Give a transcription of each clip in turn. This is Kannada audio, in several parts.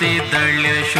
से दल शो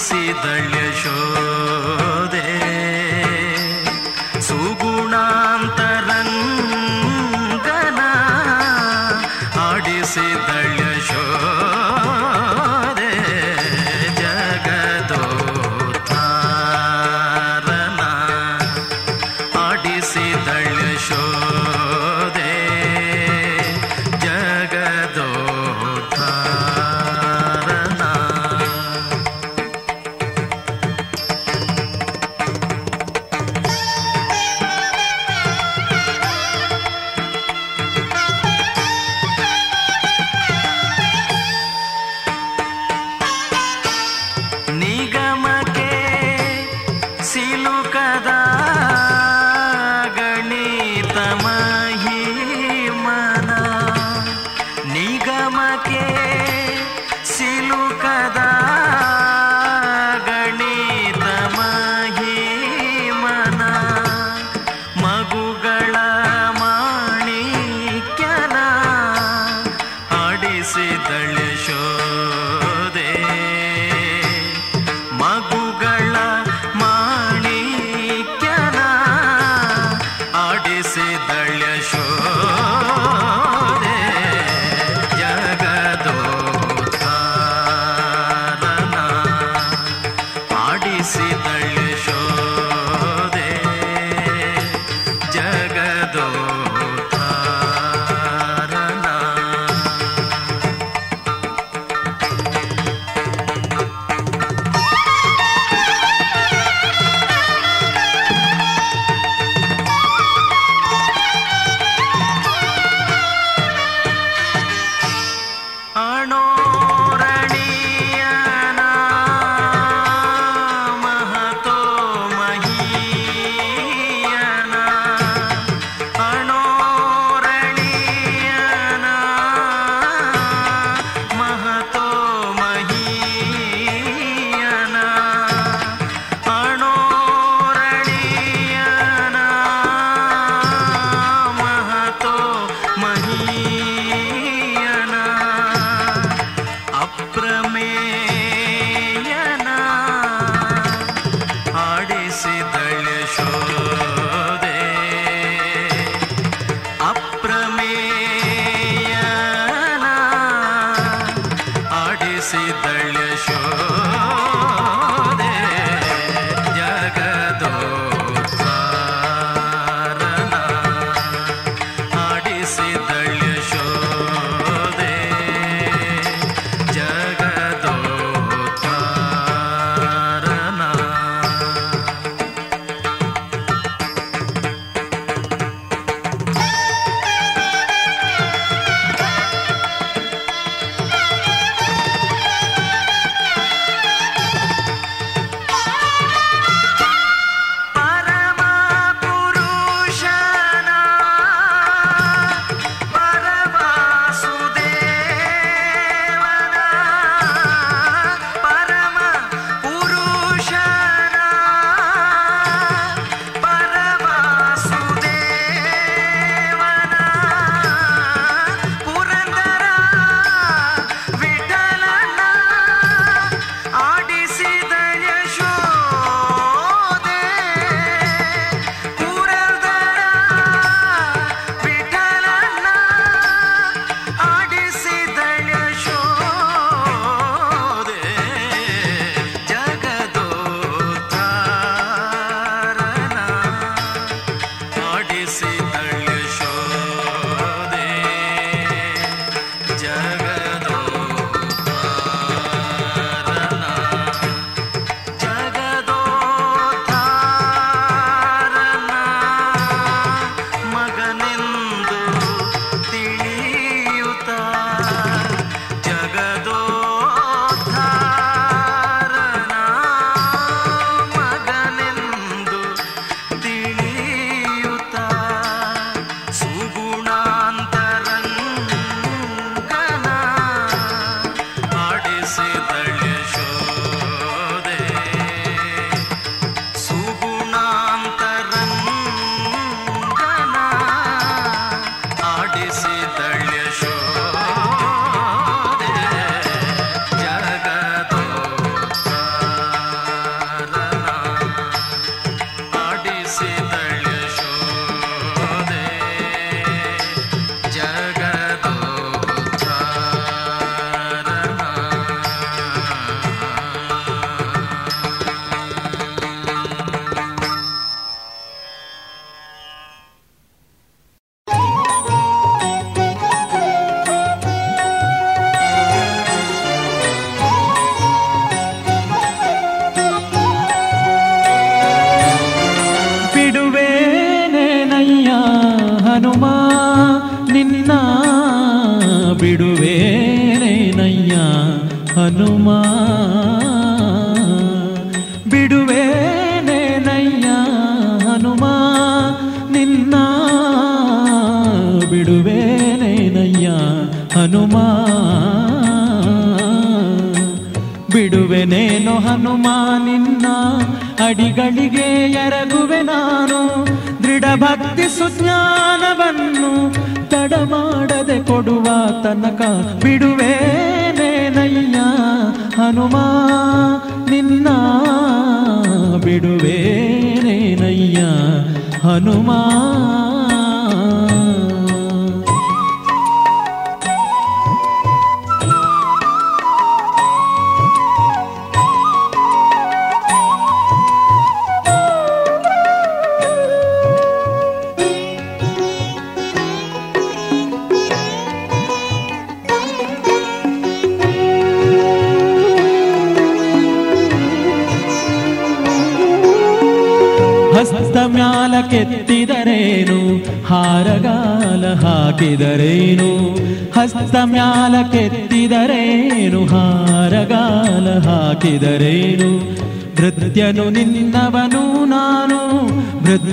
ಆಡಿಸಿದಳ್ಯ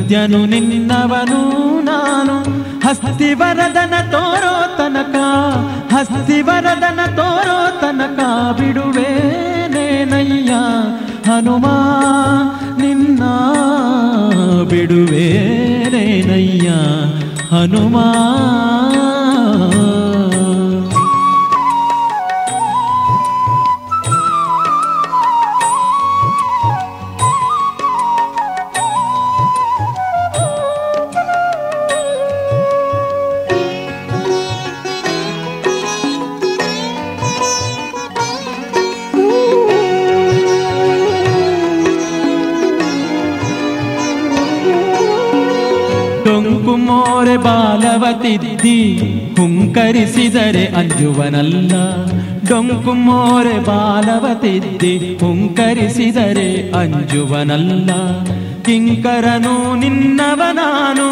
ಭೃತ್ಯನು ಟೊಂಕು ಬಾಲವ ಬಾಲವತಿದ್ದಿ ಹುಂಕರಿಸಿದರೆ ಅಂಜುವನಲ್ಲ. ಡೊಂಕು ಮೋರೆ ಬಾಲವತಿದ್ದಿ ಹುಂಕರಿಸಿದರೆ ಅಂಜುವನಲ್ಲ. ಕಿಂಕರನು ನಿನ್ನವ ನಾನು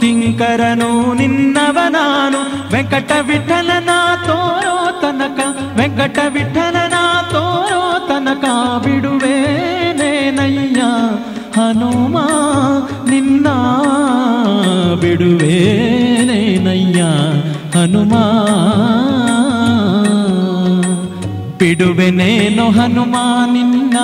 ಕಿಂಕರನು ನಿನ್ನವ ನಾನು ವೆಂಕಟ ವಿಠಲನ ತೋರೋ ತನಕ ವೆಂಕಟ ವಿಠಲನ ತೋರೋ ತನಕ ಬಿಡುವೇನೇನಯ್ಯ ಬಿಡುವೇನೇನಯ್ಯ ಹನುಮ. ಬಿಡುವೆನೇನು ಹನುಮ, ನಿನ್ನ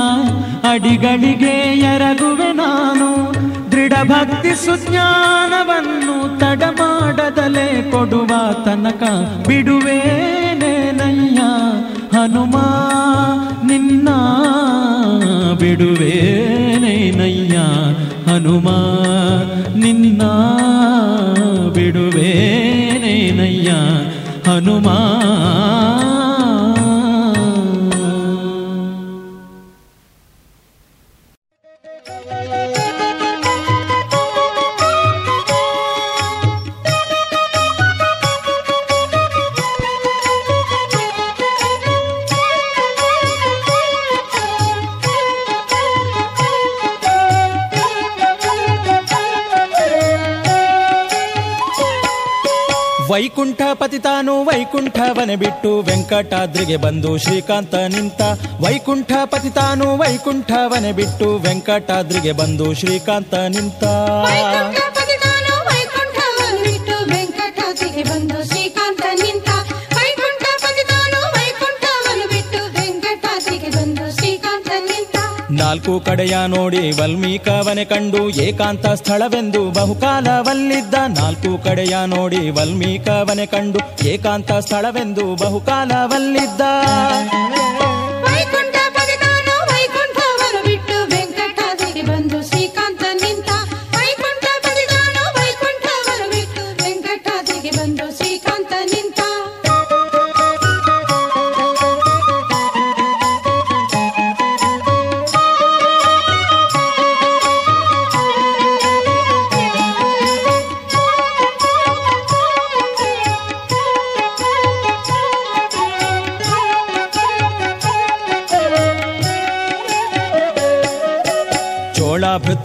ಅಡಿಗಳಿಗೆ ಎರಗುವೆ ನಾನು. ದೃಢ ಭಕ್ತಿ ಸುಜ್ಞಾನವನ್ನು ತಡ ಮಾಡದಲೇ ಕೊಡುವ ತನಕ ಬಿಡುವೇನೇನಯ್ಯ ಹನುಮ ನಿನ್ನ ಬಿಡುವೇನೇನಯ್ಯ ಹನುಮ ನಿನ್ನ ಬಿಡುವೇನೇನಯ್ಯ ಹನುಮ ಬಿಟ್ಟು ವೆಂಕಟಾದ್ರಿಗೆ ಬಂದು ಶ್ರೀಕಾಂತ ನಿಂತ. ವೈಕುಂಠ ಪತಿತಾನು ವೈಕುಂಠವನೆ ಬಿಟ್ಟು ವೆಂಕಟಾದ್ರಿಗೆ ಬಂದು ಶ್ರೀಕಾಂತ ನಿಂತ. ನಾಲ್ಕು ಕಡೆಯ ನೋಡಿ ವಲ್ಮೀಕವನೆ ಕಂಡು ಏಕಾಂತ ಸ್ಥಳವೆಂದು ಬಹುಕಾಲವಲ್ಲಿದ್ದ ನಾಲ್ಕು ಕಡೆಯ ನೋಡಿ ವಲ್ಮೀಕವನೆ ಕಂಡು ಏಕಾಂತ ಸ್ಥಳವೆಂದು ಬಹುಕಾಲವಲ್ಲಿದ್ದ.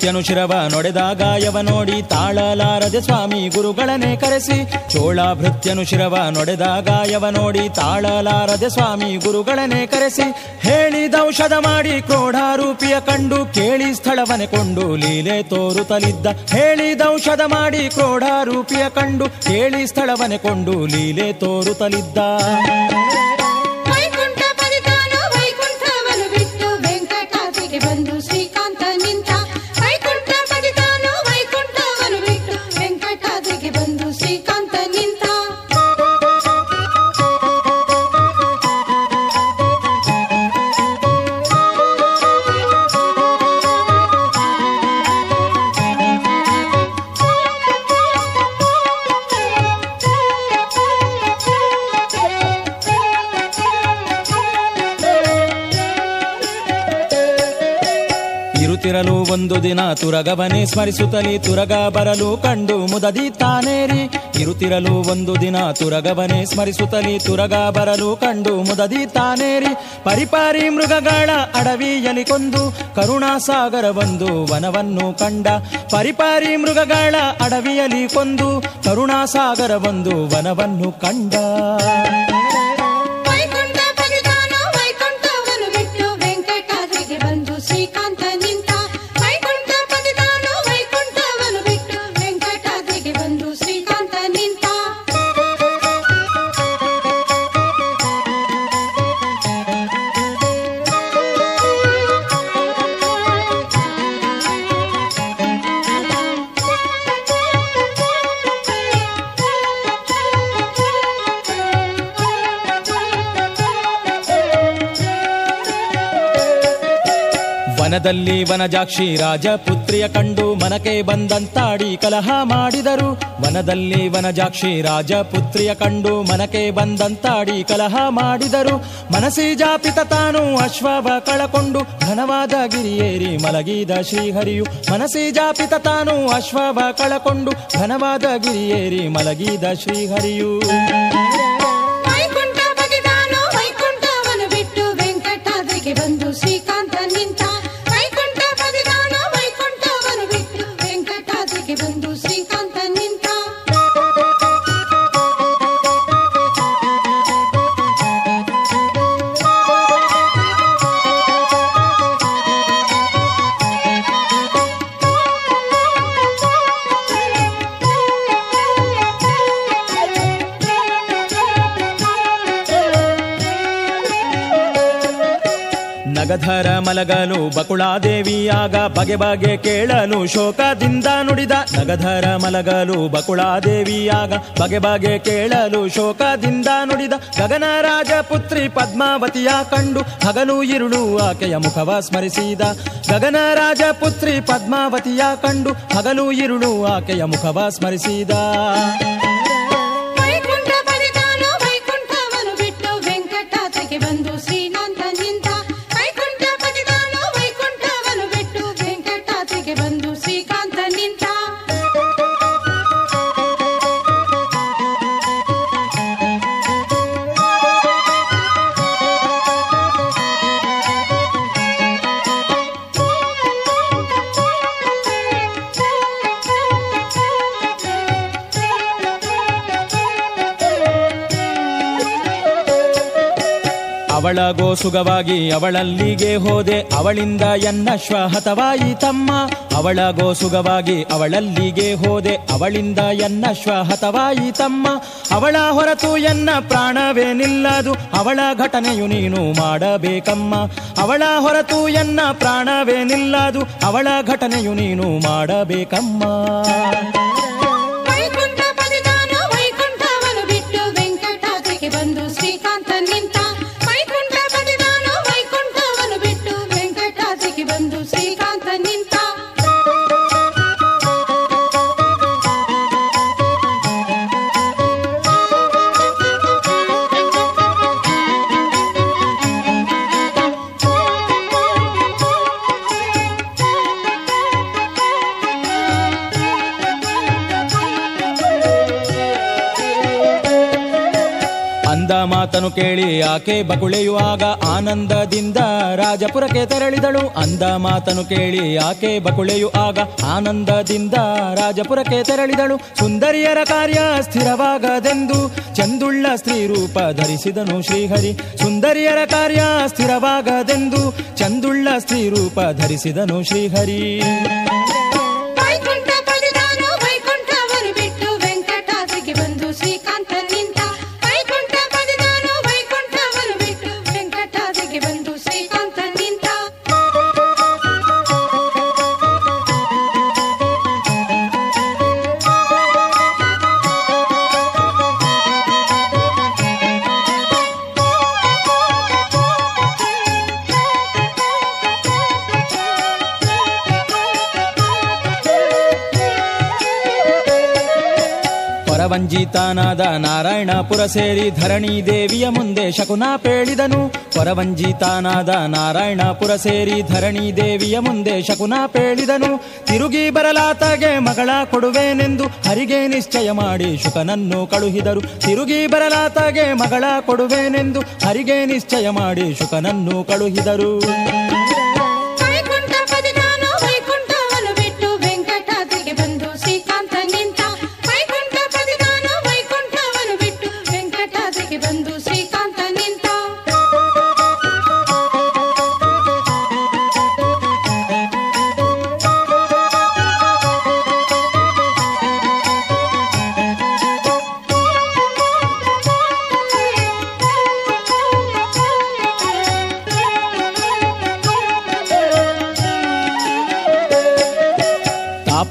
ಭೃತ್ಯನು ಶಿರವ ನೊಡೆದ ಗಾಯವ ನೋಡಿ ತಾಳಲಾರದೆ ಸ್ವಾಮಿ ಗುರುಗಳನೆ ಕರೆಸಿ. ಚೋಳ ಭೃತ್ಯನು ಶಿರವ ನೊಡೆದ ಗಾಯವ ನೋಡಿ ತಾಳಲಾರದೆ ಸ್ವಾಮಿ ಗುರುಗಳನೆ ಕರೆಸಿ. ಹೇಳಿದೌಷಧ ಮಾಡಿ ಕ್ರೋಢಾರೂಪಿಯ ಕಂಡು ಕೇಳಿ ಸ್ಥಳವನೆ ಕೊಂಡು ಲೀಲೆ ತೋರುತ್ತಲಿದ್ದ. ಹೇಳಿದೌಷಧ ಮಾಡಿ ಕ್ರೋಢಾರೂಪಿಯ ಕಂಡು ಕೇಳಿ ಸ್ಥಳವನೆ ಕೊಂಡು ಲೀಲೆ ತೋರುತ್ತಲಿದ್ದ. ಒಂದು ದಿನ ತುರಗವನೇ ಸ್ಮರಿಸುತ್ತಲಿ ತುರಗ ಬರಲು ಕಂಡು ಮುದದಿ ತಾನೇರಿ ಇರುತ್ತಿರಲು ಒಂದು ದಿನ ತುರಗವನೇ ಸ್ಮರಿಸುತ್ತಲಿ ತುರಗ ಬರಲು ಕಂಡು ಮುದದಿ ತಾನೇರಿ ಪರಿಪಾರಿ ಮೃಗಗಳ ಅಡವಿಯಲ್ಲಿ ಕೊಂದು ಕರುಣಾಸಾಗರ ಬಂದು ವನವನ್ನು ಕಂಡ ಪರಿಪಾರಿ ಮೃಗಗಳ ಅಡವಿಯಲಿ ಕೊಂದು ಕರುಣಾಸಾಗರ ಬಂದು ವನವನ್ನು ಕಂಡ. ವನದಲ್ಲಿ ವನಜಾಕ್ಷಿ ರಾಜಪುತ್ರಿಯ ಕಂಡು ಮನಕೆ ಬಂದಂತಾಡಿ ಕಲಹ ಮಾಡಿದರು. ವನದಲ್ಲಿ ವನಜಾಕ್ಷಿ ರಾಜಪುತ್ರಿಯ ಕಂಡು ಮನಕೆ ಬಂದಂತಾಡಿ ಕಲಹ ಮಾಡಿದರು. ಮನಸಿ ಜಾಪಿತ ತಾನು ಅಶ್ವವ ಕಳಕೊಂಡು ಘನವಾದ ಗಿರಿಯೇರಿ ಮಲಗಿದ ಶ್ರೀಹರಿಯು ಮನಸಿ ಜಾಪಿತ ತಾನು ಅಶ್ವವ ಕಳಕೊಂಡು ಘನವಾದ ಗಿರಿಯೇರಿ ಮಲಗಿದ ಶ್ರೀಹರಿಯು. ನಗಧರ ಮಲಗಲು ಬಕುಳಾದೇವಿಯಾಗ ಬಗೆ ಬಗೆ ಕೇಳಲು ಶೋಕದಿಂದ ನುಡಿದ ನಗಧರ ಮಲಗಲು ಬಕುಳಾದೇವಿಯಾಗ ಬಗೆ ಬಗೆ ಕೇಳಲು ಶೋಕದಿಂದ ನುಡಿದ ಗಗನ ರಾಜಪುತ್ರಿ ಪದ್ಮಾವತಿಯ ಕಂಡು ಹಗಲು ಇರುಳು ಆಕೆಯ ಮುಖವ ಸ್ಮರಿಸಿದ ಗಗನ ರಾಜಪುತ್ರಿ ಪದ್ಮಾವತಿಯ ಕಂಡು ಹಗಲು ಇರುಳು ಆಕೆಯ ಮುಖವ ಸ್ಮರಿಸಿದ. ಸುಗವಾಗಿ ಅವಳಲ್ಲಿಗೆ ಹೋದೆ. ಅವಳಿಂದ ಎನ್ನ ಶ್ವಹತವಾಯಿ ಹತವಾಯಿತಮ್ಮ ಅವಳ ಸುಗವಾಗಿ ಅವಳಲ್ಲಿಗೆ ಹೋದೆ. ಅವಳಿಂದ ಎನ್ನ ಶ್ವಹತವಾಯಿ ಹತವಾಯಿತಮ್ಮ ಅವಳ ಹೊರತು ಎನ್ನ ಪ್ರಾಣವೇನಿಲ್ಲದು. ಅವಳ ಘಟನೆಯು ನೀನು ಮಾಡಬೇಕಮ್ಮ. ಅವಳ ಹೊರತು ಎನ್ನ ಪ್ರಾಣವೇನಿಲ್ಲದು. ಅವಳ ಘಟನೆಯು ನೀನು ಮಾಡಬೇಕಮ್ಮ. ಮಾತನು ಕೇಳಿ ಆಕೆ ಬಕುಳೆಯುವಾಗ ಆನಂದದಿಂದ ರಾಜಪುರಕ್ಕೆ ತೆರಳಿದಳು. ಅಂದ ಮಾತನು ಕೇಳಿ ಆಕೆ ಬಕುಳೆಯು ಆಗ ಆನಂದದಿಂದ ರಾಜಪುರಕ್ಕೆ ತೆರಳಿದಳು. ಸುಂದರಿಯರ ಕಾರ್ಯ ಸ್ಥಿರವಾಗದೆಂದು ಚಂದುಳ್ಳ ಸ್ತ್ರೀ ರೂಪ ಧರಿಸಿದನು ಶ್ರೀಹರಿ. ಸುಂದರಿಯರ ಕಾರ್ಯ ಸ್ಥಿರವಾಗದೆಂದು ಚಂದುಳ್ಳ ಸ್ತ್ರೀ ರೂಪ ಧರಿಸಿದನು ಶ್ರೀಹರಿ. ಪರವಂಜಿತಾನಾದ ನಾರಾಯಣಪುರ ಸೇರಿ ಧರಣಿ ದೇವಿಯ ಮುಂದೆ ಶಕುನ ಪೇಳಿದನು. ಪರವಂಜಿತಾನಾದ ನಾರಾಯಣಪುರ ಸೇರಿ ಧರಣಿ ದೇವಿಯ ಮುಂದೆ ಶಕುನ ಪೇಳಿದನು. ತಿರುಗಿ ಬರಲಾತಗೆ ಮಗಳ ಕೊಡುವೆನೆಂದು ಹರಿಗೆ ನಿಶ್ಚಯ ಮಾಡಿ ಶುಕನನ್ನು ಕಳುಹಿದರು. ತಿರುಗಿ ಬರಲಾತಗೆ ಮಗಳ ಕೊಡುವೆನೆಂದು ಹರಿಗೆ ನಿಶ್ಚಯ ಮಾಡಿ ಶುಕನನ್ನು ಕಳುಹಿದರು.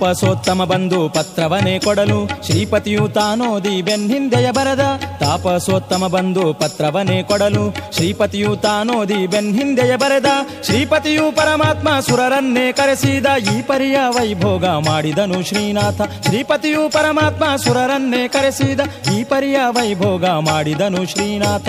ತಾಪಸೋತ್ತಮ ಬಂದು ಪತ್ರವನೇ ಕೊಡಲು ಶ್ರೀಪತಿಯು ತಾನೋದಿ ಬೆನ್ನಿಂದೆಯ ಬರದ. ತಾಪಸೋತ್ತಮ ಬಂದು ಪತ್ರವನೇ ಕೊಡಲು ಶ್ರೀಪತಿಯು ತಾನೋದಿ ಬೆನ್ನಿಂದೆಯ ಬರೆದ. ಶ್ರೀಪತಿಯು ಪರಮಾತ್ಮ ಸುರರನ್ನೇ ಕರೆಸಿದ ಈ ಪರಿಯ ವೈಭೋಗ ಮಾಡಿದನು ಶ್ರೀನಾಥ. ಶ್ರೀಪತಿಯು ಪರಮಾತ್ಮ ಸುರರನ್ನೇ ಕರೆಸಿದ ಈ ಪರಿಯ ವೈಭೋಗ ಮಾಡಿದನು ಶ್ರೀನಾಥ.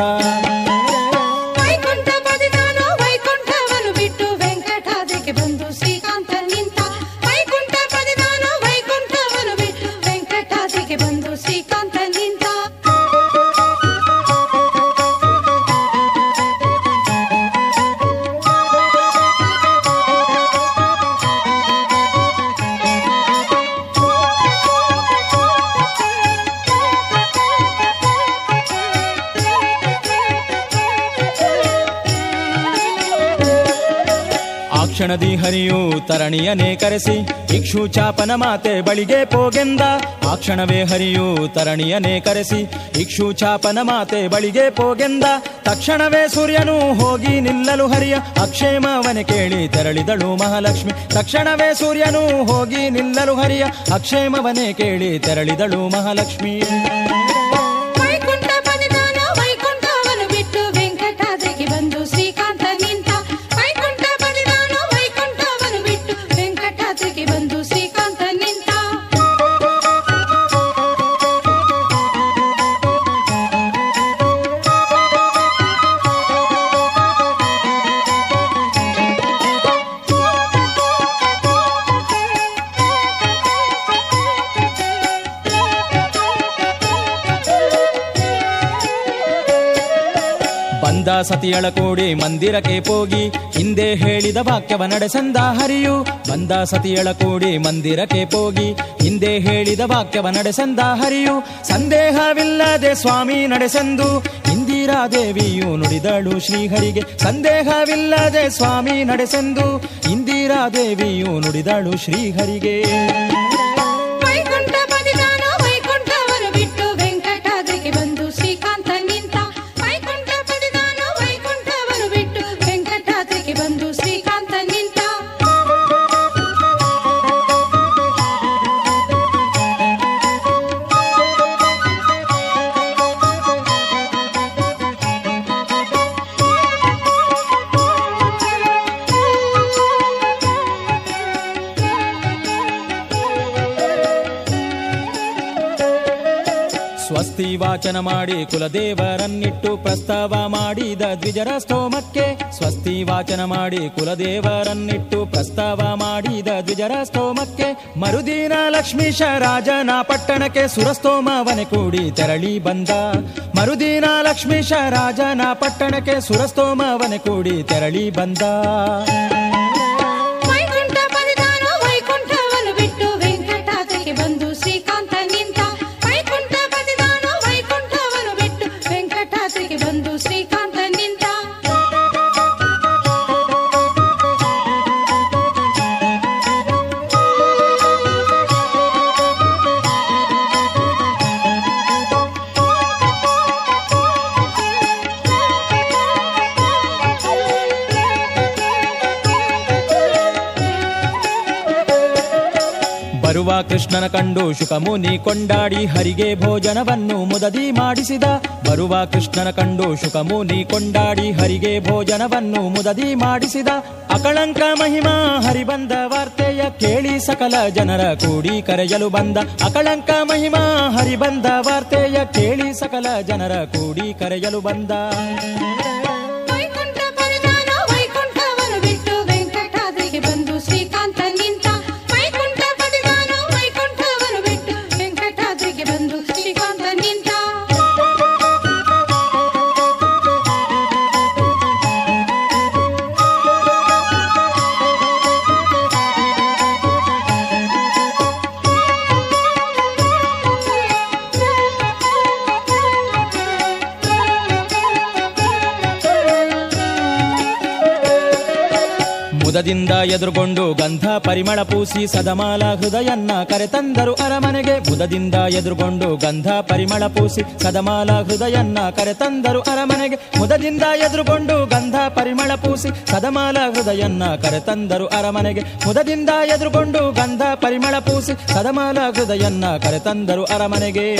ಹರಿಯು ತರಣಿಯನೇ ಕರೆಸಿ ಇಕ್ಷು ಚಾಪನ ಮಾತೆ ಬಳಿಗೆ ಪೋಗೆಂದ. ಆ ಕ್ಷಣವೇ ಹರಿಯು ತರಣಿಯನೇ ಕರೆಸಿ ಇಕ್ಷು ಚಾಪನ ಮಾತೆ ಬಳಿಗೆ ಪೋಗೆಂದ. ತಕ್ಷಣವೇ ಸೂರ್ಯನು ಹೋಗಿ ನಿಲ್ಲಲು ಹರಿಯ ಅಕ್ಷೇಮವನೆ ಕೇಳಿ ತೆರಳಿದಳು ಮಹಾಲಕ್ಷ್ಮಿ. ತಕ್ಷಣವೇ ಸೂರ್ಯನು ಹೋಗಿ ನಿಲ್ಲಲು ಹರಿಯ ಅಕ್ಷೇಮವನೆ ಕೇಳಿ ತೆರಳಿದಳು ಮಹಾಲಕ್ಷ್ಮಿ. ಸತಿಯಳ ಕೂಡಿ ಮಂದಿರಕ್ಕೆ ಹೋಗಿ ಹಿಂದೆ ಹೇಳಿದ ವಾಕ್ಯವ ನಡೆಸಂದ ಹರಿಯು. ಬಂದ ಸತಿಯಳ ಕೂಡಿ ಮಂದಿರಕ್ಕೆ ಹೋಗಿ ಹಿಂದೆ ಹೇಳಿದ ವಾಕ್ಯವ ನಡೆಸಂದ ಹರಿಯು. ಸಂದೇಹವಿಲ್ಲದೆ ಸ್ವಾಮಿ ನಡೆಸೆಂದು ದೇವಿಯು ನುಡಿದಳು ಶ್ರೀಹರಿಗೆ. ಸಂದೇಹವಿಲ್ಲದೆ ಸ್ವಾಮಿ ನಡೆಸೆಂದು, ಇಂದಿರಾ ದೇವಿಯು ನುಡಿದಳು ಶ್ರೀಹರಿಗೆ. ಮಾಡಿ ಕುಲದೇವರನ್ನಿಟ್ಟು ಪ್ರಸ್ತಾವ ಮಾಡಿದ ದ್ವಿಜರ ಸ್ತೋಮಕ್ಕೆ ಸ್ವಸ್ತಿ ವಾಚನ ಮಾಡಿ ಕುಲದೇವರನ್ನಿಟ್ಟು ಪ್ರಸ್ತಾವ ಮಾಡಿದ ದ್ವಿಜರ ಸ್ತೋಮಕ್ಕೆ ಮರುದಿನ ಲಕ್ಷ್ಮೀಶ ರಾಜನ ಪಟ್ಟಣಕ್ಕೆ ಸುರಸ್ತೋಮವನೆ ಕೂಡಿ ತೆರಳಿ ಬಂದ. ಮರುದಿನ ಲಕ್ಷ್ಮೀಶ ರಾಜನ ಪಟ್ಟಣಕ್ಕೆ ಸುರಸ್ತೋಮವನೆ ಕೂಡಿ ತೆರಳಿ ಬಂದ. ಕೃಷ್ಣನ ಕಂಡು ಶುಕಮುನಿ ಕೊಂಡಾಡಿ ಹರಿಗೆ ಭೋಜನವನ್ನು ಮುದದಿ ಮಾಡಿಸಿದ. ಬರುವ ಕೃಷ್ಣನ ಕಂಡು ಶುಕಮುನಿ ಕೊಂಡಾಡಿ ಹರಿಗೆ ಭೋಜನವನ್ನು ಮುದದಿ ಮಾಡಿಸಿದ. ಅಕಳಂಕ ಮಹಿಮಾ ಹರಿಬಂದ ವಾರ್ತೆಯ ಕೇಳಿ ಸಕಲ ಜನರ ಕೂಡಿ ಕರೆಯಲು ಬಂದ. ಅಕಳಂಕ ಮಹಿಮಾ ಹರಿಬಂದ ವಾರ್ತೆಯ ಕೇಳಿ ಸಕಲ ಜನರ ಕೂಡಿ ಕರೆಯಲು ಬಂದ. ಮುದದಿಂದ ಎದುರುಗೊಂಡು ಗಂಧ ಪರಿಮಳ ಪೂಸಿ ಸದಮಾಲ ಹೃದಯನ್ನ ಕರೆತಂದರು ಅರಮನೆಗೆ. ಬುಧದಿಂದ ಎದುರುಗೊಂಡು ಗಂಧ ಪರಿಮಳ ಪೂಸಿ ಸದಮಾಲ ಹೃದಯನ್ನ ಕರೆತಂದರು ಅರಮನೆಗೆ. ಮುದದಿಂದ ಎದುರುಗೊಂಡು ಗಂಧ ಪರಿಮಳ ಪೂಸಿ ಸದಮಾಲ ಹೃದಯನ್ನ ಕರೆತಂದರು ಅರಮನೆಗೆ. ಮುದದಿಂದ ಎದುರುಗೊಂಡು ಗಂಧ ಪರಿಮಳ ಪೂಸಿ ಸದಮಾಲ ಹೃದಯನ್ನ ಕರೆತಂದರು ಅರಮನೆಗೆ.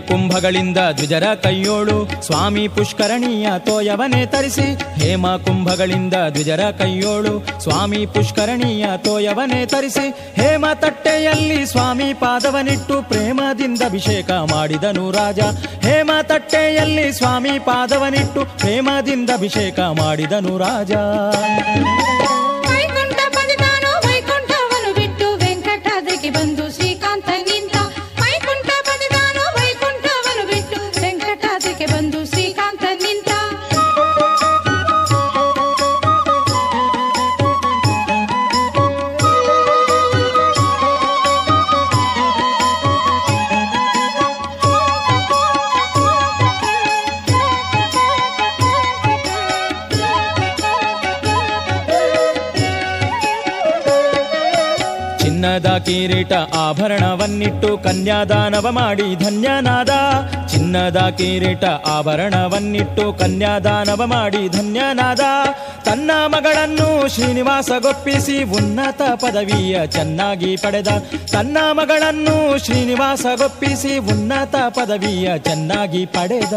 ಕುಂಭಗಳಿಂದ ದ್ವಿಜರ ಕೈಯೋಳು, ಸ್ವಾಮಿ ಪುಷ್ಕರಣಿಯ ತೋಯವನೆ ತರಿಸಿ. ಹೇಮ ಕುಂಭಗಳಿಂದ ದ್ವಿಜರ ಕೈಯೋಳು, ಸ್ವಾಮಿ ಪುಷ್ಕರಣಿಯ ತೋಯವನೆ ತರಿಸಿ. ಹೇಮ ತಟ್ಟೆಯಲ್ಲಿ ಸ್ವಾಮಿ ಪಾದವನಿಟ್ಟು ಪ್ರೇಮದಿಂದ ಅಭಿಷೇಕ ಮಾಡಿದನು ರಾಜ. ಹೇಮ ತಟ್ಟೆಯಲ್ಲಿ ಸ್ವಾಮಿ ಪಾದವನಿಟ್ಟು ಪ್ರೇಮದಿಂದ ಅಭಿಷೇಕ ಮಾಡಿದನು ರಾಜ. ಕಿರೀಟ ಆಭರಣವನ್ನಿಟ್ಟು ಕನ್ಯಾದಾನವ ಮಾಡಿ ಧನ್ಯನಾದ. ಚಿನ್ನದ ಕಿರೀಟ ಆಭರಣವನ್ನಿಟ್ಟು ಕನ್ಯಾದಾನವ ಮಾಡಿ ಧನ್ಯನಾದ. ತನ್ನ ಮಗಳನ್ನು ಶ್ರೀನಿವಾಸಗೊಪ್ಪಿಸಿ ಉನ್ನತ ಪದವಿಯ ಚೆನ್ನಾಗಿ ಪಡೆದ. ತನ್ನ ಮಗಳನ್ನು ಶ್ರೀನಿವಾಸಗೊಪ್ಪಿಸಿ ಉನ್ನತ ಪದವಿಯ ಚೆನ್ನಾಗಿ ಪಡೆದ.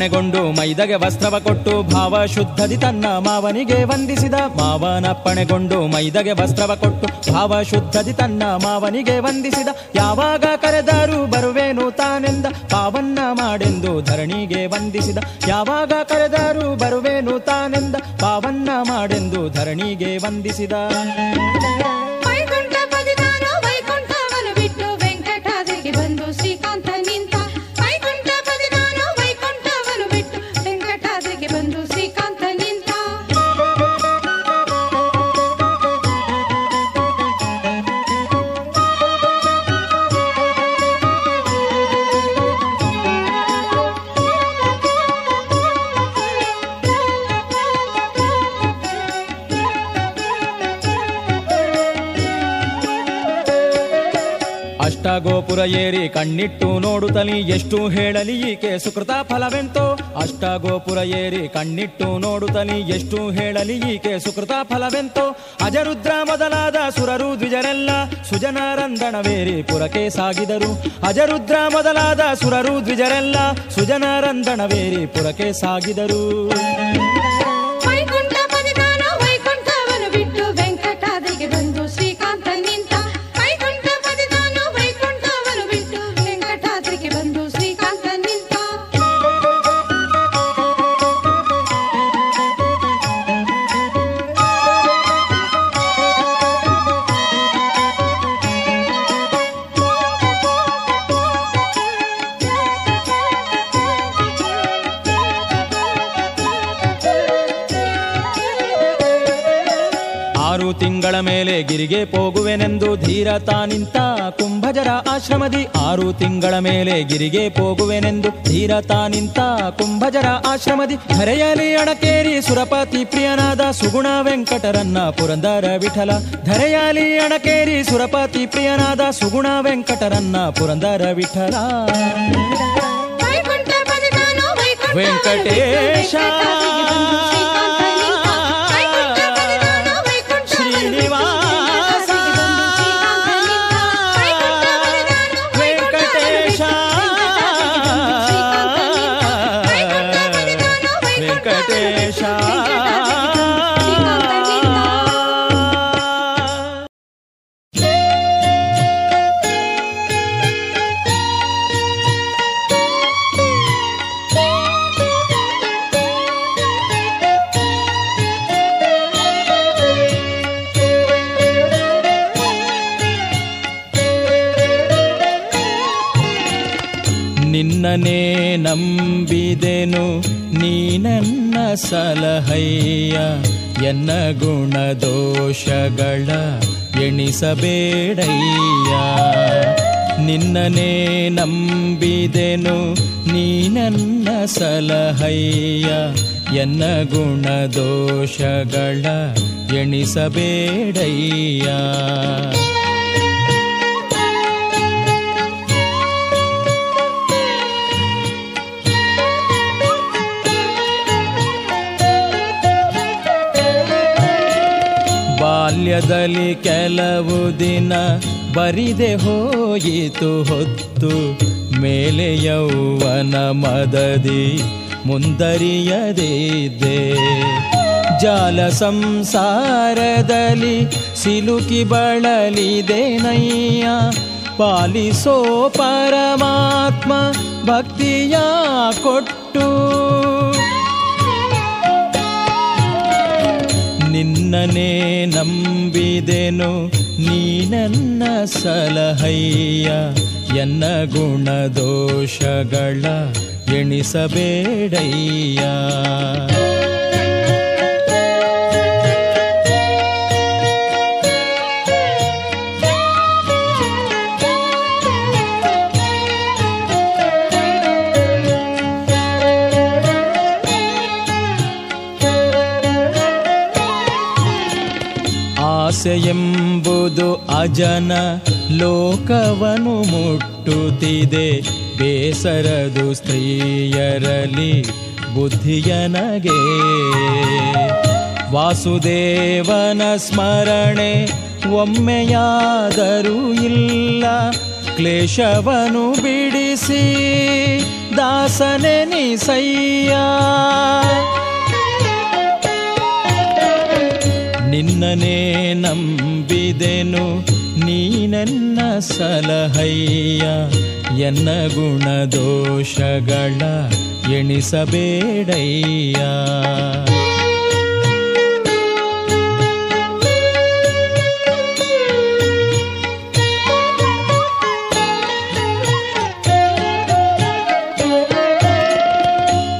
ಮಾವನಪ್ಪಣೆಗೊಂಡು ಮೈದಗೆ ವಸ್ತ್ರವ ಕೊಟ್ಟು ಭಾವ ಶುದ್ಧದಿ ತನ್ನ ಮಾವನಿಗೆ ವಂದಿಸಿದ. ಮಾವನಪ್ಪಣೆಗೊಂಡು ಮೈದಗೆ ವಸ್ತ್ರವ ಕೊಟ್ಟು ಭಾವ ಶುದ್ಧದಿ ತನ್ನ ಮಾವನಿಗೆ ವಂದಿಸಿದ. ಯಾವಾಗ ಕರೆದಾರು ಬರುವೇನು ತಾನೆಂದ. ಪಾವನ್ನ ಮಾಡೆಂದು ಧರಣಿಗೆ ವಂದಿಸಿದ. ಯಾವಾಗ ಕರೆದಾರು ಬರುವೇನು ತಾನೆಂದ. ಪಾವನ್ನ ಮಾಡೆಂದು ಧರಣಿಗೆ ವಂದಿಸಿದ. ಅಷ್ಟಗೋಪುರ ಏರಿ ಕಣ್ಣಿಟ್ಟು ನೋಡುತ್ತಲಿ ಎಷ್ಟು ಹೇಳಲಿ ಈಕೆ ಸುಕೃತ ಫಲವೆಂತೋ? ಅಷ್ಟ ಗೋಪುರ ಏರಿ ಕಣ್ಣಿಟ್ಟು ನೋಡುತ್ತಲಿ ಎಷ್ಟು ಹೇಳಲಿ ಈಕೆ ಸುಕೃತ ಫಲವೆಂತೋ? ಅಜರುದ್ರ ಮೊದಲಾದ ಸುರರು ದ್ವಿಜರೆಲ್ಲ ಸುಜನರಂದಣವೇರಿ ಪುರಕ್ಕೆ ಸಾಗಿದರು. ಅಜರುದ್ರ ಮೊದಲಾದ ಸುರರು ದ್ವಿಜರೆಲ್ಲ ಸುಜನರಂದಣವೇರಿ ಪುರಕ್ಕೆ ಸಾಗಿದರು. ತಿಂಗಳ ಮೇಲೆ ಗಿರಿಗೆ ಹೋಗುವೆನೆಂದು ಧೀರ ತಾನಿಂತ ಕುಂಭಜರ ಆಶ್ರಮದಿ ಆರು ತಿಂಗಳ ಮೇಲೆ ಗಿರಿಗೆ ಹೋಗುವೆನೆಂದು ಧೀರ ತಾನಿಂತ ಕುಂಭಜರ ಆಶ್ರಮದಿ ಧರೆಯಲಿ ಅಣಕೇರಿ ಸುರಪತಿ ಪ್ರಿಯನಾದ ಸುಗುಣ ವೆಂಕಟರನ್ನ ಪುರಂದರ ವಿಠಲ. ಧರೆಯಲಿ ಅಣಕೇರಿ ಸುರಪತಿ ಪ್ರಿಯನಾದ ಸುಗುಣ ವೆಂಕಟರನ್ನ ಪುರಂದರ ವಿಠಲ. ವೆಂಕಟೇಶ. ನಂಬಿದೆನು ನೀ ನನ್ನ ಸಲಹಯ್ಯ ಎನ್ನ ಗುಣದೋಷಗಳ ಎಣಿಸಬೇಡಯ್ಯ. ನಿನ್ನನೇ ನಂಬಿದೆನು, ನೀ ನನ್ನ ಸಲಹಯ್ಯ ಎನ್ನ ಗುಣದೋಷಗಳ ಎಣಿಸಬೇಡಯ್ಯ. ಬಾಲ್ಯದಲ್ಲಿ ಕೆಲವು ದಿನ ಬರಿದೆ ಹೋಯಿತು ಹೊತ್ತು. ಮೇಲೆ ಯೌವನ ಮದದಿ ಮುಂದರಿಯದಿದ್ದೆ. ಜಾಲ ಸಂಸಾರದಲ್ಲಿ ಸಿಲುಕಿ ಬಳಲಿದೆನಯ್ಯ. ಪಾಲಿಸೋ ಪರಮಾತ್ಮ ಭಕ್ತಿಯ ಕೊಟ್ಟು. ನಿನ್ನನೇ ನಂಬಿದೆನು ನೀ ನನ್ನ ಸಲಹಯ್ಯ ಎನ್ನ ಗುಣದೋಷಗಳ ಎಣಿಸಬೇಡಯ್ಯ. ಆಸೆಯೆಂಬುದು ಅಜನ ಲೋಕವನು ಮುಟ್ಟುತ್ತಿದೆ. ಬೇಸರದು ಸ್ತ್ರೀಯರಲಿ ಬುದ್ಧಿಯನಗೆ ವಾಸುದೇವನ ಸ್ಮರಣೆ ಒಮ್ಮೆಯಾದರೂ ಇಲ್ಲ. ಕ್ಲೇಶವನು ಬಿಡಿಸಿ ದಾಸನೆ ನಿಸಯ್ಯ ನಿನ್ನನೇ ನಂಬಿದೆನು. ನೀನೆನ್ನ ಸಲಹಯ್ಯ. ಎನ್ನ ಗುಣ ದೋಷಗಳ ಎಣಿಸಬೇಡಯ್ಯ.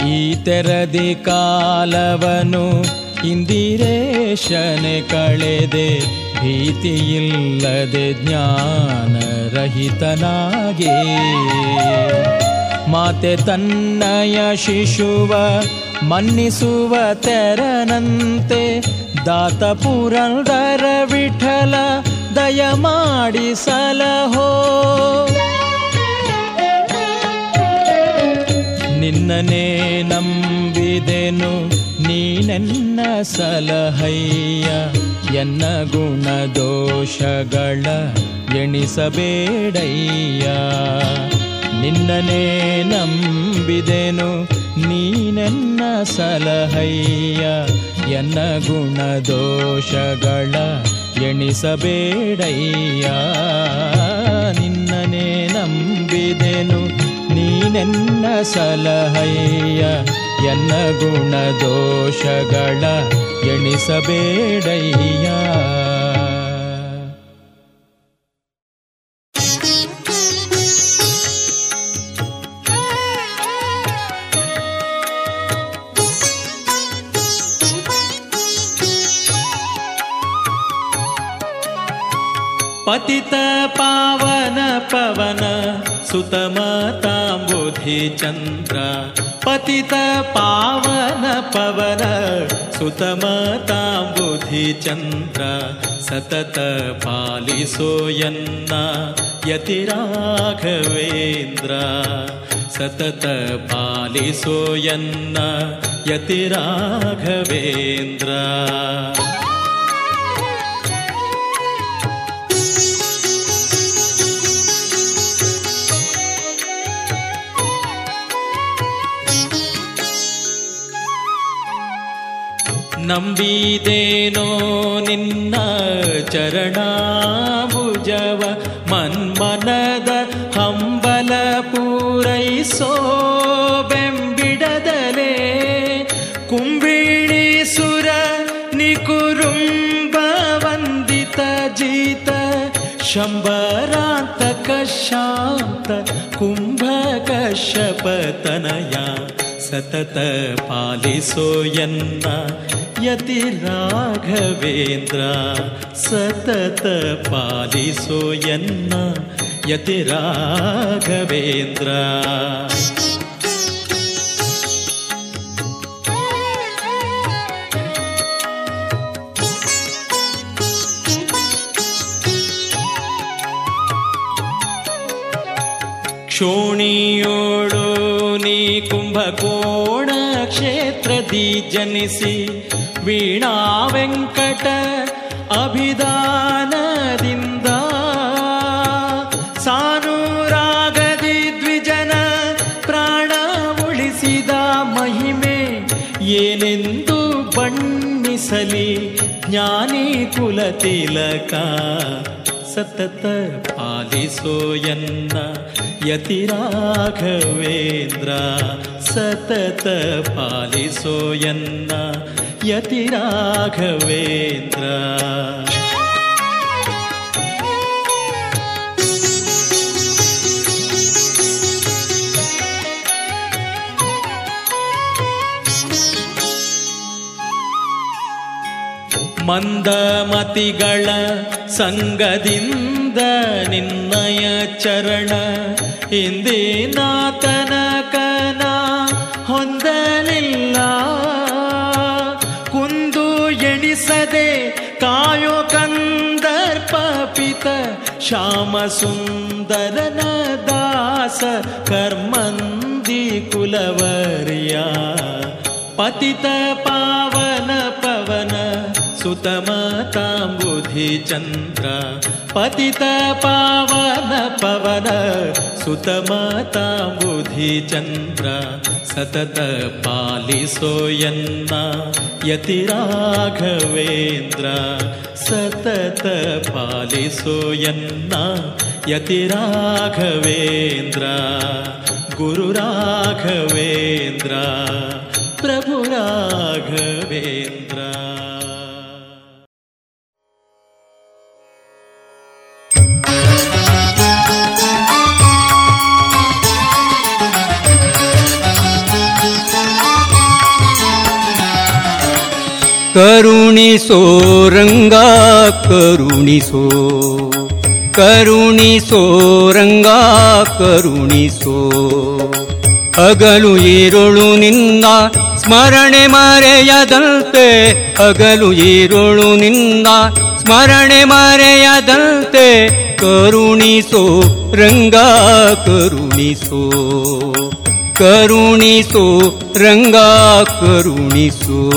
ಈ ತೆರದಿ ಕಾಲವನು ಇಂದಿರೇಶನೆ ಕಳೆದೆ ಭೀತಿಯಿಲ್ಲದೆ ಜ್ಞಾನರಹಿತನಾಗಿ. ಮಾತೆ ತನ್ನಯ ಶಿಶುವ ಮನ್ನಿಸುವ ತೆರನಂತೆ ದಾತ ಪುರಂದರ ವಿಠಲ ದಯ ಮಾಡಿ ಸಲಹೋ. ನಿನ್ನನೇ ನಂಬಿದೆನು ನೀನೆನ್ನ ಸಲಹಯ್ಯ, ಎನ್ನ ಗುಣ ದೋಷಗಳ ಎಣಿಸಬೇಡಯ್ಯ. ನಿನ್ನನೇ ನಂಬಿದೆನು ನೀನೆನ್ನ ಸಲಹಯ್ಯ, ಎನ್ನ ಗುಣ ದೋಷಗಳ ಎಣಿಸಬೇಡಯ್ಯ. ನಿನ್ನನೇ ನಂಬಿದೆನು ನೀನೆನ್ನ ಸಲಹಯ್ಯ ಎನ್ನ ಗುಣ ದೋಷಗಳ ಎಣಿಸಬೇಡಯ್ಯ. ಪತಿತ ಪಾವನ ಪವನ सुतमताम्बुधि ಚಂದ್ರ पतित पावन पवन सुतमताम्बुधिचन्द्र सतत पालिसोऽयन्न यतिराघवेन्द्र सतत यन्ना यतिराघवेन्द्रा। ನಂಬಿದೇನೋ ನಿನ್ನ ಚರಣಾಭುಜವ ಮನ್ಮನದ ಹಂಬಲ ಪೂರೈಸೋ ಬೆಂಬಿಡದಲೆ. ಕುಂಬಿಳಿ ಸುರ ನಿಕುರುಂಬ ವಂದಿತ ಜೀತ, ಶಂಬರಾಂತಕ ಶಾಂತ ಕುಂಭ ಕಶ್ಯಪತನಯ ಸತತ ಪಾಲಿಸೋಯನ್ನ ಯತಿ ರಾಘವೇಂದ್ರ. ಸತತ ಪಾಲಿಸೋಯನ್ನ ಯತಿ ರಾಘವೇಂದ್ರ. ಕ್ಷೋಣಿಯೋಳು ನೀ ಕುಂಭಕೋಣ ಕ್ಷೇತ್ರದಿ ಜನಿಸಿ ವೀಣಾ ವೆಂಕಟ ಅಭಿದಾನದಿಂದ ಸಾನೂರಾಗದಿ ದ್ವಿಜನ ಪ್ರಾಣ ಉಳಿಸಿದ ಮಹಿಮೆ ಏನೆಂದು ಬಣ್ಣಿಸಲಿ ಜ್ಞಾನಿ ಕುಲತಿಲಕ ಸತತ ಪಾಲಿಸೋಯನ್ನ यतिराघवेन्द्र सतत यन्ना। यतिराघवेन्द्र। ಮಂದಮತಿಗಳ ಸಂಗದಿಂದ ನಿನ್ನಯ ಚರಣ. ಹಿಂದಿನಾತನಕನ ಹೊಂದಲಿಲ್ಲ. ಕುಂದು ಎಣಿಸದೆ ಕಾಯೋ ಕಂದರ್ಪ ಪಿತ ಶ್ಯಾಮ ಸುಂದರನ ದಾಸ ಕರ್ಮಂದಿ ಕುಲವರಿಯ. ಪತಿತ ಪಾವನ ಪವನ सुतमताम्बुधिचन्द्र बुधिचन्द्रा पतितपावनपवन सुतमाता बुधिचन्द्रा सतत पालिसो यतिराघवेन्द्र यति सतत पालिसो यन्ना यति राघवेन्द्रा प्रभुराघवेन्द्रा। ಕರುಣಿಸೋ ರಂಗ, ಕರುಣಿಸೋ. ಕರುಣಿಸೋ ರಂಗ, ಕರುಣಿಸೋ. ಹಗಲು ಈರುಳು ನಿನ್ನ ಸ್ಮರಣೆ ಮರೆಯದಂತೆ. ಹಗಲು ಈರುಳು ನಿನ್ನ ಸ್ಮರಣೆ ಮರೆಯದಂತೆ. ಕರುಣಿಸೋ ರಂಗ, ಕರುಣಿಸೋ. ಕರುಣಿಸೋ ರಂಗ, ಕರುಣಿಸೋ.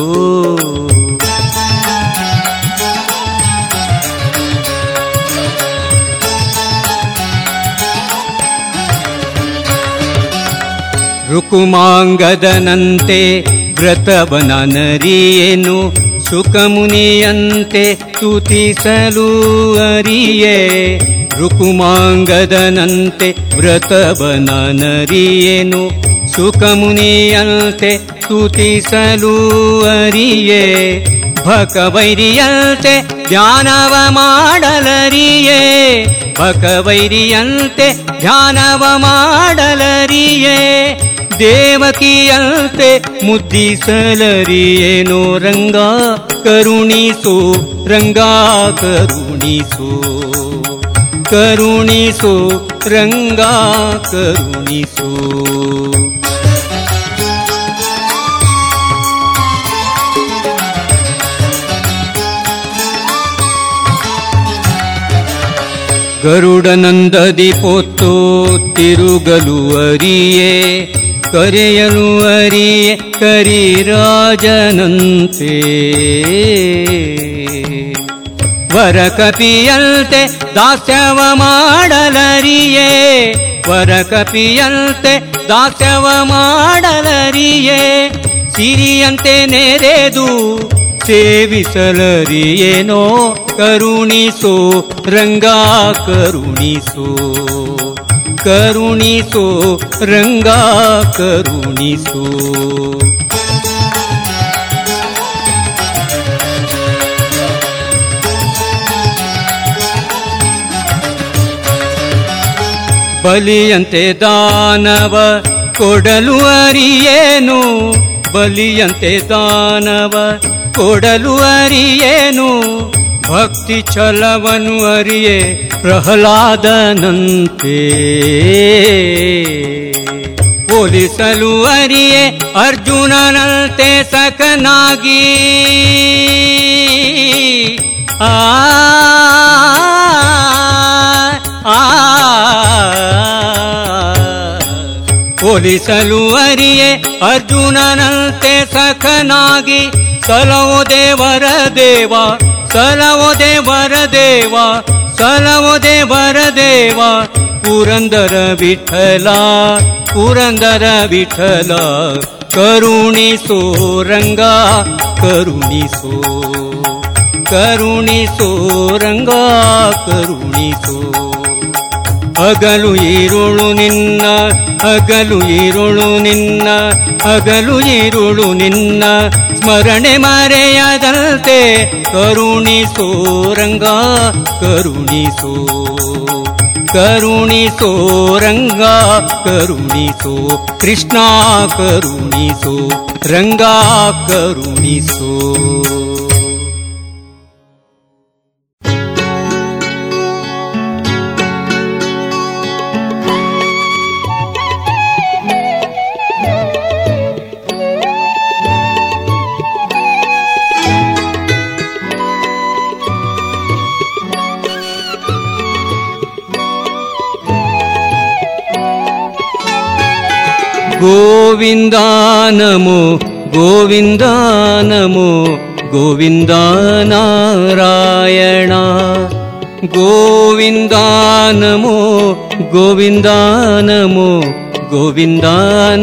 ರುಕುಮಾಂಗದನಂತೆ ವ್ರತವನರಿಯೇನು ಸುಖಮುನಿಯಂತೆ ತುತಿಸಲು ಅರಿಯೇ? ರುಕುಮಾಂಗದನಂತೆ ವ್ರತವನರಿಯೇನು ಸುಖಮುನಿಯಂತೆ ತುತಿಸಲು ಅರಿಯೇ? ಭಕವೈರಿಯಂತೆ ಧ್ಯಾನವ ಮಾಡಲರಿಯೇ? ಭಕವೈರಿಯಂತೆ ಧ್ಯಾನವ ಮಾಡಲರಿಯೇ? ದೇವಕಿಯಂತೆ ಮುದ್ದಿಸಲರಿಯೇನೋ? ರಂಗ ಕರುಣಿಸು ರಂಗ ಕರುಣಿಸು. ಕರುಣಿಸು ರಂಗ ಕರುಣಿಸು. ಗರುಡನಂದದಿ ಪೊತ್ತು ತಿರುಗಲು ಅರಿಯೇ ಕರೆಯಲು ಅರಿಯ ಕರಿರಾಜನಂತೆ ವರ ಕಪಿಯಂತೆ, ದಾಸ್ಯವ ಮಾಡಲರಿಯೇ. ವರ ಕಪಿಯಂತೆ, ದಾಸ್ಯವ ಮಾಡಲರಿಯೇ. ಸಿರಿಯಂತೆ ನೆರೆದು ಸೇವಿಸಲರಿಯೇನೋ, ಕರುಣಿಸೋ, ರಂಗ ಕರುಣಿಸೋ. ಕರುಣಿಸೋ ರಂಗ ಕರುಣಿಸೋ. ಬಲಿಯಂತೆ ದಾನವ ಕೊಡಲು ಅರಿಯೇನು? ಬಲಿಯಂತೆ ದಾನವ ಕೊಡಲು ಅರಿಯೇನು? ಭಕ್ತಿ ಛಲವನು ಅರಿಯೇ ಪ್ರಹ್ಲಾದನಂತೆ. ಹೋಲಿಸಲು ಅರಿಯೇ ಅರ್ಜುನನಂತೆ ಸಖನಾಗಿ. ಆ ಹೋಲಿಸಲು ಅರಿಯೇ ಅರ್ಜುನನಂತೆ ಸಖನಾಗಿ. ಸಲೋ ದೇವರ ದೇವ सलवो देवर देवा सलवो देवर देवा पुरन्दर विठला पुरन्दर विठली सोरङ्गा सोणी करुणी सो। ಹಗಲು ಈರುಳು ನಿನ್ನ, ಹಗಲು ಈರುಳು ನಿನ್ನ, ಹಗಲು ಈರುಳು ನಿನ್ನ. ಸ್ಮರಣೆ ಮರೆಯದಂತೆ ಕರುಣಿಸೋ ರಂಗ, ಕರುಣಿಸೋ ಕರುಣಿಸೋ ರಂಗ, ಕರುಣಿಸೋ. ಕೃಷ್ಣ ಕರುಣಿಸೋ, ರಂಗ ಕರುಣಿಸೋ. गोविन्द नमो गोविन्द नमो गोविन्द नारायणा गोविन्द नमो गोविन्द नमो गोविन्द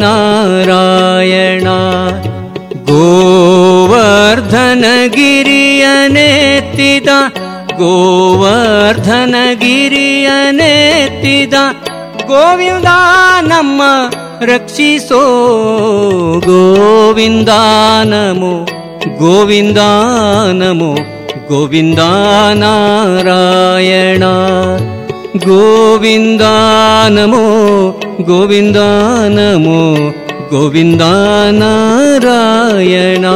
नारायणा गोवर्धनगिरि अनेदा गोवर्धनगिरि अनेदा रक्षिसो गोविन्दा नमो गोविन्दा नमो गोविन्द नारायणा गोविन्दा नमो गोविन्द नमो गोविन्द नारायणा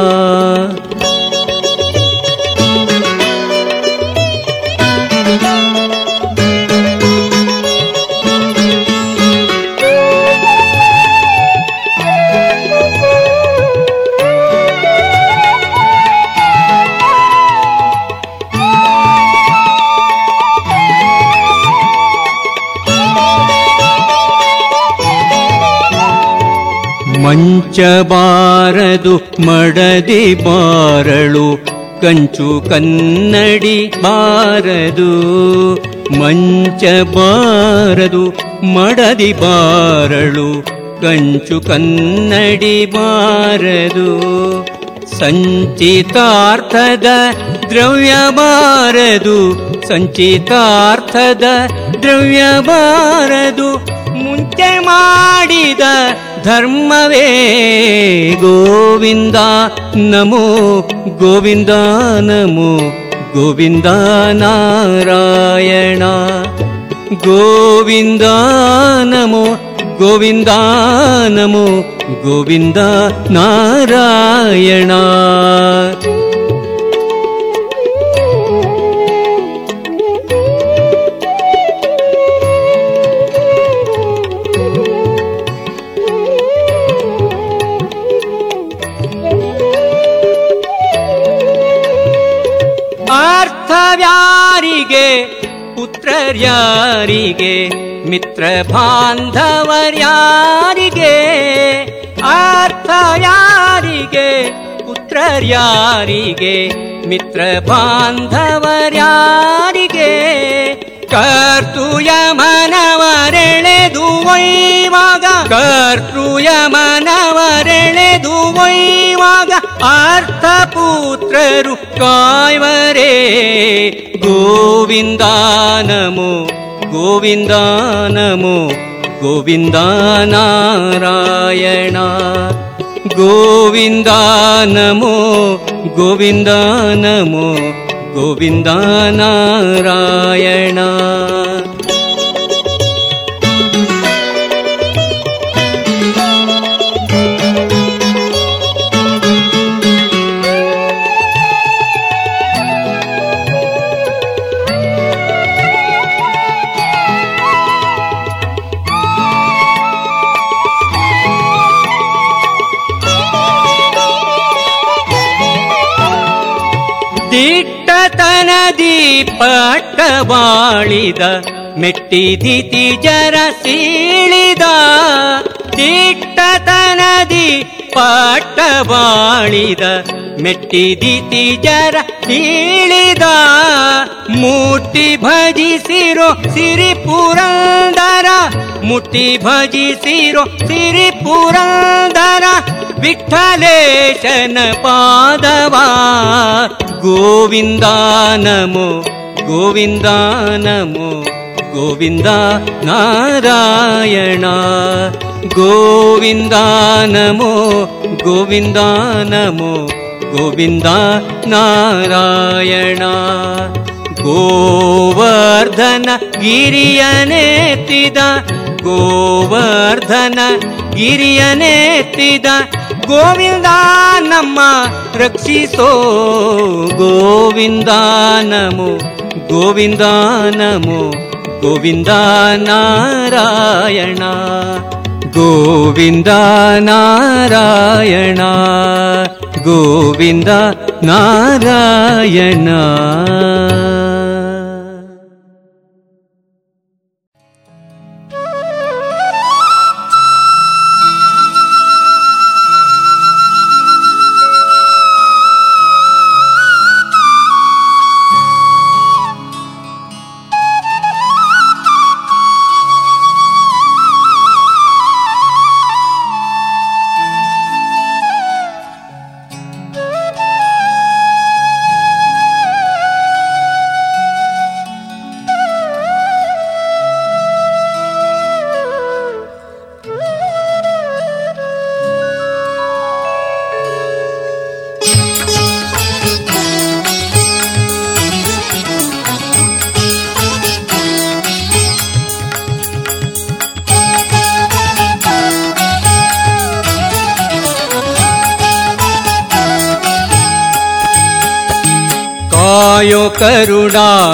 ಮಂಚ ಬಾರದು ಮಡದಿ ಬಾರಳು, ಕಂಚು ಕನ್ನಡಿ ಬಾರದು, ಮಂಚಬಾರದು, ಮಡದಿ ಬಾರಳು, ಕಂಚು ಕನ್ನಡಿ ಬಾರದು. ಸಂಚಿತಾರ್ಥದ ದ್ರವ್ಯ ಬಾರದು, ಸಂಚಿತಾರ್ಥದ ದ್ರವ್ಯ ಬಾರದು, ಮುಂಚೆ ಮಾಡಿದ धर्मवे गोविन्दा नमो गोविन्दा नमो गोविन्द नारायण। गोविन्दा नमो गोविन्दा नमो गोविन्द नारायणा। ಅರ್ಥವ್ಯಾರಿಗೆ ಪುತ್ರರ್ಯಾರಿಗೆ ಮಿತ್ರ ಬಾಂಧವರ್ಯಾರಿಗೆ ಅರ್ಥ ಯಾರಿಗೆ ಪುತ್ರರ್ಯಾರಿಗೆ ಮಿತ್ರ ಬಾಂಧವರ್ಯಾರಿಗೆ ಕರ್ತೃಯ ಮನವರೆಳೆದು ಒಯ್ಯುವಾಗ, ಕರ್ತೃಯ ಮನವರೆಳೆದು ಒಯ್ವಾಗ पार्थपुत्ररुक्यव रे गोविन्दा नमो गोविन्दा नमो गोविन्द नारायणा गोविन्दा नमो गोविन्दा नमो गोविन्दा नारायणा ಪಟ್ಟವಾಳಿದ ಮೆಟ್ಟಿದಿತಿ ಜರ ಸೀಳಿದ, ದಿಟ್ಟತನದಿ ಪಟ್ಟವಾಳಿದ ಮೆಟ್ಟಿದಿತಿ ಜರ ಸೀಳಿದ ಮುಟ್ಟಿ ಭಜಿಸಿರೋ ಸಿರಿ ಪುರಂದರ, ಮುಟ್ಟಿ ಭಜಿಸಿರೋ ಸಿರಿ ಪುರಂದರ, ವಿಠಲೇಶನ ಪಾದವಾ, ಗೋವಿಂದ ನಮೋ ಗೋವಿಂದ ನಮೋ ಗೋವಿಂದ ನಾರಾಯಣ ಗೋವಿಂದ ನಮೋ ಗೋವಿಂದ ನಮೋ ಗೋವಿಂದ ನಾರಾಯಣ ಗೋವರ್ಧನ ಗಿರಿಯನೆತ್ತಿದ ಗೋವರ್ಧನ ಗಿರಿಯನೆತ್ತಿದ ಗೋವಿಂದ ನಮ್ಮ ರಕ್ಷಿಸೋ ಗೋವಿಂದ ನಮೋ गोविन्द नमो गोविन्द नारायणा गोविन्द नारायणा गोविन्द नारायण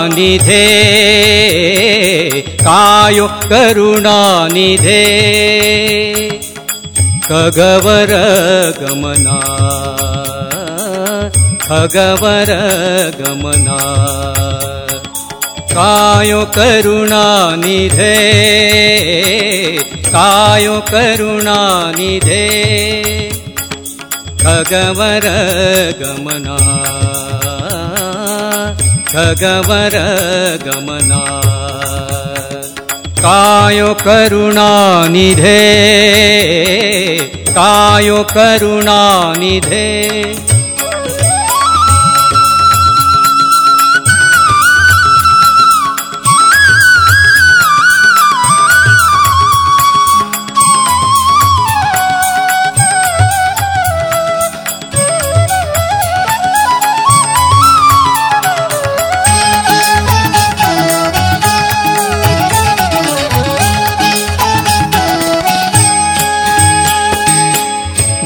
निधे। कायोणानिधे खगवर गमना। खगवर गमना। कायोरुणानिधे कायोणानिधे खगवर गमना। गगमर गमना कायो करुणानिधे कायो करुणानिधे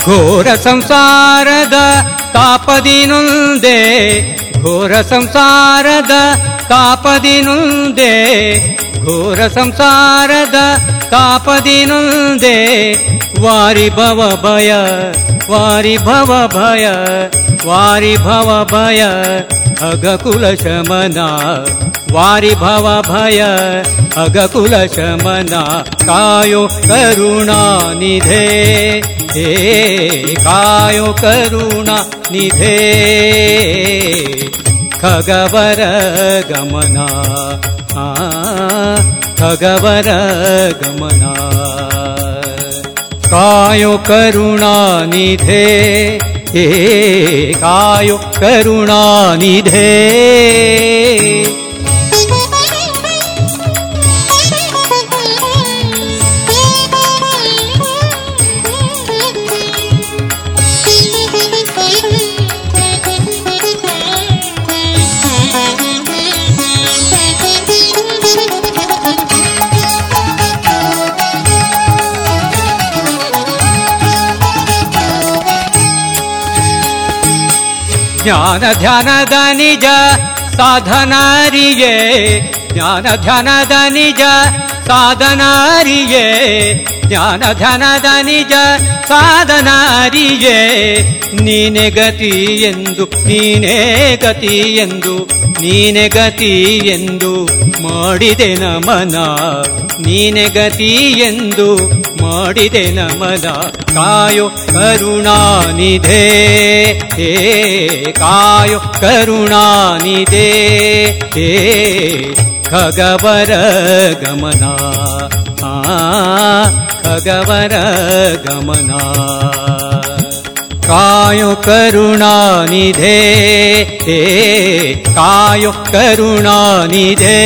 ಘೋರ ಸಂಸಾರದ ತಾಪದಿನುಂದೆ ಘೋರ ಸಂಸಾರದ ತಾಪದಿನುಂದೆ ಘೋರ ಸಂಸಾರದ ತಾಪದಿನುಂದೆ ವಾರಿ ಭವ ಭಯ ವಾರಿ ಭವ ಭಯ ವಾರಿ ಭವ ಭಯ ಅಗಕುಲ ಶಮನ ವಾರಿ ಭವ ಭಯ ಅಗಕುಲ वारिभव भय अगकुलशमना कायो करुणानिधे हे कायो करुणानिधे खगवर गमना खगवर गमना। कायो करुणानिधे हे कायो करुणानिधे ಜ್ಞಾನ ಧ್ಯಾನದ ನಿಜ ಸಾಧನಾರಿಯೇ. ಜ್ಞಾನ ಧ್ಯಾನದ ನಿಜ ಸಾಧನಾರಿಯೇ. ಜ್ಞಾನ ಧ್ಯಾನದ ನಿಜ ಸಾಧನಾರಿಯೇ. ನೀನೆ ಗತಿ ಎಂದು, ನೀನೇ ಗತಿ ಎಂದು, ನೀನೆ ಗತಿ ಎಂದು ಮಾಡಿದೆ ನಮನ. ನೀನೆ ಗತಿ ಎಂದು ಮಾಡಿದೆ ನಮನ ಕಾಯೋ ಕರುಣಾನಿಧೆ ಹೇ ಕಾಯೋ ಕರುಣಾನಿಧೆ ಹೇ ಖಗವರ ಗಮನ ಆ ಖಗವರ ಗಮನ ಕಾಯೋ ಕರುಣಾನಿಧೆ ಹೇ ಕಾಯೋ ಕರುಣಾನಿಧೆ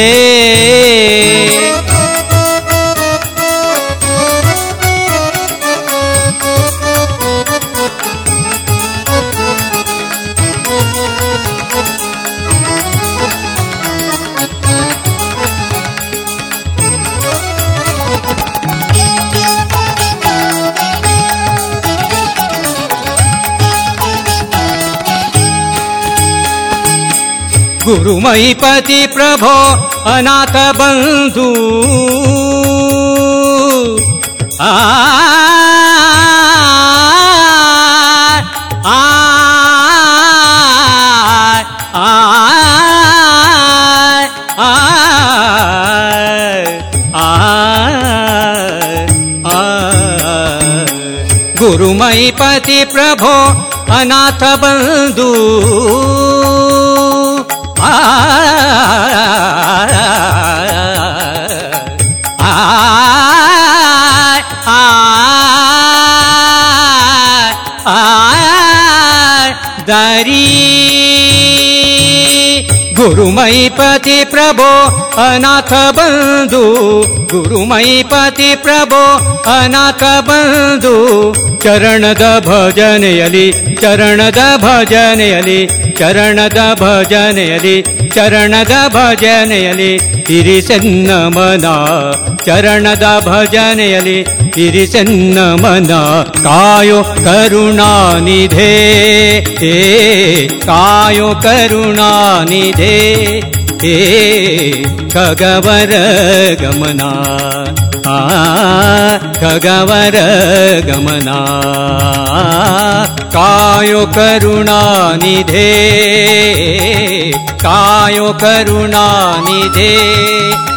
गुरुमयीपति प्रभो अनाथ बन्धु आ गुरुमयीपति प्रभो अनाथ बन्धु ಗುರುಮೈಪತಿ ಪ್ರಭೋ, ಅನಾಥ ಬಂಧು. ಗುರುಮೈಪತಿ ಪ್ರಭೋ, ಅನಾಥ ಬಂಧು. ಚರಣದ ಭಜನೆಯಲಿ ಚರಣದ ಭಜನೆಯಲಿ ಚರಣದ ಭಜನೆಯಲಿ ಚರಣದ ಭಜನೆಯಲಿ ಇರಿಸೆನ್ನ ಮನ ಚರಣದ ಭಜನೆಯಲಿ गिरिसन्नमना कायो करुणानिधे। हे कायो करुणानिधे। हे खगवरगमना। खगवरगमना। कायो करुणानिधे। कायो करुणानिधे।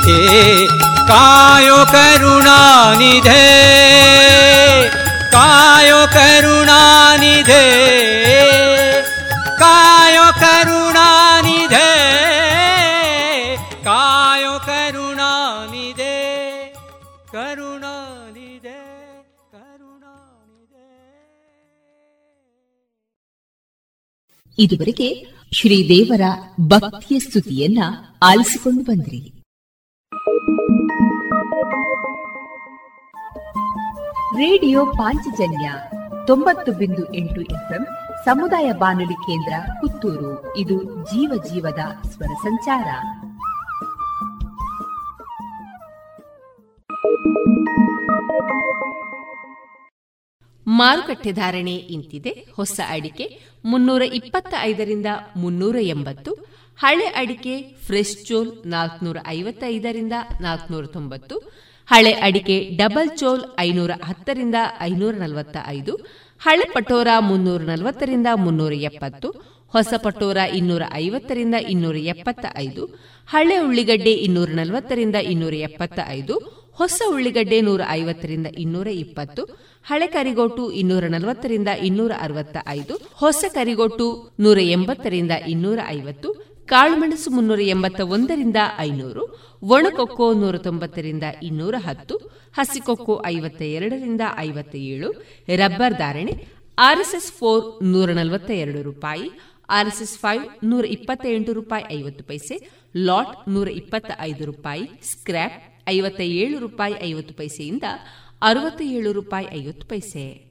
हे ಕಾಯೋ ಕರುಣಾನಿಧೇ ಕಾಯೋ ಕರುಣಾನಿಧೇ ಕಾಯೋ ಕರುಣಾನಿಧೇ ಕಾಯೋ ಕರುಣಾನಿಧೇ करुणानिधे ಕರುಣಾನಿಧೇ ಇದುವರೆಗೆ ಶ್ರೀದೇವರ ಭಕ್ತಿಯ ಸ್ತುತಿಯನ್ನ ಆಲಿಸಿಕೊಂಡು ಬಂದ್ರಿ. ರೇಡಿಯೋ ಪಾಂಚಜನ್ಯ ತೊಂಬತ್ತು ಬಿಂದು ಎಂಟು ಎಫ್ಎಂ ಸಮುದಾಯ ಬಾನುಲಿ ಕೇಂದ್ರ ಪುತ್ತೂರು. ಇದು ಜೀವ ಜೀವದ ಸ್ವರ ಸಂಚಾರ. ಮಾರುಕಟ್ಟೆ ಧಾರಣೆ ಇಂತಿದೆ. ಹೊಸ ಅಡಿಕೆ ಮುನ್ನೂರ ಇಪ್ಪತ್ತ ಐದರಿಂದ ಮುನ್ನೂರ ಎಂಬತ್ತು, ಹಳೆ ಅಡಿಕೆ ಫ್ರೆಶ್ ಚೋಲ್ ನಾಲ್ಕನೂರ ಐವತ್ತೈದರಿಂದ ನಾಲ್ಕನೂರ ತೊಂಬತ್ತು ಹಳೆ ಅಡಿಕೆ ಡಬಲ್ ಚೋಲ್ ಐನೂರ ಹತ್ತರಿಂದ ಐನೂರ ನಲವತ್ತ ಐದು ಹಳೆ ಪಟೋರ ಮುನ್ನೂರ ನಲವತ್ತರಿಂದ ಮುನ್ನೂರ ಎಪ್ಪತ್ತು, ಹೊಸ ಪಟೋರ ಇನ್ನೂರ ಐವತ್ತರಿಂದ ಇನ್ನೂರ ಎಪ್ಪತ್ತ ಐದು ಹಳೆ ಉಳ್ಳಿಗಡ್ಡೆ ಇನ್ನೂರ ನಲವತ್ತರಿಂದ ಇನ್ನೂರ ಎಪ್ಪತ್ತ ಐದು ಹೊಸ ಉಳ್ಳಿಗಡ್ಡೆ ನೂರ ಐವತ್ತರಿಂದ ಇನ್ನೂರ ಇಪ್ಪತ್ತು, ಹಳೆ ಕರಿಗೋಟು ಇನ್ನೂರ ನಲವತ್ತರಿಂದ ಇನ್ನೂರ ಅರವತ್ತ ಐದು ಹೊಸ ಕರಿಗೋಟು ನೂರ ಎಂಬತ್ತರಿಂದ ಇನ್ನೂರ ಐವತ್ತು ಕಾಳುಮೆಣಸು ಮುನ್ನೂರ ಎಂಬತ್ತ ಒಂದರಿಂದ ಐನೂರು, ಒಣಕೊಕ್ಕೋ ನೂರ ತೊಂಬತ್ತರಿಂದ ಇನ್ನೂರ ಹತ್ತು, ಹಸಿಕೊಕ್ಕೋ ಐವತ್ತ ಎರಡರಿಂದ ಐವತ್ತ ಏಳು, ರಬ್ಬರ್ ಧಾರಣೆ ಆರ್ಎಸ್ಎಸ್ ಫೋರ್ ನೂರ ನಲವತ್ತ ಎರಡು ರೂಪಾಯಿ, ಆರ್ಎಸ್ಎಸ್ ಫೈವ್ ನೂರ ಇಪ್ಪತ್ತ ಎಂಟು ರೂಪಾಯಿ ಐವತ್ತು ಪೈಸೆ, ಲಾಟ್ ನೂರ ಇಪ್ಪತ್ತ ಐದು ರೂಪಾಯಿ, ಸ್ಕ್ರ್ಯಾಪ್ ಐವತ್ತ ಏಳು ರೂಪಾಯಿ ಐವತ್ತು ಪೈಸೆಯಿಂದ ಅರವತ್ತ ಏಳು ರೂಪಾಯಿ ಐವತ್ತು ಪೈಸೆ.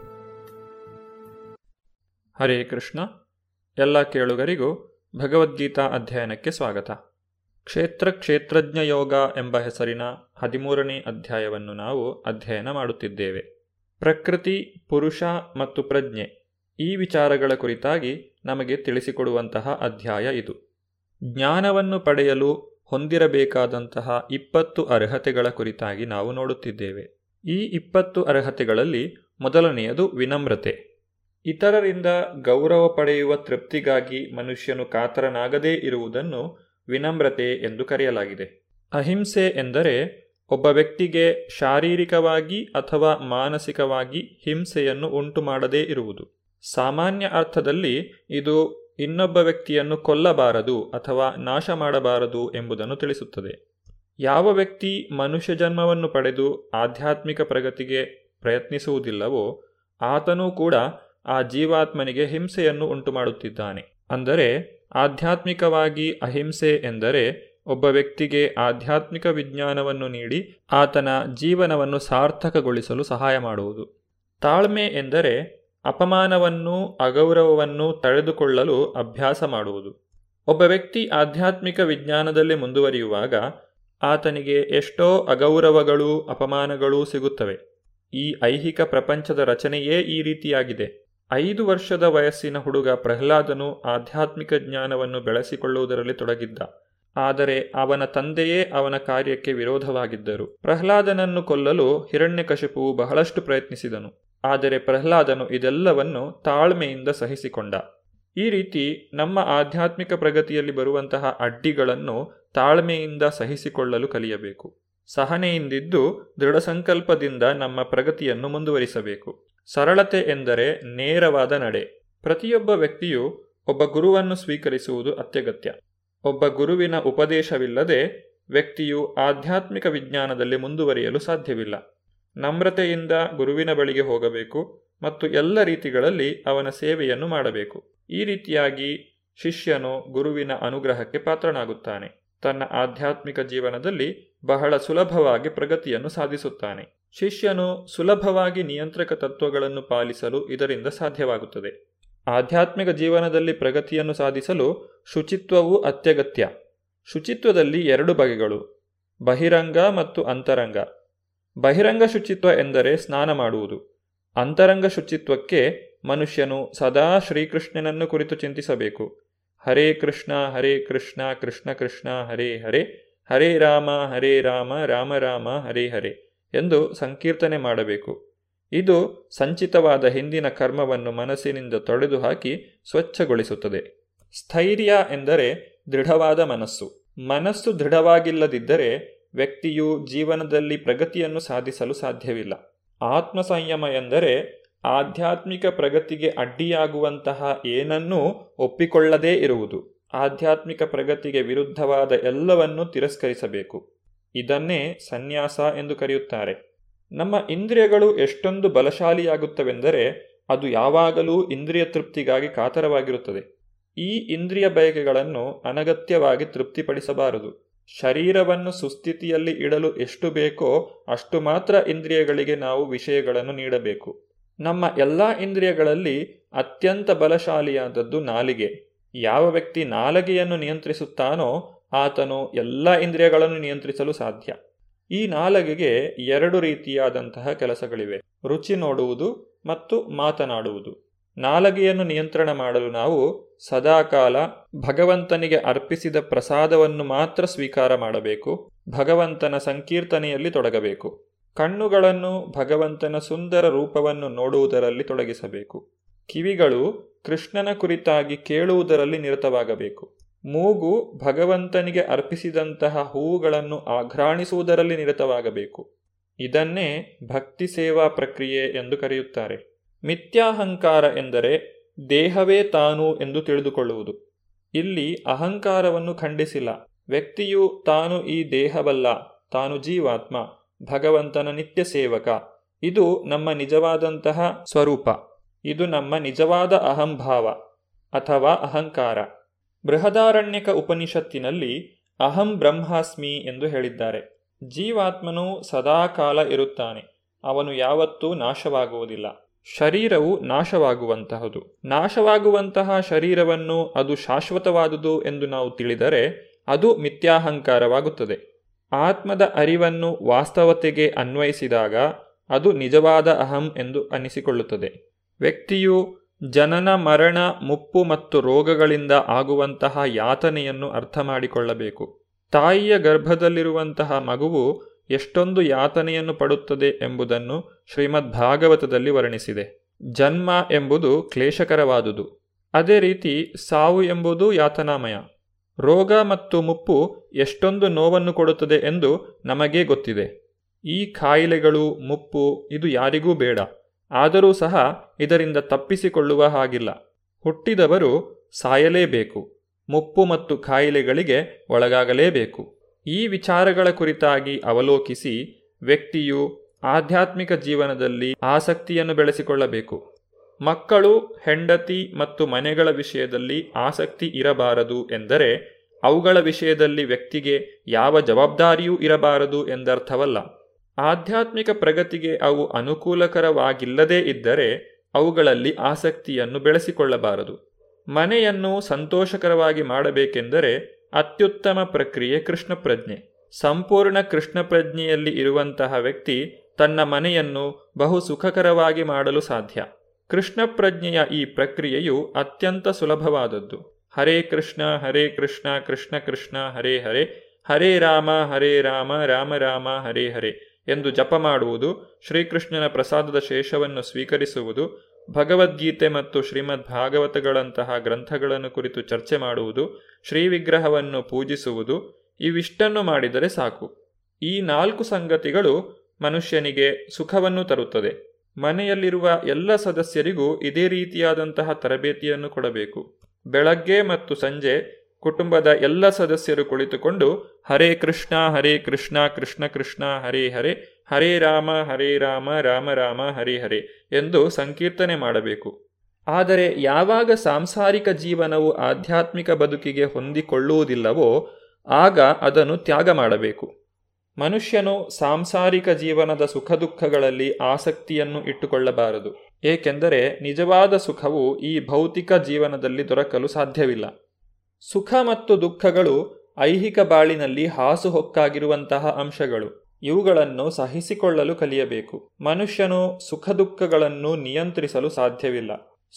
ಹರೇ ಕೃಷ್ಣ. ಎಲ್ಲ ಕೇಳುಗರಿಗೂ ಭಗವದ್ಗೀತಾ ಅಧ್ಯಯನಕ್ಕೆ ಸ್ವಾಗತ. ಕ್ಷೇತ್ರ ಕ್ಷೇತ್ರಜ್ಞ ಯೋಗ ಎಂಬ ಹೆಸರಿನ ಹದಿಮೂರನೇ ಅಧ್ಯಾಯವನ್ನು ನಾವು ಅಧ್ಯಯನ ಮಾಡುತ್ತಿದ್ದೇವೆ. ಪ್ರಕೃತಿ, ಪುರುಷ ಮತ್ತು ಪ್ರಜ್ಞೆ ಈ ವಿಚಾರಗಳ ಕುರಿತಾಗಿ ನಮಗೆ ತಿಳಿಸಿಕೊಡುವಂತಹ ಅಧ್ಯಾಯ ಇದು. ಜ್ಞಾನವನ್ನು ಪಡೆಯಲು ಹೊಂದಿರಬೇಕಾದಂತಹ ಇಪ್ಪತ್ತು ಅರ್ಹತೆಗಳ ಕುರಿತಾಗಿ ನಾವು ನೋಡುತ್ತಿದ್ದೇವೆ. ಈ ಇಪ್ಪತ್ತು ಅರ್ಹತೆಗಳಲ್ಲಿ ಮೊದಲನೆಯದು ವಿನಮ್ರತೆ. ಇತರರಿಂದ ಗೌರವ ಪಡೆಯುವ ತೃಪ್ತಿಗಾಗಿ ಮನುಷ್ಯನು ಕಾತರನಾಗದೇ ಇರುವುದನ್ನು ವಿನಮ್ರತೆ ಎಂದು ಕರೆಯಲಾಗಿದೆ. ಅಹಿಂಸೆ ಎಂದರೆ ಒಬ್ಬ ವ್ಯಕ್ತಿಗೆ ಶಾರೀರಿಕವಾಗಿ ಅಥವಾ ಮಾನಸಿಕವಾಗಿ ಹಿಂಸೆಯನ್ನು ಉಂಟು ಮಾಡದೇ ಇರುವುದು. ಸಾಮಾನ್ಯ ಅರ್ಥದಲ್ಲಿ ಇದು ಇನ್ನೊಬ್ಬ ವ್ಯಕ್ತಿಯನ್ನು ಕೊಲ್ಲಬಾರದು ಅಥವಾ ನಾಶ ಮಾಡಬಾರದು ಎಂಬುದನ್ನು ತಿಳಿಸುತ್ತದೆ. ಯಾವ ವ್ಯಕ್ತಿ ಮನುಷ್ಯ ಜನ್ಮವನ್ನು ಪಡೆದು ಆಧ್ಯಾತ್ಮಿಕ ಪ್ರಗತಿಗೆ ಪ್ರಯತ್ನಿಸುವುದಿಲ್ಲವೋ ಆತನೂ ಕೂಡ ಆ ಜೀವಾತ್ಮನಿಗೆ ಹಿಂಸೆಯನ್ನು ಉಂಟು ಮಾಡುತ್ತಿದ್ದಾನೆ ಅಂದರೆ, ಆಧ್ಯಾತ್ಮಿಕವಾಗಿ ಅಹಿಂಸೆ ಎಂದರೆ, ಒಬ್ಬ ವ್ಯಕ್ತಿಗೆ ಆಧ್ಯಾತ್ಮಿಕ ವಿಜ್ಞಾನವನ್ನು ನೀಡಿ ಆತನ ಜೀವನವನ್ನು ಸಾರ್ಥಕಗೊಳಿಸಲು ಸಹಾಯ ಮಾಡುವುದು. ತಾಳ್ಮೆ ಎಂದರೆ, ಅಪಮಾನವನ್ನು ಅಗೌರವವನ್ನು ತಡೆದುಕೊಳ್ಳಲು ಅಭ್ಯಾಸ ಮಾಡುವುದು. ಒಬ್ಬ ವ್ಯಕ್ತಿ ಆಧ್ಯಾತ್ಮಿಕ ವಿಜ್ಞಾನದಲ್ಲಿ ಮುಂದುವರಿಯುವಾಗ, ಆತನಿಗೆ ಎಷ್ಟೋ ಅಗೌರವಗಳು ಅಪಮಾನಗಳೂ ಸಿಗುತ್ತವೆ. ಈ ಐಹಿಕ ಪ್ರಪಂಚದ ರಚನೆಯೇ ಈ ರೀತಿಯಾಗಿದೆ. ಐದು ವರ್ಷದ ವಯಸ್ಸಿನ ಹುಡುಗ ಪ್ರಹ್ಲಾದನು ಆಧ್ಯಾತ್ಮಿಕ ಜ್ಞಾನವನ್ನು ಬೆಳೆಸಿಕೊಳ್ಳುವುದರಲ್ಲಿ ತೊಡಗಿದ್ದ. ಆದರೆ ಅವನ ತಂದೆಯೇ ಅವನ ಕಾರ್ಯಕ್ಕೆ ವಿರೋಧವಾಗಿದ್ದರು. ಪ್ರಹ್ಲಾದನನ್ನು ಕೊಲ್ಲಲು ಹಿರಣ್ಯಕಶಿಪು ಬಹಳಷ್ಟು ಪ್ರಯತ್ನಿಸಿದನು. ಆದರೆ ಪ್ರಹ್ಲಾದನು ಇದೆಲ್ಲವನ್ನು ತಾಳ್ಮೆಯಿಂದ ಸಹಿಸಿಕೊಂಡ. ಈ ರೀತಿ ನಮ್ಮ ಆಧ್ಯಾತ್ಮಿಕ ಪ್ರಗತಿಯಲ್ಲಿ ಬರುವಂತಹ ಅಡ್ಡಿಗಳನ್ನು ತಾಳ್ಮೆಯಿಂದ ಸಹಿಸಿಕೊಳ್ಳಲು ಕಲಿಯಬೇಕು. ಸಹನೆಯಿಂದಿದ್ದು ದೃಢ ಸಂಕಲ್ಪದಿಂದ ನಮ್ಮ ಪ್ರಗತಿಯನ್ನು ಮುಂದುವರಿಸಬೇಕು. ಸರಳತೆ ಎಂದರೆ ನೇರವಾದ ನಡೆ. ಪ್ರತಿಯೊಬ್ಬ ವ್ಯಕ್ತಿಯು ಒಬ್ಬ ಗುರುವನ್ನು ಸ್ವೀಕರಿಸುವುದು ಅತ್ಯಗತ್ಯ. ಒಬ್ಬ ಗುರುವಿನ ಉಪದೇಶವಿಲ್ಲದೆ ವ್ಯಕ್ತಿಯು ಆಧ್ಯಾತ್ಮಿಕ ವಿಜ್ಞಾನದಲ್ಲಿ ಮುಂದುವರಿಯಲು ಸಾಧ್ಯವಿಲ್ಲ. ನಮ್ರತೆಯಿಂದ ಗುರುವಿನ ಬಳಿಗೆ ಹೋಗಬೇಕು ಮತ್ತು ಎಲ್ಲ ರೀತಿಗಳಲ್ಲಿ ಅವನ ಸೇವೆಯನ್ನು ಮಾಡಬೇಕು. ಈ ರೀತಿಯಾಗಿ ಶಿಷ್ಯನು ಗುರುವಿನ ಅನುಗ್ರಹಕ್ಕೆ ಪಾತ್ರನಾಗುತ್ತಾನೆ. ತನ್ನ ಆಧ್ಯಾತ್ಮಿಕ ಜೀವನದಲ್ಲಿ ಬಹಳ ಸುಲಭವಾಗಿ ಪ್ರಗತಿಯನ್ನು ಸಾಧಿಸುತ್ತಾನೆ. ಶಿಷ್ಯನು ಸುಲಭವಾಗಿ ನಿಯಂತ್ರಕ ತತ್ವಗಳನ್ನು ಪಾಲಿಸಲು ಇದರಿಂದ ಸಾಧ್ಯವಾಗುತ್ತದೆ. ಆಧ್ಯಾತ್ಮಿಕ ಜೀವನದಲ್ಲಿ ಪ್ರಗತಿಯನ್ನು ಸಾಧಿಸಲು ಶುಚಿತ್ವವು ಅತ್ಯಗತ್ಯ. ಶುಚಿತ್ವದಲ್ಲಿ ಎರಡು ಬಗೆಗಳು, ಬಹಿರಂಗ ಮತ್ತು ಅಂತರಂಗ. ಬಹಿರಂಗ ಶುಚಿತ್ವ ಎಂದರೆ ಸ್ನಾನ ಮಾಡುವುದು. ಅಂತರಂಗ ಶುಚಿತ್ವಕ್ಕೆ ಮನುಷ್ಯನು ಸದಾ ಶ್ರೀಕೃಷ್ಣನನ್ನು ಕುರಿತು ಚಿಂತಿಸಬೇಕು. ಹರೇ ಕೃಷ್ಣ ಹರೇ ಕೃಷ್ಣ ಕೃಷ್ಣ ಕೃಷ್ಣ, ಹರೇ ಹರೇ ಹರೇ ರಾಮ ಹರೇ ರಾಮ ರಾಮ ರಾಮ, ಹರೇ ಹರೇ ಎಂದು ಸಂಕೀರ್ತನೆ ಮಾಡಬೇಕು. ಇದು ಸಂಚಿತವಾದ ಹಿಂದಿನ ಕರ್ಮವನ್ನು ಮನಸ್ಸಿನಿಂದ ತೊಡೆದು ಹಾಕಿ ಸ್ವಚ್ಛಗೊಳಿಸುತ್ತದೆ. ಸ್ಥೈರ್ಯ ಎಂದರೆ ದೃಢವಾದ ಮನಸ್ಸು. ಮನಸ್ಸು ದೃಢವಾಗಿಲ್ಲದಿದ್ದರೆ ವ್ಯಕ್ತಿಯು ಜೀವನದಲ್ಲಿ ಪ್ರಗತಿಯನ್ನು ಸಾಧಿಸಲು ಸಾಧ್ಯವಿಲ್ಲ. ಆತ್ಮ ಸಂಯಮ ಎಂದರೆ ಆಧ್ಯಾತ್ಮಿಕ ಪ್ರಗತಿಗೆ ಅಡ್ಡಿಯಾಗುವಂತಹ ಏನನ್ನೂ ಒಪ್ಪಿಕೊಳ್ಳದೇ ಇರುವುದು. ಆಧ್ಯಾತ್ಮಿಕ ಪ್ರಗತಿಗೆ ವಿರುದ್ಧವಾದ ಎಲ್ಲವನ್ನೂ ತಿರಸ್ಕರಿಸಬೇಕು. ಇದನ್ನೇ ಸನ್ಯಾಸ ಎಂದು ಕರೆಯುತ್ತಾರೆ. ನಮ್ಮ ಇಂದ್ರಿಯಗಳು ಎಷ್ಟೊಂದು ಬಲಶಾಲಿಯಾಗುತ್ತವೆಂದರೆ ಅದು ಯಾವಾಗಲೂ ಇಂದ್ರಿಯ ತೃಪ್ತಿಗಾಗಿ ಕಾತರವಾಗಿರುತ್ತದೆ. ಈ ಇಂದ್ರಿಯ ಬಯಕೆಗಳನ್ನು ಅನಗತ್ಯವಾಗಿ ತೃಪ್ತಿಪಡಿಸಬಾರದು. ಶರೀರವನ್ನು ಸುಸ್ಥಿತಿಯಲ್ಲಿ ಇಡಲು ಎಷ್ಟು ಬೇಕೋ ಅಷ್ಟು ಮಾತ್ರ ಇಂದ್ರಿಯಗಳಿಗೆ ನಾವು ವಿಷಯಗಳನ್ನು ನೀಡಬೇಕು. ನಮ್ಮ ಎಲ್ಲ ಇಂದ್ರಿಯಗಳಲ್ಲಿ ಅತ್ಯಂತ ಬಲಶಾಲಿಯಾದದ್ದು ನಾಲಿಗೆ. ಯಾವ ವ್ಯಕ್ತಿ ನಾಲಗೆಯನ್ನು ನಿಯಂತ್ರಿಸುತ್ತಾನೋ ಆತನು ಎಲ್ಲ ಇಂದ್ರಿಯಗಳನ್ನು ನಿಯಂತ್ರಿಸಲು ಸಾಧ್ಯ. ಈ ನಾಲಗೆಗೆ ಎರಡು ರೀತಿಯಾದಂತಹ ಕೆಲಸಗಳಿವೆ. ರುಚಿ ನೋಡುವುದು ಮತ್ತು ಮಾತನಾಡುವುದು. ನಾಲಗೆಯನ್ನು ನಿಯಂತ್ರಣ ಮಾಡಲು ನಾವು ಸದಾಕಾಲ ಭಗವಂತನಿಗೆ ಅರ್ಪಿಸಿದ ಪ್ರಸಾದವನ್ನು ಮಾತ್ರ ಸ್ವೀಕಾರ ಮಾಡಬೇಕು. ಭಗವಂತನ ಸಂಕೀರ್ತನೆಯಲ್ಲಿ ತೊಡಗಬೇಕು. ಕಣ್ಣುಗಳನ್ನು ಭಗವಂತನ ಸುಂದರ ರೂಪವನ್ನು ನೋಡುವುದರಲ್ಲಿ ತೊಡಗಿಸಬೇಕು. ಕಿವಿಗಳು ಕೃಷ್ಣನ ಕುರಿತಾಗಿ ಕೇಳುವುದರಲ್ಲಿ ನಿರತವಾಗಬೇಕು. ಮೂಗು ಭಗವಂತನಿಗೆ ಅರ್ಪಿಸಿದಂತಹ ಹೂವುಗಳನ್ನು ಆಘ್ರಾಣಿಸುವುದರಲ್ಲಿ ನಿರತವಾಗಬೇಕು. ಇದನ್ನೇ ಭಕ್ತಿ ಸೇವಾ ಪ್ರಕ್ರಿಯೆ ಎಂದು ಕರೆಯುತ್ತಾರೆ. ಮಿಥ್ಯಾಹಂಕಾರ ಎಂದರೆ ದೇಹವೇ ತಾನು ಎಂದು ತಿಳಿದುಕೊಳ್ಳುವುದು. ಇಲ್ಲಿ ಅಹಂಕಾರವನ್ನು ಖಂಡಿಸಿಲ್ಲ. ವ್ಯಕ್ತಿಯು ತಾನು ಈ ದೇಹವಲ್ಲ, ತಾನು ಜೀವಾತ್ಮ, ಭಗವಂತನ ನಿತ್ಯ ಸೇವಕ. ಇದು ನಮ್ಮ ನಿಜವಾದಂತಹ ಸ್ವರೂಪ. ಇದು ನಮ್ಮ ನಿಜವಾದ ಅಹಂಭಾವ ಅಥವಾ ಅಹಂಕಾರ. ಬೃಹದಾರಣ್ಯಕ ಉಪನಿಷತ್ತಿನಲ್ಲಿ ಅಹಂ ಬ್ರಹ್ಮಾಸ್ಮಿ ಎಂದು ಹೇಳಿದ್ದಾರೆ. ಜೀವಾತ್ಮನು ಸದಾಕಾಲ ಇರುತ್ತಾನೆ. ಅವನು ಯಾವತ್ತೂ ನಾಶವಾಗುವುದಿಲ್ಲ. ಶರೀರವು ನಾಶವಾಗುವಂತಹದು. ನಾಶವಾಗುವಂತಹ ಶರೀರವನ್ನು ಅದು ಶಾಶ್ವತವಾದುದು ಎಂದು ನಾವು ತಿಳಿದರೆ ಅದು ಮಿಥ್ಯಾಹಂಕಾರವಾಗುತ್ತದೆ. ಆತ್ಮದ ಅರಿವನ್ನು ವಾಸ್ತವತೆಗೆ ಅನ್ವಯಿಸಿದಾಗ ಅದು ನಿಜವಾದ ಅಹಂ ಎಂದು ಅನಿಸಿಕೊಳ್ಳುತ್ತದೆ. ವ್ಯಕ್ತಿಯು ಜನನ, ಮರಣ, ಮುಪ್ಪು ಮತ್ತು ರೋಗಗಳಿಂದ ಆಗುವಂತಹ ಯಾತನೆಯನ್ನು ಅರ್ಥ ಮಾಡಿಕೊಳ್ಳಬೇಕು ತಾಯಿಯ ಗರ್ಭದಲ್ಲಿರುವಂತಹ ಮಗುವು ಎಷ್ಟೊಂದು ಯಾತನೆಯನ್ನು ಪಡುತ್ತದೆ ಎಂಬುದನ್ನು ಶ್ರೀಮದ್ ಭಾಗವತದಲ್ಲಿ ವರ್ಣಿಸಿದೆ. ಜನ್ಮ ಎಂಬುದು ಕ್ಲೇಶಕರವಾದುದು. ಅದೇ ರೀತಿ ಸಾವು ಎಂಬುದು ಯಾತನಾಮಯ. ರೋಗ ಮತ್ತು ಮುಪ್ಪು ಎಷ್ಟೊಂದು ನೋವನ್ನು ಕೊಡುತ್ತದೆ ಎಂದು ನಮಗೇ ಗೊತ್ತಿದೆ. ಈ ಕಾಯಿಲೆಗಳು, ಮುಪ್ಪು, ಇದು ಯಾರಿಗೂ ಬೇಡ. ಆದರೂ ಸಹ ಇದರಿಂದ ತಪ್ಪಿಸಿಕೊಳ್ಳುವ ಹಾಗಿಲ್ಲ. ಹುಟ್ಟಿದವರು ಸಾಯಲೇಬೇಕು. ಮುಪ್ಪು ಮತ್ತು ಕಾಯಿಲೆಗಳಿಗೆ ಒಳಗಾಗಲೇಬೇಕು. ಈ ವಿಚಾರಗಳ ಕುರಿತಾಗಿ ಅವಲೋಕಿಸಿ ವ್ಯಕ್ತಿಯು ಆಧ್ಯಾತ್ಮಿಕ ಜೀವನದಲ್ಲಿ ಆಸಕ್ತಿಯನ್ನು ಬೆಳೆಸಿಕೊಳ್ಳಬೇಕು. ಮಕ್ಕಳು, ಹೆಂಡತಿ ಮತ್ತು ಮನೆಗಳ ವಿಷಯದಲ್ಲಿ ಆಸಕ್ತಿ ಇರಬಾರದು ಎಂದರೆ ಅವುಗಳ ವಿಷಯದಲ್ಲಿ ವ್ಯಕ್ತಿಗೆ ಯಾವ ಜವಾಬ್ದಾರಿಯೂ ಇರಬಾರದು ಎಂದರ್ಥವಲ್ಲ. ಆಧ್ಯಾತ್ಮಿಕ ಪ್ರಗತಿಗೆ ಅವು ಅನುಕೂಲಕರವಾಗಿಲ್ಲದೇ ಇದ್ದರೆ ಅವುಗಳಲ್ಲಿ ಆಸಕ್ತಿಯನ್ನು ಬೆಳೆಸಿಕೊಳ್ಳಬಾರದು. ಮನೆಯನ್ನು ಸಂತೋಷಕರವಾಗಿ ಮಾಡಬೇಕೆಂದರೆ ಅತ್ಯುತ್ತಮ ಪ್ರಕ್ರಿಯೆ ಕೃಷ್ಣ ಪ್ರಜ್ಞೆ ಸಂಪೂರ್ಣ ಕೃಷ್ಣ ಪ್ರಜ್ಞೆಯಲ್ಲಿ ಇರುವಂತಹ ವ್ಯಕ್ತಿ ತನ್ನ ಮನೆಯನ್ನು ಬಹು ಸುಖಕರವಾಗಿ ಮಾಡಲು ಸಾಧ್ಯ. ಕೃಷ್ಣ ಪ್ರಜ್ಞೆಯ ಈ ಪ್ರಕ್ರಿಯೆಯು ಅತ್ಯಂತ ಸುಲಭವಾದದ್ದು. ಹರೇ ಕೃಷ್ಣ ಹರೇ ಕೃಷ್ಣ ಕೃಷ್ಣ ಕೃಷ್ಣ, ಹರೇ ಹರೇ. ಹರೇ ರಾಮ ಹರೇ ರಾಮ ರಾಮ ರಾಮ, ಹರೇ ಹರೇ. ಎಂದು ಜಪ ಮಾಡುವುದು ಶ್ರೀಕೃಷ್ಣನ ಪ್ರಸಾದದ ಶೇಷವನ್ನು ಸ್ವೀಕರಿಸುವುದು, ಭಗವದ್ಗೀತೆ ಮತ್ತು ಶ್ರೀಮದ್ ಭಾಗವತಗಳಂತಹ ಗ್ರಂಥಗಳನ್ನು ಕುರಿತು ಚರ್ಚೆ ಮಾಡುವುದು ಶ್ರೀ ವಿಗ್ರಹವನ್ನು ಪೂಜಿಸುವುದು, ಇವಿಷ್ಟನ್ನು ಮಾಡಿದರೆ ಸಾಕು. ಈ ನಾಲ್ಕು ಸಂಗತಿಗಳು ಮನುಷ್ಯನಿಗೆ ಸುಖವನ್ನು ತರುತ್ತದೆ. ಮನೆಯಲ್ಲಿರುವ ಎಲ್ಲ ಸದಸ್ಯರಿಗೂ ಇದೇ ರೀತಿಯಾದಂತಹ ತರಬೇತಿಯನ್ನು ಕೊಡಬೇಕು. ಬೆಳಗ್ಗೆ ಮತ್ತು ಸಂಜೆ ಕುಟುಂಬದ ಎಲ್ಲ ಸದಸ್ಯರು ಕುಳಿತುಕೊಂಡು ಹರೇ ಕೃಷ್ಣ ಹರೇ ಕೃಷ್ಣ ಕೃಷ್ಣ ಕೃಷ್ಣ, ಹರೇ ಹರೇ ಹರೇ ರಾಮ ಹರೇ ರಾಮ ರಾಮ ರಾಮ, ಹರೇ ಹರೇ ಎಂದು ಸಂಕೀರ್ತನೆ ಮಾಡಬೇಕು. ಆದರೆ ಯಾವಾಗ ಸಾಂಸಾರಿಕ ಜೀವನವು ಆಧ್ಯಾತ್ಮಿಕ ಬದುಕಿಗೆ ಹೊಂದಿಕೊಳ್ಳುವುದಿಲ್ಲವೋ ಆಗ ಅದನ್ನು ತ್ಯಾಗ ಮಾಡಬೇಕು. ಮನುಷ್ಯನು ಸಾಂಸಾರಿಕ ಜೀವನದ ಸುಖ ದುಃಖಗಳಲ್ಲಿ ಆಸಕ್ತಿಯನ್ನು ಇಟ್ಟುಕೊಳ್ಳಬಾರದು. ಏಕೆಂದರೆ ನಿಜವಾದ ಸುಖವು ಈ ಭೌತಿಕ ಜೀವನದಲ್ಲಿ ದೊರಕಲು ಸಾಧ್ಯವಿಲ್ಲ. ಸುಖ ಮತ್ತು ದುಃಖಗಳು ಐಹಿಕ ಬಾಳಿನಲ್ಲಿ ಹಾಸುಹೊಕ್ಕಾಗಿರುವಂತಹ ಅಂಶಗಳು. ಇವುಗಳನ್ನು ಸಹಿಸಿಕೊಳ್ಳಲು ಕಲಿಯಬೇಕು. ಮನುಷ್ಯನು ಸುಖ ದುಃಖಗಳನ್ನು ನಿಯಂತ್ರಿಸಲು ಸಾಧ್ಯವಿಲ್ಲ.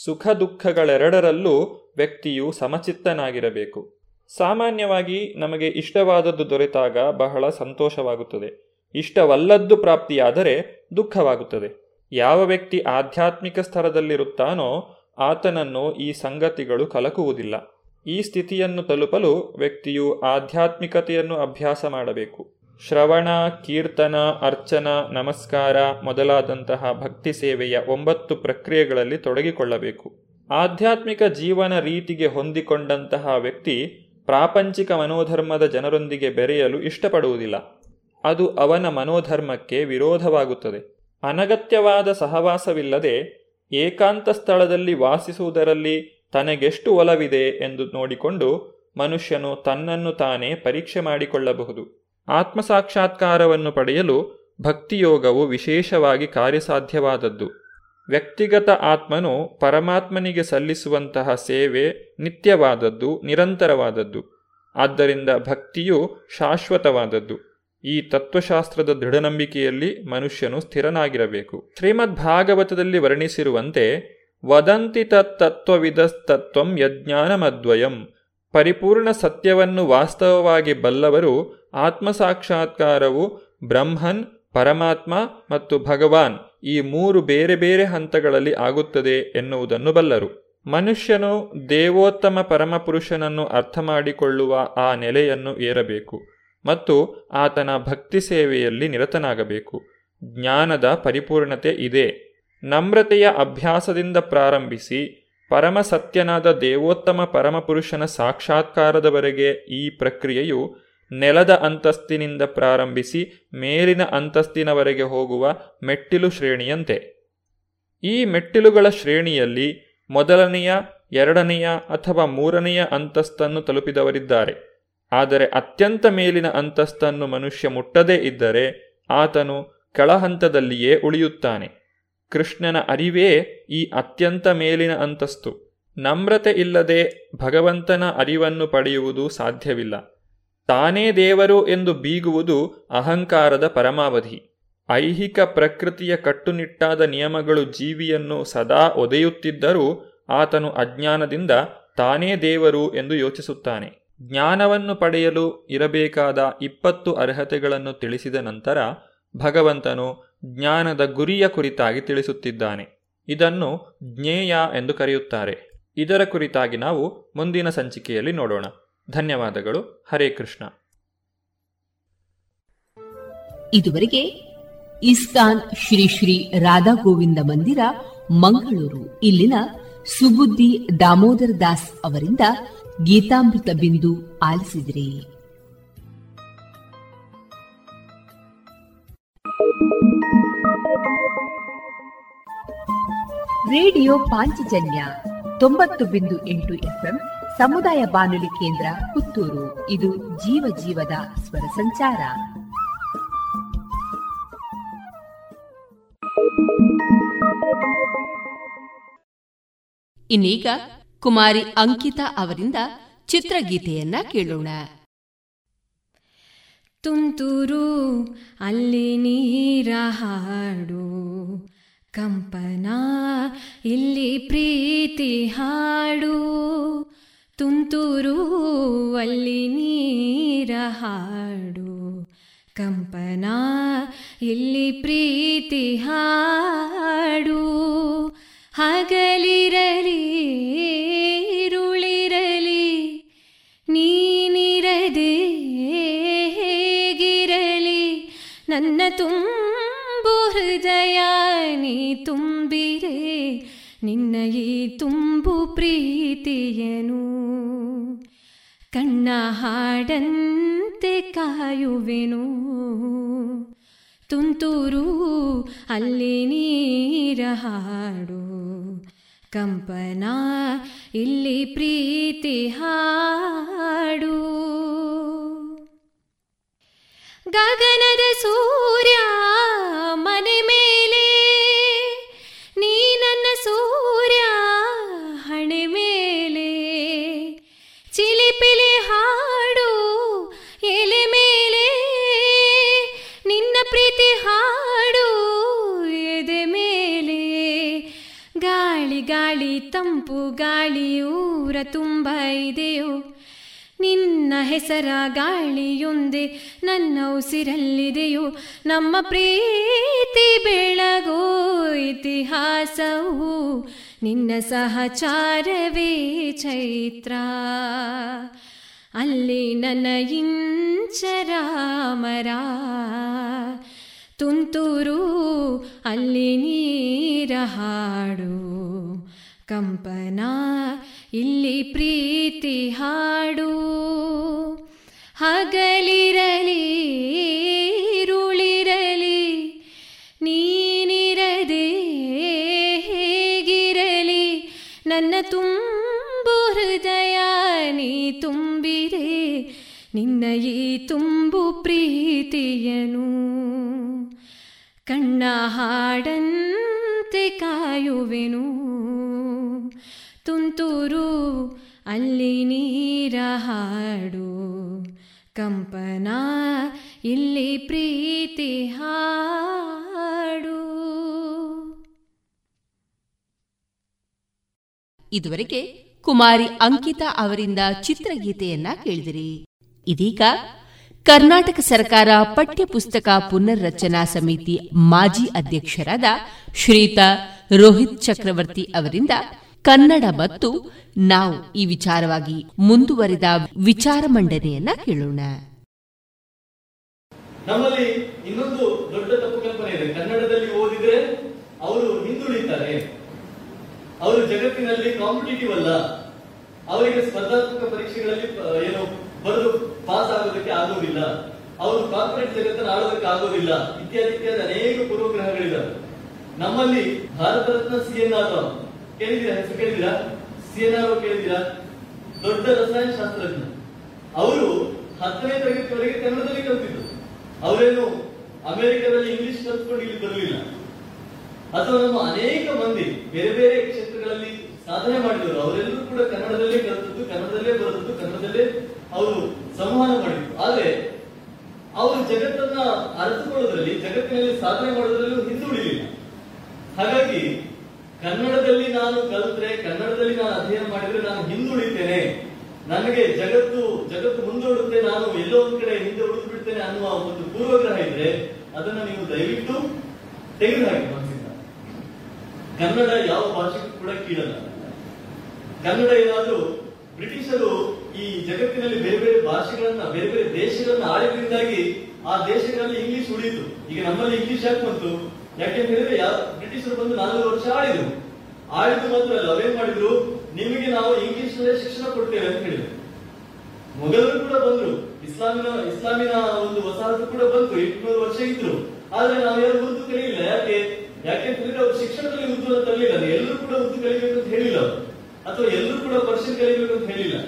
ಸುಖ ದುಃಖಗಳೆರಡರಲ್ಲೂ ವ್ಯಕ್ತಿಯು ಸಮಚಿತ್ತನಾಗಿರಬೇಕು. ಸಾಮಾನ್ಯವಾಗಿ ನಮಗೆ ಇಷ್ಟವಾದದ್ದು ದೊರೆತಾಗ ಬಹಳ ಸಂತೋಷವಾಗುತ್ತದೆ. ಇಷ್ಟವಲ್ಲದ್ದು ಪ್ರಾಪ್ತಿಯಾದರೆ ದುಃಖವಾಗುತ್ತದೆ. ಯಾವ ವ್ಯಕ್ತಿ ಆಧ್ಯಾತ್ಮಿಕ ಸ್ತರದಲ್ಲಿರುತ್ತಾನೋ ಆತನನ್ನು ಈ ಸಂಗತಿಗಳು ಕಲಕುವುದಿಲ್ಲ. ಈ ಸ್ಥಿತಿಯನ್ನು ತಲುಪಲು ವ್ಯಕ್ತಿಯು ಆಧ್ಯಾತ್ಮಿಕತೆಯನ್ನು ಅಭ್ಯಾಸ ಮಾಡಬೇಕು. ಶ್ರವಣ, ಕೀರ್ತನ, ಅರ್ಚನ, ನಮಸ್ಕಾರ ಮೊದಲಾದಂತಹ ಭಕ್ತಿ ಸೇವೆಯ ಒಂಬತ್ತು ಪ್ರಕ್ರಿಯೆಗಳಲ್ಲಿ ತೊಡಗಿಕೊಳ್ಳಬೇಕು. ಆಧ್ಯಾತ್ಮಿಕ ಜೀವನ ರೀತಿಗೆ ಹೊಂದಿಕೊಂಡಂತಹ ವ್ಯಕ್ತಿ ಪ್ರಾಪಂಚಿಕ ಮನೋಧರ್ಮದ ಜನರೊಂದಿಗೆ ಬೆರೆಯಲು ಇಷ್ಟಪಡುವುದಿಲ್ಲ. ಅದು ಅವನ ಮನೋಧರ್ಮಕ್ಕೆ ವಿರೋಧವಾಗುತ್ತದೆ. ಅನಗತ್ಯವಾದ ಸಹವಾಸವಿಲ್ಲದೆ ಏಕಾಂತ ಸ್ಥಳದಲ್ಲಿ ವಾಸಿಸುವುದರಲ್ಲಿ ತನಗೆಷ್ಟು ಒಲವಿದೆ ಎಂದು ನೋಡಿಕೊಂಡು ಮನುಷ್ಯನು ತನ್ನನ್ನು ತಾನೇ ಪರೀಕ್ಷೆ ಮಾಡಿಕೊಳ್ಳಬಹುದು. ಆತ್ಮಸಾಕ್ಷಾತ್ಕಾರವನ್ನು ಪಡೆಯಲು ಭಕ್ತಿಯೋಗವು ವಿಶೇಷವಾಗಿ ಕಾರ್ಯಸಾಧ್ಯವಾದದ್ದು. ವ್ಯಕ್ತಿಗತ ಆತ್ಮನು ಪರಮಾತ್ಮನಿಗೆ ಸಲ್ಲಿಸುವಂತಹ ಸೇವೆ ನಿತ್ಯವಾದದ್ದು, ನಿರಂತರವಾದದ್ದು. ಆದ್ದರಿಂದ ಭಕ್ತಿಯು ಶಾಶ್ವತವಾದದ್ದು. ಈ ತತ್ವಶಾಸ್ತ್ರದ ದೃಢನಂಬಿಕೆಯಲ್ಲಿ ಮನುಷ್ಯನು ಸ್ಥಿರನಾಗಿರಬೇಕು. ಶ್ರೀಮದ್ ಭಾಗವತದಲ್ಲಿ ವರ್ಣಿಸಿರುವಂತೆ ವದಂತಿ ತತ್ತತ್ವವಿದಸ್ತತ್ವಂ ಯಜ್ಞಾನಮದ್ವಯಂ. ಪರಿಪೂರ್ಣ ಸತ್ಯವನ್ನು ವಾಸ್ತವವಾಗಿ ಬಲ್ಲವರು ಆತ್ಮಸಾಕ್ಷಾತ್ಕಾರವು ಬ್ರಹ್ಮನ್, ಪರಮಾತ್ಮ ಮತ್ತು ಭಗವಾನ್ ಈ ಮೂರು ಬೇರೆ ಬೇರೆ ಹಂತಗಳಲ್ಲಿ ಆಗುತ್ತದೆ ಎನ್ನುವುದನ್ನು ಬಲ್ಲರು. ಮನುಷ್ಯನು ದೇವೋತ್ತಮ ಪರಮಪುರುಷನನ್ನು ಅರ್ಥ ಮಾಡಿಕೊಳ್ಳುವ ಆ ನೆಲೆಯನ್ನು ಏರಬೇಕು ಮತ್ತು ಆತನ ಭಕ್ತಿ ಸೇವೆಯಲ್ಲಿ ನಿರತನಾಗಬೇಕು. ಜ್ಞಾನದ ಪರಿಪೂರ್ಣತೆ ಇದೆ. ನಮ್ರತೆಯ ಅಭ್ಯಾಸದಿಂದ ಪ್ರಾರಂಭಿಸಿ ಪರಮ ಸತ್ಯನಾದ ದೇವೋತ್ತಮ ಪರಮಪುರುಷನ ಸಾಕ್ಷಾತ್ಕಾರದವರೆಗೆ ಈ ಪ್ರಕ್ರಿಯೆಯು ನೆಲದ ಅಂತಸ್ತಿನಿಂದ ಪ್ರಾರಂಭಿಸಿ ಮೇಲಿನ ಅಂತಸ್ತಿನವರೆಗೆ ಹೋಗುವ ಮೆಟ್ಟಿಲು ಶ್ರೇಣಿಯಂತೆ. ಈ ಮೆಟ್ಟಿಲುಗಳ ಶ್ರೇಣಿಯಲ್ಲಿ ಮೊದಲನೆಯ, ಎರಡನೆಯ ಅಥವಾ ಮೂರನೆಯ ಅಂತಸ್ತನ್ನು ತಲುಪಿದವರಿದ್ದಾರೆ. ಆದರೆ ಅತ್ಯಂತ ಮೇಲಿನ ಅಂತಸ್ತನ್ನು ಮನುಷ್ಯ ಮುಟ್ಟದೇ ಇದ್ದರೆ ಆತನು ಕೆಳಹಂತದಲ್ಲಿಯೇ ಉಳಿಯುತ್ತಾನೆ. ಕೃಷ್ಣನ ಅರಿವೇ ಈ ಅತ್ಯಂತ ಮೇಲಿನ ಅಂತಸ್ತು. ನಮ್ರತೆ ಇಲ್ಲದೆ ಭಗವಂತನ ಅರಿವನ್ನು ಪಡೆಯುವುದು ಸಾಧ್ಯವಿಲ್ಲ. ತಾನೇ ದೇವರು ಎಂದು ಬೀಗುವುದು ಅಹಂಕಾರದ ಪರಮಾವಧಿ. ಐಹಿಕ ಪ್ರಕೃತಿಯ ಕಟ್ಟುನಿಟ್ಟಾದ ನಿಯಮಗಳು ಜೀವಿಯನ್ನು ಸದಾ ಒದೆಯುತ್ತಿದ್ದರೂ ಆತನು ಅಜ್ಞಾನದಿಂದ ತಾನೇ ದೇವರು ಎಂದು ಯೋಚಿಸುತ್ತಾನೆ. ಜ್ಞಾನವನ್ನು ಪಡೆಯಲು ಇರಬೇಕಾದ ಇಪ್ಪತ್ತು ಅರ್ಹತೆಗಳನ್ನು ತಿಳಿಸಿದ ನಂತರ ಭಗವಂತನು ಜ್ಞಾನದ ಗುರಿಯ ಕುರಿತಾಗಿ ತಿಳಿಸುತ್ತಿದ್ದಾನೆ. ಇದನ್ನು ಜ್ಞೇಯ ಎಂದು ಕರೆಯುತ್ತಾರೆ. ಇದರ ಕುರಿತಾಗಿ ನಾವು ಮುಂದಿನ ಸಂಚಿಕೆಯಲ್ಲಿ ನೋಡೋಣ. ಧನ್ಯವಾದಗಳು. ಹರೇ ಕೃಷ್ಣ. ಇದುವರೆಗೆ ಇಸ್ತಾನ್ ಶ್ರೀ ಶ್ರೀ ರಾಧಾ ಗೋವಿಂದ ಮಂದಿರ, ಮಂಗಳೂರು. ಇಲ್ಲಿನ ಸುಬುದ್ದಿ ದಾಮೋದರ ದಾಸ್ ಅವರಿಂದ ಗೀತಾಮೃತ ಬಿಂದು ಆಲಿಸಿದ್ರಿ. ರೇಡಿಯೋ ಪಾಂಚಜನ್ಯ ತೊಂಬತ್ತು ಬಿಂದು ಎಂಟು ಎಫ್ಎಂ ಸಮುದಾಯ ಬಾನುಲಿ ಕೇಂದ್ರ ಪುತ್ತೂರು. ಇದು ಜೀವ ಜೀವದ ಸ್ವರ ಸಂಚಾರ. ಇನ್ನೀಗ ಕುಮಾರಿ ಅಂಕಿತಾ ಅವರಿಂದ ಚಿತ್ರಗೀತೆಯನ್ನ ಕೇಳೋಣ. ತುಂತುರು, ಅಲ್ಲಿ ನೀರ ಹಾಡು. ಕಂಪನ, ಇಲ್ಲಿ ಪ್ರೀತಿ ಹಾಡು. ತುಂತುರು, ಅಲ್ಲಿ ನೀರ ಹಾಡು. ಕಂಪನ, ಇಲ್ಲಿ ಪ್ರೀತಿ ಹಾಡು. ಹಗಲಿರಲಿ, ಇರುಳಿರಲಿ ನೀನಿರದೆ ನನ್ನ ತುಂಬ ಹೃದಯ ನೀ ತುಂಬಿರೆ, ನಿನ್ನ ಈ ತುಂಬು ಪ್ರೀತಿಯನು? ಕಣ್ಣ ಹಾಡಂತೆ ಕಾಯುವೆನು, ತುಂತುರು ಅಲ್ಲಿ ನೀರ ಹಾಡು, ಕಂಪನ ಇಲ್ಲಿ ಪ್ರೀತಿ ಹಾಡು. ಗಗನದ ಸೂರ್ಯ ಮನೆ ಮೇಲೆ. ನೀ ನನ್ನ ಸೂರ್ಯ ಹಣೆ ಮೇಲೆ. ಚಿಲಿಪಿಲಿ ಹಾಡು ಎಲೆ ಮೇಲೆ. ನಿನ್ನ ಪ್ರೀತಿ ಹಾಡು ಎದೆ ಮೇಲೆ. ಗಾಳಿ ಗಾಳಿ, ತಂಪು, ಗಾಳಿ, ಊರ ತುಂಬ ಇದೆಯೋ. ನಿನ್ನ ಹೆಸರ ಗಾಳಿಯೊಂದೆ, ನನ್ನ ಉಸಿರಲ್ಲಿದೆಯೋ ನಮ್ಮ ಪ್ರೀತಿ ಬೆಳಗೋ ಇತಿಹಾಸವು ನಿನ್ನ ಸಹಚಾರವೇ ಚೈತ್ರ. ಅಲ್ಲಿ ನನ್ನ ಇಂಚರಾಮರ ತುಂತುರು, ಅಲ್ಲಿ ನೀರ ಹಾಡು. ಕಂಪನ, ಇಲ್ಲಿ ಪ್ರೀತಿ ಹಾಡು. ಹಗಲಿರಲಿ ಇರುಳಿರಲಿ ನೀನಿರದೆ ಹೇಗಿರಲಿ? ನನ್ನ ತುಂಬು ಹೃದಯ ನೀ ತುಂಬಿದೆ ನಿನ್ನ ಈ ತುಂಬು ಪ್ರೀತಿಯನು. ಕಣ್ಣ ಹಾಡಂತೆ ಕಾಯುವೆನು. ತುಂತುರು ಅಲ್ಲಿ ನೀರ ಹಾಡು. ಕಂಪನ ಇಲ್ಲಿ ಪ್ರೀತಿ ಹಾಡು. ಇದುವರೆಗೆ ಕುಮಾರಿ ಅಂಕಿತಾ ಅವರಿಂದ ಚಿತ್ರಗೀತೆಯನ್ನ ಕೇಳಿದಿರಿ. ಇದೀಗ ಕರ್ನಾಟಕ ಸರ್ಕಾರ ಪಠ್ಯಪುಸ್ತಕ ಪುನರ್ರಚನಾ ಸಮಿತಿ ಮಾಜಿ ಅಧ್ಯಕ್ಷರಾದ ಶ್ರೀತ ರೋಹಿತ್ ಚಕ್ರವರ್ತಿ ಅವರಿಂದ ಕನ್ನಡ ಮತ್ತು ನಾವು ಈ ವಿಚಾರವಾಗಿ ಮುಂದುವರಿದ ವಿಚಾರ ಮಂಡನೆಯನ್ನ ಕೇಳೋಣ. ನಮ್ಮಲ್ಲಿ ಇನ್ನೊಂದು ದೊಡ್ಡ ತಪ್ಪು ಕಲ್ಪನೆ ಇದೆ. ಕನ್ನಡದಲ್ಲಿ ಓದಿದ್ರೆ ಅವರು ಹಿಂದುಳಿತಾರೆ. ಅವರು ಜಗತ್ತಿನಲ್ಲಿ ಕಾಂಪಿಟೇಟಿವ್ ಅಲ್ಲ. ಅವರಿಗೆ ಸ್ಪರ್ಧಾತ್ಮಕ ಪರೀಕ್ಷೆಗಳಲ್ಲಿ ಏನು ಬರೆದು ಪಾಸ್ ಆಗೋದಕ್ಕೆ ಆಗೋದಿಲ್ಲ. ಅವರು ಕಾರ್ಪೊರೇಟ್ ಜಗತ್ತನ್ನು ಆಳೋದಕ್ಕೆ ಆಗೋದಿಲ್ಲ. ಇತ್ಯಾದಿ ಇತ್ಯಾದಿ ಅನೇಕ ಪೂರ್ವಗ್ರಹಗಳಿದ್ದಾವೆ ನಮ್ಮಲ್ಲಿ Bharat Ratna C N R Rao ಕೇಳಿದಿರಾ ಹೆಸರು ಕೇಳಿದಿರಾ ಸಿ ಎನ್ ಆರ್ ದೊಡ್ಡ ರಸಾಯನ ಶಾಸ್ತ್ರಜ್ಞ. ಅವರು ಹತ್ತನೇ ತರಗತಿವರೆಗೆ ಕನ್ನಡದಲ್ಲಿ ಕಲಿತಿದ್ರು. ಅವರೇನು ಅಮೆರಿಕದಲ್ಲಿ ಇಂಗ್ಲಿಷ್ ಕಲ್ತ್ಕೊಂಡು ಇಲ್ಲಿ ಬರಲಿಲ್ಲ. ಅಥವಾ ನಮ್ಮ ಅನೇಕ ಮಂದಿ ಬೇರೆ ಬೇರೆ ಕ್ಷೇತ್ರಗಳಲ್ಲಿ ಸಾಧನೆ ಮಾಡಿದವರು. ಅವರೆಲ್ಲರೂ ಕೂಡ ಕನ್ನಡದಲ್ಲೇ ಕಲಿತದ್ದು, ಕನ್ನಡದಲ್ಲೇ ಬರೆದದ್ದು, ಕನ್ನಡದಲ್ಲೇ ಅವರು ಸಂವಹನ ಮಾಡಿದ್ರು ಆದ್ರೆ, ಅವರು ಜಗತ್ತನ್ನ ಅರಿತುಕೊಳ್ಳೋದ್ರಲ್ಲಿ, ಜಗತ್ತಿನಲ್ಲಿ ಸಾಧನೆ ಮಾಡೋದ್ರಲ್ಲೂ ಹಿಂದುಳಿಲಿಲ್ಲ ಹಾಗಾಗಿ, ಕನ್ನಡದಲ್ಲಿ ನಾನು ಕಲಿತ್ರೆ, ಕನ್ನಡದಲ್ಲಿ ನಾನು ಅಧ್ಯಯನ ಮಾಡಿದ್ರೆ ನಾನು ಹಿಂದುಳಿತೇನೆ ನನಗೆ ಜಗತ್ತು ಜಗತ್ತು ಮುಂದೂಡುತ್ತೆ, ನಾನು ಎಲ್ಲೋ ಒಂದ್ ಕಡೆ ಹಿಂದೆ ಉಳಿದು ಬಿಡ್ತೇನೆ ಅನ್ನುವ ಒಂದು ಪೂರ್ವಗ್ರಹ ಇದ್ರೆ, ಅದನ್ನ ನೀವು ದಯವಿಟ್ಟು ತೆಗೆದುಹಾಕಿ ಮನಸ್ಸಿಂದ ಕನ್ನಡ ಯಾವ ಭಾಷೆಗೂ ಕೂಡ ಕೀಳಲ್ಲ. ಕನ್ನಡ ಏನಾದರೂ ಬ್ರಿಟಿಷರು ಈ ಜಗತ್ತಿನಲ್ಲಿ ಬೇರೆ ಬೇರೆ ಭಾಷೆಗಳನ್ನ, ಬೇರೆ ಬೇರೆ ದೇಶಗಳನ್ನ ಆಳಿದ್ರಿಂದಾಗಿ ಆ ದೇಶಗಳಲ್ಲಿ ಇಂಗ್ಲಿಷ್ ಉಳಿಯಿತು. ಈಗ ನಮ್ಮಲ್ಲಿ ಇಂಗ್ಲಿಷ್ ಯಾಕೆ ಬಂತು? ಯಾಕೆಂದ್ರೆ ಬ್ರಿಟಿಷರು ಬಂದು ನಾಲ್ಕು ವರ್ಷ ಆಳಿದ್ರು. ಆಳಿದ್ರು ಮಾತ್ರ ಅಲ್ಲ ಅವೇನ್ ಮಾಡಿದ್ರು? ನಿಮಗೆ ನಾವು ಇಂಗ್ಲಿಷ್ ನಲ್ಲೇ ಶಿಕ್ಷಣ ಕೊಡ್ತೇವೆ ಅಂತ ಹೇಳಿದ್ರು. ಮೊಘಲರು ಕೂಡ ಬಂದ್ರು. ಇಸ್ಲಾಮಿನ ಇಸ್ಲಾಮಿನ ಒಂದು ವಸಾಹತು ಕೂಡ ಬಂತು. ಎಂಟುನೂರು ವರ್ಷ ಇದ್ರು. ಆದ್ರೆ ನಾವು ಯಾರು ಉರ್ದು ಕಲಿಯಿಲ್ಲ? ಯಾಕೆ? ಯಾಕೆ ಅಂತಂದ್ರೆ ಅವ್ರು ಶಿಕ್ಷಣದಲ್ಲಿ ಉರ್ದು ಅಂತ ಎಲ್ಲರೂ ಕೂಡ ಉರ್ದು ಕಲಿಬೇಕು ಅಂತ ಹೇಳಿಲ್ಲ ಅಥವಾ ಎಲ್ಲರೂ ಕೂಡ ಪರ್ಷಿಯನ್ ಕಲಿಬೇಕು ಅಂತ ಹೇಳಿಲ್ಲ.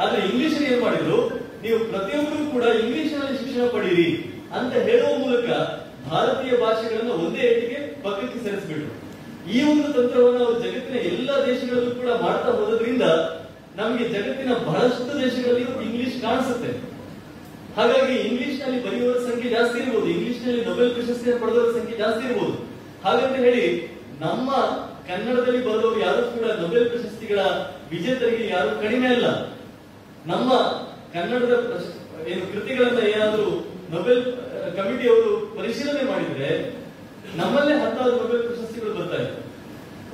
ಆದ್ರೆ ಇಂಗ್ಲಿಷ್ ಏನ್ ಮಾಡಿದ್ರು? ನೀವು ಪ್ರತಿಯೊಬ್ಬರು ಕೂಡ ಇಂಗ್ಲಿಷ್ನಲ್ಲಿ ಶಿಕ್ಷಣ ಪಡೀರಿ ಅಂತ ಹೇಳುವ ಮೂಲಕ ಭಾರತೀಯ ಭಾಷೆಗಳನ್ನು ಒಂದೇ ಏಟಿಗೆ ಪಕ್ಕಕ್ಕೆ ಸರಿಸ್ಬಿಟ್ರು. ಈ ಒಂದು ತಂತ್ರವನ್ನು ಅವರು ಜಗತ್ತಿನ ಎಲ್ಲಾ ದೇಶಗಳಲ್ಲೂ ಕೂಡ ಮಾಡ್ತಾ ಹೋದ್ರಿಂದ ನಮಗೆ ಜಗತ್ತಿನ ಬಹಳಷ್ಟು ದೇಶಗಳಲ್ಲಿ ಇಂಗ್ಲಿಷ್ ಕಾಣಿಸುತ್ತೆ. ಹಾಗಾಗಿ ಇಂಗ್ಲಿಷ್ನಲ್ಲಿ ಬರೆಯುವವರ ಸಂಖ್ಯೆ ಜಾಸ್ತಿ ಇರಬಹುದು ಇಂಗ್ಲಿಷ್ನಲ್ಲಿ ನೊಬೆಲ್ ಪ್ರಶಸ್ತಿಯನ್ನು ಪಡೆದವರ ಸಂಖ್ಯೆ ಜಾಸ್ತಿ ಇರಬಹುದು ಹಾಗಂತ ಹೇಳಿ ನಮ್ಮ ಕನ್ನಡದಲ್ಲಿ ಬರೆದವರು ಯಾರು ಕೂಡ ನೊಬೆಲ್ ಪ್ರಶಸ್ತಿಗಳ ವಿಜೇತರಿಗೆ ಯಾರು ಕಡಿಮೆ ಅಲ್ಲ. ನಮ್ಮ ಕನ್ನಡದ ಏನು ಕೃತಿಗಳನ್ನ ಏನಾದರೂ ನೊಬೆಲ್ ಕಮಿಟಿ ಅವರು ಪರಿಶೀಲನೆ ಮಾಡಿದ್ರೆ ನಮ್ಮಲ್ಲೇ ಹತ್ತಾರು ನೊಬೆಲ್ ಪ್ರಶಸ್ತಿಗಳು ಬರ್ತಾ ಇತ್ತು.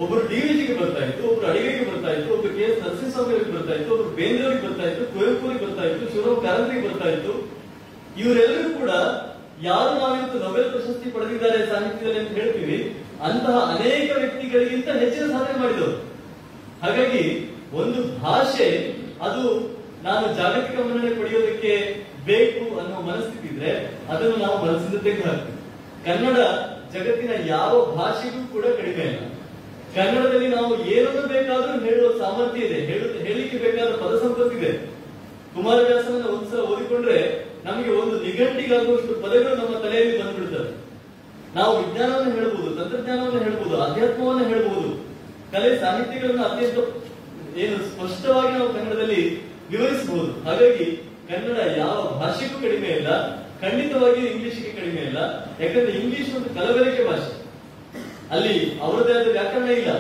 ಒಬ್ಬರು ಡಿವಿಜಿಗೆ ಬರ್ತಾ ಇತ್ತು, ಒಬ್ರು ಅಡಿಗೆಗೆ ಬರ್ತಾ ಇತ್ತು, ಒಬ್ರು ಕೆ ಎಸ್ ನರಸಿಂಹಸ್ವಾಮಿ ಒಬ್ಬರು ಬರ್ತಾ ಇತ್ತು, ಒಬ್ರು ಬೇಂದ್ರವರಿಗೆ ಬರ್ತಾ ಇತ್ತು, ಕುವೆಂಪುರಿಗೆ ಬರ್ತಾ ಇತ್ತು, ಶಿವರಾಮ್ ಕಾರಂತ್ರಿಗೆ ಬರ್ತಾ ಇತ್ತು. ಇವರೆಲ್ಲರೂ ಕೂಡ ಯಾರು ನಾವಿವತ್ತು ನೊಬೆಲ್ ಪ್ರಶಸ್ತಿ ಪಡೆದಿದ್ದಾರೆ ಸಾಹಿತ್ಯದಲ್ಲಿ ಅಂತ ಹೇಳ್ತೀವಿ. ಅಂತಹ ಅನೇಕ ವ್ಯಕ್ತಿಗಳಿಗಿಂತ ಹೆಚ್ಚಿನ ಸಾಧನೆ ಮಾಡಿದವರು. ಹಾಗಾಗಿ ಒಂದು ಭಾಷೆ ಅದು ನಾನು ಜಾಗತಿಕ ಮನ್ನಣೆ ಪಡೆಯೋದಕ್ಕೆ ಬೇಕು ಅನ್ನೋ ಮನಸ್ಥಿತಿ ಇದ್ರೆ ಅದನ್ನು ನಾವು ಮನಸ್ಸಿಂದ ತೆಗೆದು ಕನ್ನಡ ಜಗತ್ತಿನ ಯಾವ ಭಾಷೆಗೂ ಕೂಡ ಕಡಿಮೆ ಇಲ್ಲ ಕನ್ನಡದಲ್ಲಿ ನಾವು ಏನನ್ನು ಬೇಕಾದರೂ ಹೇಳುವ ಸಾಮರ್ಥ್ಯ ಇದೆ. ಹೇಳು ಹೇಳಿಕ್ಕೆ ಬೇಕಾದ ಪದ ಸಂಪತ್ತಿದೆ ಕುಮಾರವ್ಯಾಸನ ಉತ್ಸವ ಓದಿಕೊಂಡ್ರೆ ನಮಗೆ ಒಂದು ನಿಘಂಟಿಗಾಗುವಷ್ಟು ಪದಗಳು ನಮ್ಮ ತಲೆಯಲ್ಲಿ ಬಂದ್ಬಿಡ್ತವೆ. ನಾವು ವಿಜ್ಞಾನವನ್ನು ಹೇಳ್ಬೋದು, ತಂತ್ರಜ್ಞಾನವನ್ನು ಹೇಳ್ಬೋದು ಅಧ್ಯಾತ್ಮವನ್ನು ಹೇಳ್ಬೋದು. ಕಲೆ ಸಾಹಿತ್ಯಗಳನ್ನು ಅತ್ಯಂತ, ಏನು ಸ್ಪಷ್ಟವಾಗಿ ನಾವು ಕನ್ನಡದಲ್ಲಿ ವಿವರಿಸಬಹುದು. ಹಾಗಾಗಿ ಕನ್ನಡ ಯಾವ ಭಾಷೆಗೂ ಕಡಿಮೆ ಇಲ್ಲ ಖಂಡಿತವಾಗಿ ಇಂಗ್ಲಿಷ್ಗೆ ಕಡಿಮೆ ಇಲ್ಲ, ಯಾಕಂದ್ರೆ ಇಂಗ್ಲಿಷ್ ಒಂದು ಕಲಬೆರಕೆ ಭಾಷೆ. ಅಲ್ಲಿ ಅವರದೇ ಆದ ವ್ಯಾಕರಣ ಇಲ್ಲ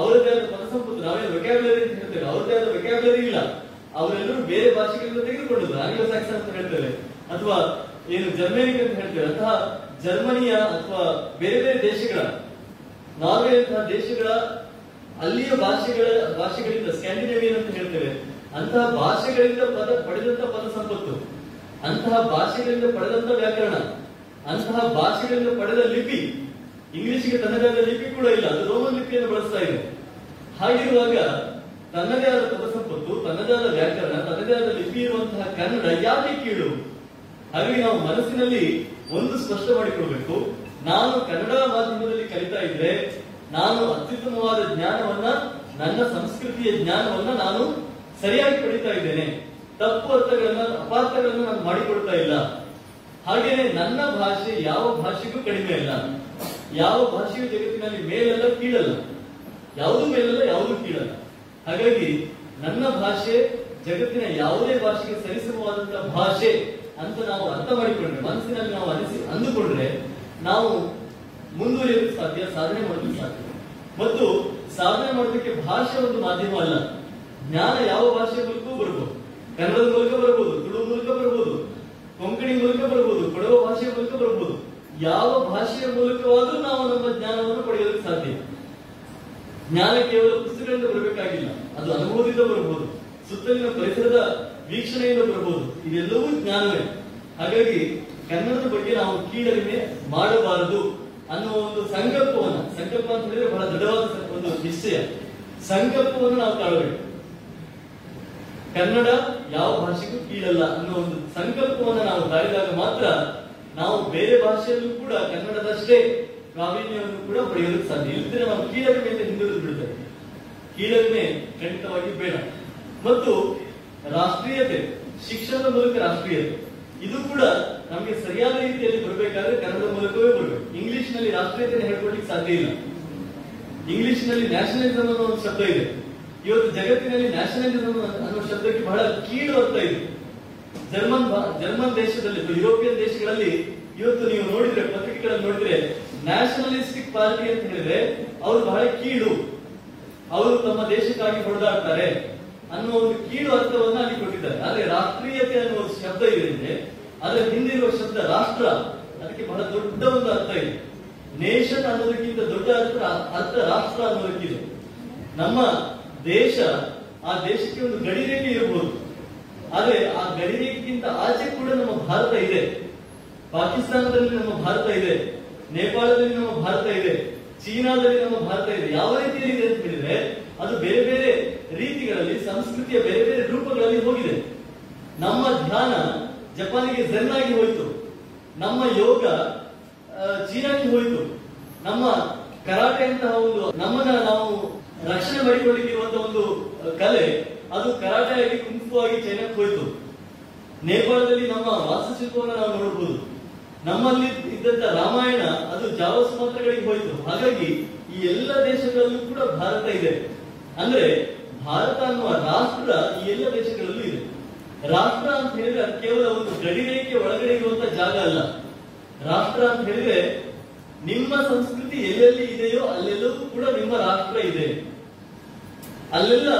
ಅವರದೇ ಆದ ಪದ ಸಂಪತ್ತು ನಾವೇ ವೆಕ್ಯಾಬ್ಲರಿ ಅಂತ ಹೇಳ್ತೇವೆ ಅವರದೇ ಆದ ವೆಕ್ಯಾಬ್ಲರಿ ಇಲ್ಲ. ಅವರೆಲ್ಲರೂ ಬೇರೆ ಭಾಷೆಗಳಿಂದ ತೆಗೆದುಕೊಂಡದ್ದು ಆಂಗ್ಲೋ ಸ್ಯಾಕ್ಸನ್ ಅಂತ ಹೇಳ್ತೇವೆ. ಅಥವಾ ಏನು ಜರ್ಮನಿ ಅಂತ ಹೇಳ್ತೇವೆ, ಅಂತಹ ಜರ್ಮನಿಯ ಅಥವಾ ಬೇರೆ ಬೇರೆ ದೇಶಗಳ, ನಾರ್ವೆ ಅಂತಹ ದೇಶಗಳ, ಅಲ್ಲಿಯ ಭಾಷೆಗಳ, ಭಾಷೆಗಳಿಂದ ಸ್ಕ್ಯಾಂಡಿನೇವಿಯನ್ ಅಂತ ಹೇಳ್ತೇವೆ. ಅಂತಹ ಭಾಷೆಗಳಿಂದ ಪದ ಪಡೆದಂತ ಪದ ಸಂಪತ್ತು. ಅಂತಹ ಭಾಷೆಗಳಿಂದ ಪಡೆದಂತ ವ್ಯಾಕರಣ. ಅಂತಹ ಭಾಷೆಗಳಿಂದ ಪಡೆದ ಲಿಪಿ. ಇಂಗ್ಲಿಷ್ಗೆ ತನ್ನದೇ ಆದ ಲಿಪಿ ಕೂಡ ಇಲ್ಲ, ಅದು ರೋಮನ್ ಲಿಪಿಯನ್ನು ಬಳಸ್ತಾ ಇದೆ. ಹಾಗಿರುವಾಗ ತನ್ನದೇ ಆದ ಪದ ಸಂಪತ್ತು, ತನ್ನದೇ ಆದ ವ್ಯಾಕರಣ, ತನ್ನದೇ ಆದ ಲಿಪಿ ಇರುವಂತಹ ಕನ್ನಡ ಯಾಕೆ ಕೀಳು? ಹಾಗಾಗಿ ನಾವು ಮನಸ್ಸಿನಲ್ಲಿ ಒಂದು ಸ್ಪಷ್ಟ ಮಾಡಿಕೊಳ್ಬೇಕು. ನಾನು ಕನ್ನಡ ಮಾಧ್ಯಮದಲ್ಲಿ ಕಲಿತಾ ಇದ್ರೆ, ನಾನು ಅತ್ಯುತ್ತಮವಾದ ಜ್ಞಾನವನ್ನ, ನನ್ನ ಸಂಸ್ಕೃತಿಯ ಜ್ಞಾನವನ್ನ ನಾನು ಸರಿಯಾಗಿ ಪಡಿತಾ ಇದ್ದೇನೆ. ತಪ್ಪು ಅರ್ಥಗಳನ್ನ, ಅಪಾರ್ಥಗಳನ್ನು ನಾನು ಮಾಡಿಕೊಳ್ತಾ ಇಲ್ಲ. ಹಾಗೇನೆ ನನ್ನ ಭಾಷೆ ಯಾವ ಭಾಷೆಗೂ ಕಡಿಮೆ ಇಲ್ಲ ಯಾವ ಭಾಷೆಯು ಜಗತ್ತಿನಲ್ಲಿ ಮೇಲಲ್ಲ, ಕೀಳಲ್ಲ. ಯಾವುದು ಮೇಲಲ್ಲ, ಯಾವುದು ಕೀಳಲ್ಲ. ಹಾಗಾಗಿ ನನ್ನ ಭಾಷೆ ಜಗತ್ತಿನ ಯಾವುದೇ ಭಾಷೆಗೆ ಸರಿಸಮವಾದಂತಹ ಭಾಷೆ ಅಂತ ನಾವು ಅರ್ಥ ಮಾಡಿಕೊಂಡ್ರೆ, ಮನಸ್ಸಿನಲ್ಲಿ ನಾವು ಅನಿಸಿ, ಅಂದುಕೊಂಡ್ರೆ ನಾವು ಮುಂದುವರಿಯಲು ಸಾಧ್ಯ, ಸಾಧನೆ ಮಾಡಲು ಸಾಧ್ಯ. ಮತ್ತು ಸಾಧನೆ ಮಾಡೋದಕ್ಕೆ ಭಾಷೆ ಒಂದು ಮಾಧ್ಯಮ ಅಲ್ಲ. ಜ್ಞಾನ ಯಾವ ಭಾಷೆಯ ಮೂಲಕವೂ ಬರಬಹುದು ಕನ್ನಡದ ಮೂಲಕ ಬರ್ಬೋದು ತುಳು ಮೂಲಕ ಬರ್ಬೋದು, ಕೊಂಕಣಿ ಮೂಲಕ ಬರ್ಬೋದು ಕೊಡವ ಭಾಷೆಯ ಮೂಲಕ ಬರ್ಬೋದು. ಯಾವ ಭಾಷೆಯ ಮೂಲಕವಾದರೂ ನಾವು ನಮ್ಮ ಜ್ಞಾನವನ್ನು ಪಡೆಯಲು ಸಾಧ್ಯ ಜ್ಞಾನ ಕೇವಲ ಪುಸ್ತಕದಿಂದ ಬರಬೇಕಾಗಿಲ್ಲ, ಅದು ಅನುಭವದಿಂದ ಬರಬಹುದು. ಸುತ್ತಲಿನ ಪರಿಸರದ ವೀಕ್ಷಣೆಯಿಂದ ಬರಬಹುದು. ಇದೆಲ್ಲವೂ ಜ್ಞಾನವೇ. ಹಾಗಾಗಿ ಕನ್ನಡದ ಬಗ್ಗೆ ನಾವು ಕೀಳರಿಮೆ ಮಾಡಬಾರದು ಅನ್ನುವ ಒಂದು ಸಂಕಲ್ಪವನ್ನ, ಸಂಕಲ್ಪ ಅಂತ ಹೇಳಿದ್ರೆ ಬಹಳ ದೃಢವಾದ ಒಂದು ನಿಶ್ಚಯ. ಸಂಕಲ್ಪವನ್ನು ನಾವು ತಾಳಬೇಕು ಕನ್ನಡ ಯಾವ ಭಾಷೆಗೂ ಕೀಳಲ್ಲ ಅನ್ನೋ ಒಂದು ಸಂಕಲ್ಪವನ್ನು ನಾವು ತಾಳಿದಾಗ ಮಾತ್ರ ನಾವು ಬೇರೆ ಭಾಷೆಯಲ್ಲೂ ಕೂಡ ಕನ್ನಡದಷ್ಟೇ ಪ್ರಾವೀಣ್ಯವನ್ನು ಕೂಡ ಪಡೆಯಲು ಸಾಧ್ಯ. ಇಲ್ಲದ್ರೆ ನಾವು ಕೀಳರಿಮೆಯಿಂದ ಹಿಂದುಳಿದು ಬಿಡುತ್ತೇವೆ ಕೀಳರಿಮೆ ಖಂಡಿತವಾಗಿ ಬೇಡ. ಮತ್ತು ರಾಷ್ಟ್ರೀಯತೆ, ಶಿಕ್ಷಣದ ಮೂಲಕ ರಾಷ್ಟ್ರೀಯತೆ. ಇದು ಕೂಡ ನಮಗೆ ಸರಿಯಾದ ರೀತಿಯಲ್ಲಿ ಬರಬೇಕಾದ್ರೆ ಕನ್ನಡ ಮೂಲಕವೇ ಬರಬೇಕು. ಇಂಗ್ಲಿಷ್ನಲ್ಲಿ ಹೇಳ್ಕೊಳ್ಳಿಕ್ಕೆ ಸಾಧ್ಯ ಇಲ್ಲ. ಇಂಗ್ಲಿಷ್ನಲ್ಲಿ ನ್ಯಾಷನಲಿಸಂ ಅನ್ನೋ ಒಂದು ಶಬ್ದ ಇದೆ. ಇವತ್ತು ಜಗತ್ತಿನಲ್ಲಿ ನ್ಯಾಷನಲಿಸಮ್ ಅನ್ನೋ ಶಬ್ದಕ್ಕೆ ಬಹಳ ಕೀಳು ಅರ್ಥ ಇದೆ. ಜರ್ಮನ್ ಜರ್ಮನ್ ದೇಶದಲ್ಲಿ ಯುರೋಪಿಯನ್ ದೇಶಗಳಲ್ಲಿ ಇವತ್ತು ನೀವು ನೋಡಿದ್ರೆ ಪತ್ರಿಕೆಗಳನ್ನು ನೋಡಿದ್ರೆ ನ್ಯಾಷನಲಿಸ್ಟಿಕ್ ಪಾರ್ಟಿ ಅಂತ ಹೇಳಿದ್ರೆ, ಅವರು ಬಹಳ ಕೀಳು. ಅವರು ತಮ್ಮ ದೇಶಕ್ಕಾಗಿ ಹೊಡೆದಾಡ್ತಾರೆ ಅನ್ನುವ ಒಂದು ಕೀಳು ಅರ್ಥವನ್ನ ಅಲ್ಲಿ ಕೊಟ್ಟಿದ್ದಾರೆ. ಆದ್ರೆ ರಾಷ್ಟ್ರೀಯತೆ ಅನ್ನುವ ಶಬ್ದ ಇದೆ ಅದರ ಹಿಂದಿರುವ ಶಬ್ದ ರಾಷ್ಟ್ರ, ಅದಕ್ಕೆ ಬಹಳ ದೊಡ್ಡ ಒಂದು ಅರ್ಥ ಇದೆ. ನೇಷನ್ ಅನ್ನೋದಕ್ಕಿಂತ ದೊಡ್ಡ ಅರ್ಥ ಅರ್ಥ ರಾಷ್ಟ್ರ ಅನ್ನೋದಕ್ಕಿದೆ. ನಮ್ಮ ದೇಶ ಆ ದೇಶಕ್ಕೆ ಒಂದು ಗಡಿರೇಖೆ ಇರಬಹುದು. ಆದ್ರೆ ಆ ಗಡಿರೇಖೆಗಿಂತ ಆಚೆ ಕೂಡ ನಮ್ಮ ಭಾರತ ಇದೆ. ಪಾಕಿಸ್ತಾನದಲ್ಲಿ ನಮ್ಮ ಭಾರತ ಇದೆ. ನೇಪಾಳದಲ್ಲಿ ನಮ್ಮ ಭಾರತ ಇದೆ. ಚೀನಾದಲ್ಲಿ ನಮ್ಮ ಭಾರತ ಇದೆ. ಯಾವ ರೀತಿಯಲ್ಲಿ ಇದೆ ಅಂತ ಹೇಳಿದ್ರೆ, ಅದು ಬೇರೆ ಬೇರೆ ರೀತಿಗಳಲ್ಲಿ, ಸಂಸ್ಕೃತಿಯ ಬೇರೆ ಬೇರೆ ರೂಪಗಳಲ್ಲಿ ಹೋಗಿದೆ. ನಮ್ಮ ಧ್ಯಾನ ಜಪಾನಿಗೆ ಝೆನ್ ಆಗಿ ಹೋಯಿತು. ನಮ್ಮ ಯೋಗ ಚೀನಾಗೆ ಹೋಯಿತು. ನಮ್ಮ ಕರಾಟೆ ಅಂತಹ ಒಂದು ನಮ್ಮನ್ನ ನಾವು ರಕ್ಷಣೆ ಮಾಡಿಕೊಳ್ಳಿಕ್ಕೆ ಇರುವಂತಹ ಒಂದು ಕಲೆ, ಅದು ಕರಾಟೆ ಆಗಿ ಕುಂಫು ಆಗಿ ಚೈನಾಕ್ ಹೋಯಿತು. ನೇಪಾಳದಲ್ಲಿ ನಮ್ಮ ವಾಸ್ತುಶಿಲ್ಪವನ್ನು ನಾವು ನೋಡಬಹುದು ನಮ್ಮಲ್ಲಿ ಇದ್ದಂತ ರಾಮಾಯಣ, ಅದು ಜಾವ ಸುಮಾತ್ರಗಳಿಗೆ ಹೋಯಿತು. ಹಾಗಾಗಿ ಈ ಎಲ್ಲ ದೇಶಗಳಲ್ಲೂ ಕೂಡ ಭಾರತ ಇದೆ. ಅಂದ್ರೆ, ಭಾರತ ಅನ್ನುವ ರಾಷ್ಟ್ರ ಈ ಎಲ್ಲ ದೇಶಗಳಲ್ಲೂ ಇದೆ. ರಾಷ್ಟ್ರ ಅಂತ ಹೇಳಿದ್ರೆ ಅದು ಕೇವಲ ಒಂದು ಗಡಿರೇಖೆ ಒಳಗಡೆ ಇರುವಂತ ಜಾಗ ಅಲ್ಲ. ರಾಷ್ಟ್ರ ಅಂತ ಹೇಳಿದ್ರೆ ನಿಮ್ಮ ಸಂಸ್ಕೃತಿ ಎಲ್ಲೆಲ್ಲಿ ಇದೆಯೋ ಅಲ್ಲೆಲ್ಲೂ ಕೂಡ ನಿಮ್ಮ ರಾಷ್ಟ್ರ ಇದೆ. ಅಲ್ಲೆಲ್ಲ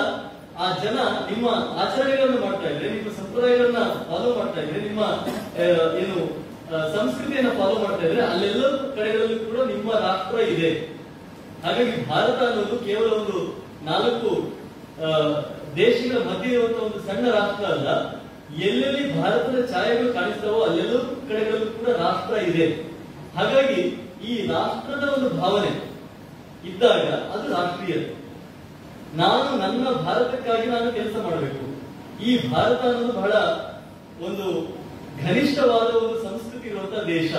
ಆ ಜನ ನಿಮ್ಮ ಆಚರಣೆಗಳನ್ನು ಮಾಡ್ತಾ ಇದ್ರೆ, ನಿಮ್ಮ ಸಂಪ್ರದಾಯಗಳನ್ನ ಫಾಲೋ ಮಾಡ್ತಾ ಇದ್ರೆ, ನಿಮ್ಮ ಏನು ಸಂಸ್ಕೃತಿಯನ್ನ ಫಾಲೋ ಮಾಡ್ತಾ ಇದ್ರೆ ಅಲ್ಲೆಲ್ಲ ಕಡೆಗಳಲ್ಲೂ ಕೂಡ ನಿಮ್ಮ ರಾಷ್ಟ್ರ ಇದೆ. ಹಾಗಾಗಿ ಭಾರತ ಅನ್ನೋದು ಕೇವಲ ಒಂದು ನಾಲ್ಕು ದೇಶಗಳ ಮಧ್ಯೆ ಇರುವಂತಹ ಒಂದು ಸಣ್ಣ ರಾಷ್ಟ್ರ ಅಲ್ಲ. ಎಲ್ಲೆಲ್ಲಿ ಭಾರತದ ಛಾಯೆಗಳು ಕಾಣಿಸ್ತಾವೋ ಅಲ್ಲೆಲ್ಲೂ ಕಡೆಗಳಲ್ಲೂ ಕೂಡ ರಾಷ್ಟ್ರ ಇದೆ. ಹಾಗಾಗಿ ಈ ರಾಷ್ಟ್ರದ ಒಂದು ಭಾವನೆ ಇದ್ದಾಗ ಅದು ರಾಷ್ಟ್ರೀಯತೆ ನಾನು ನನ್ನ ಭಾರತಕ್ಕಾಗಿ ನಾನು ಕೆಲಸ ಮಾಡಬೇಕು. ಈ ಭಾರತ ಅನ್ನೋದು ಬಹಳ ಒಂದು ಘನಿಷ್ಠವಾದ ಒಂದು ಸಂಸ್ಕೃತಿ ಇರುವಂತಹ ದೇಶ.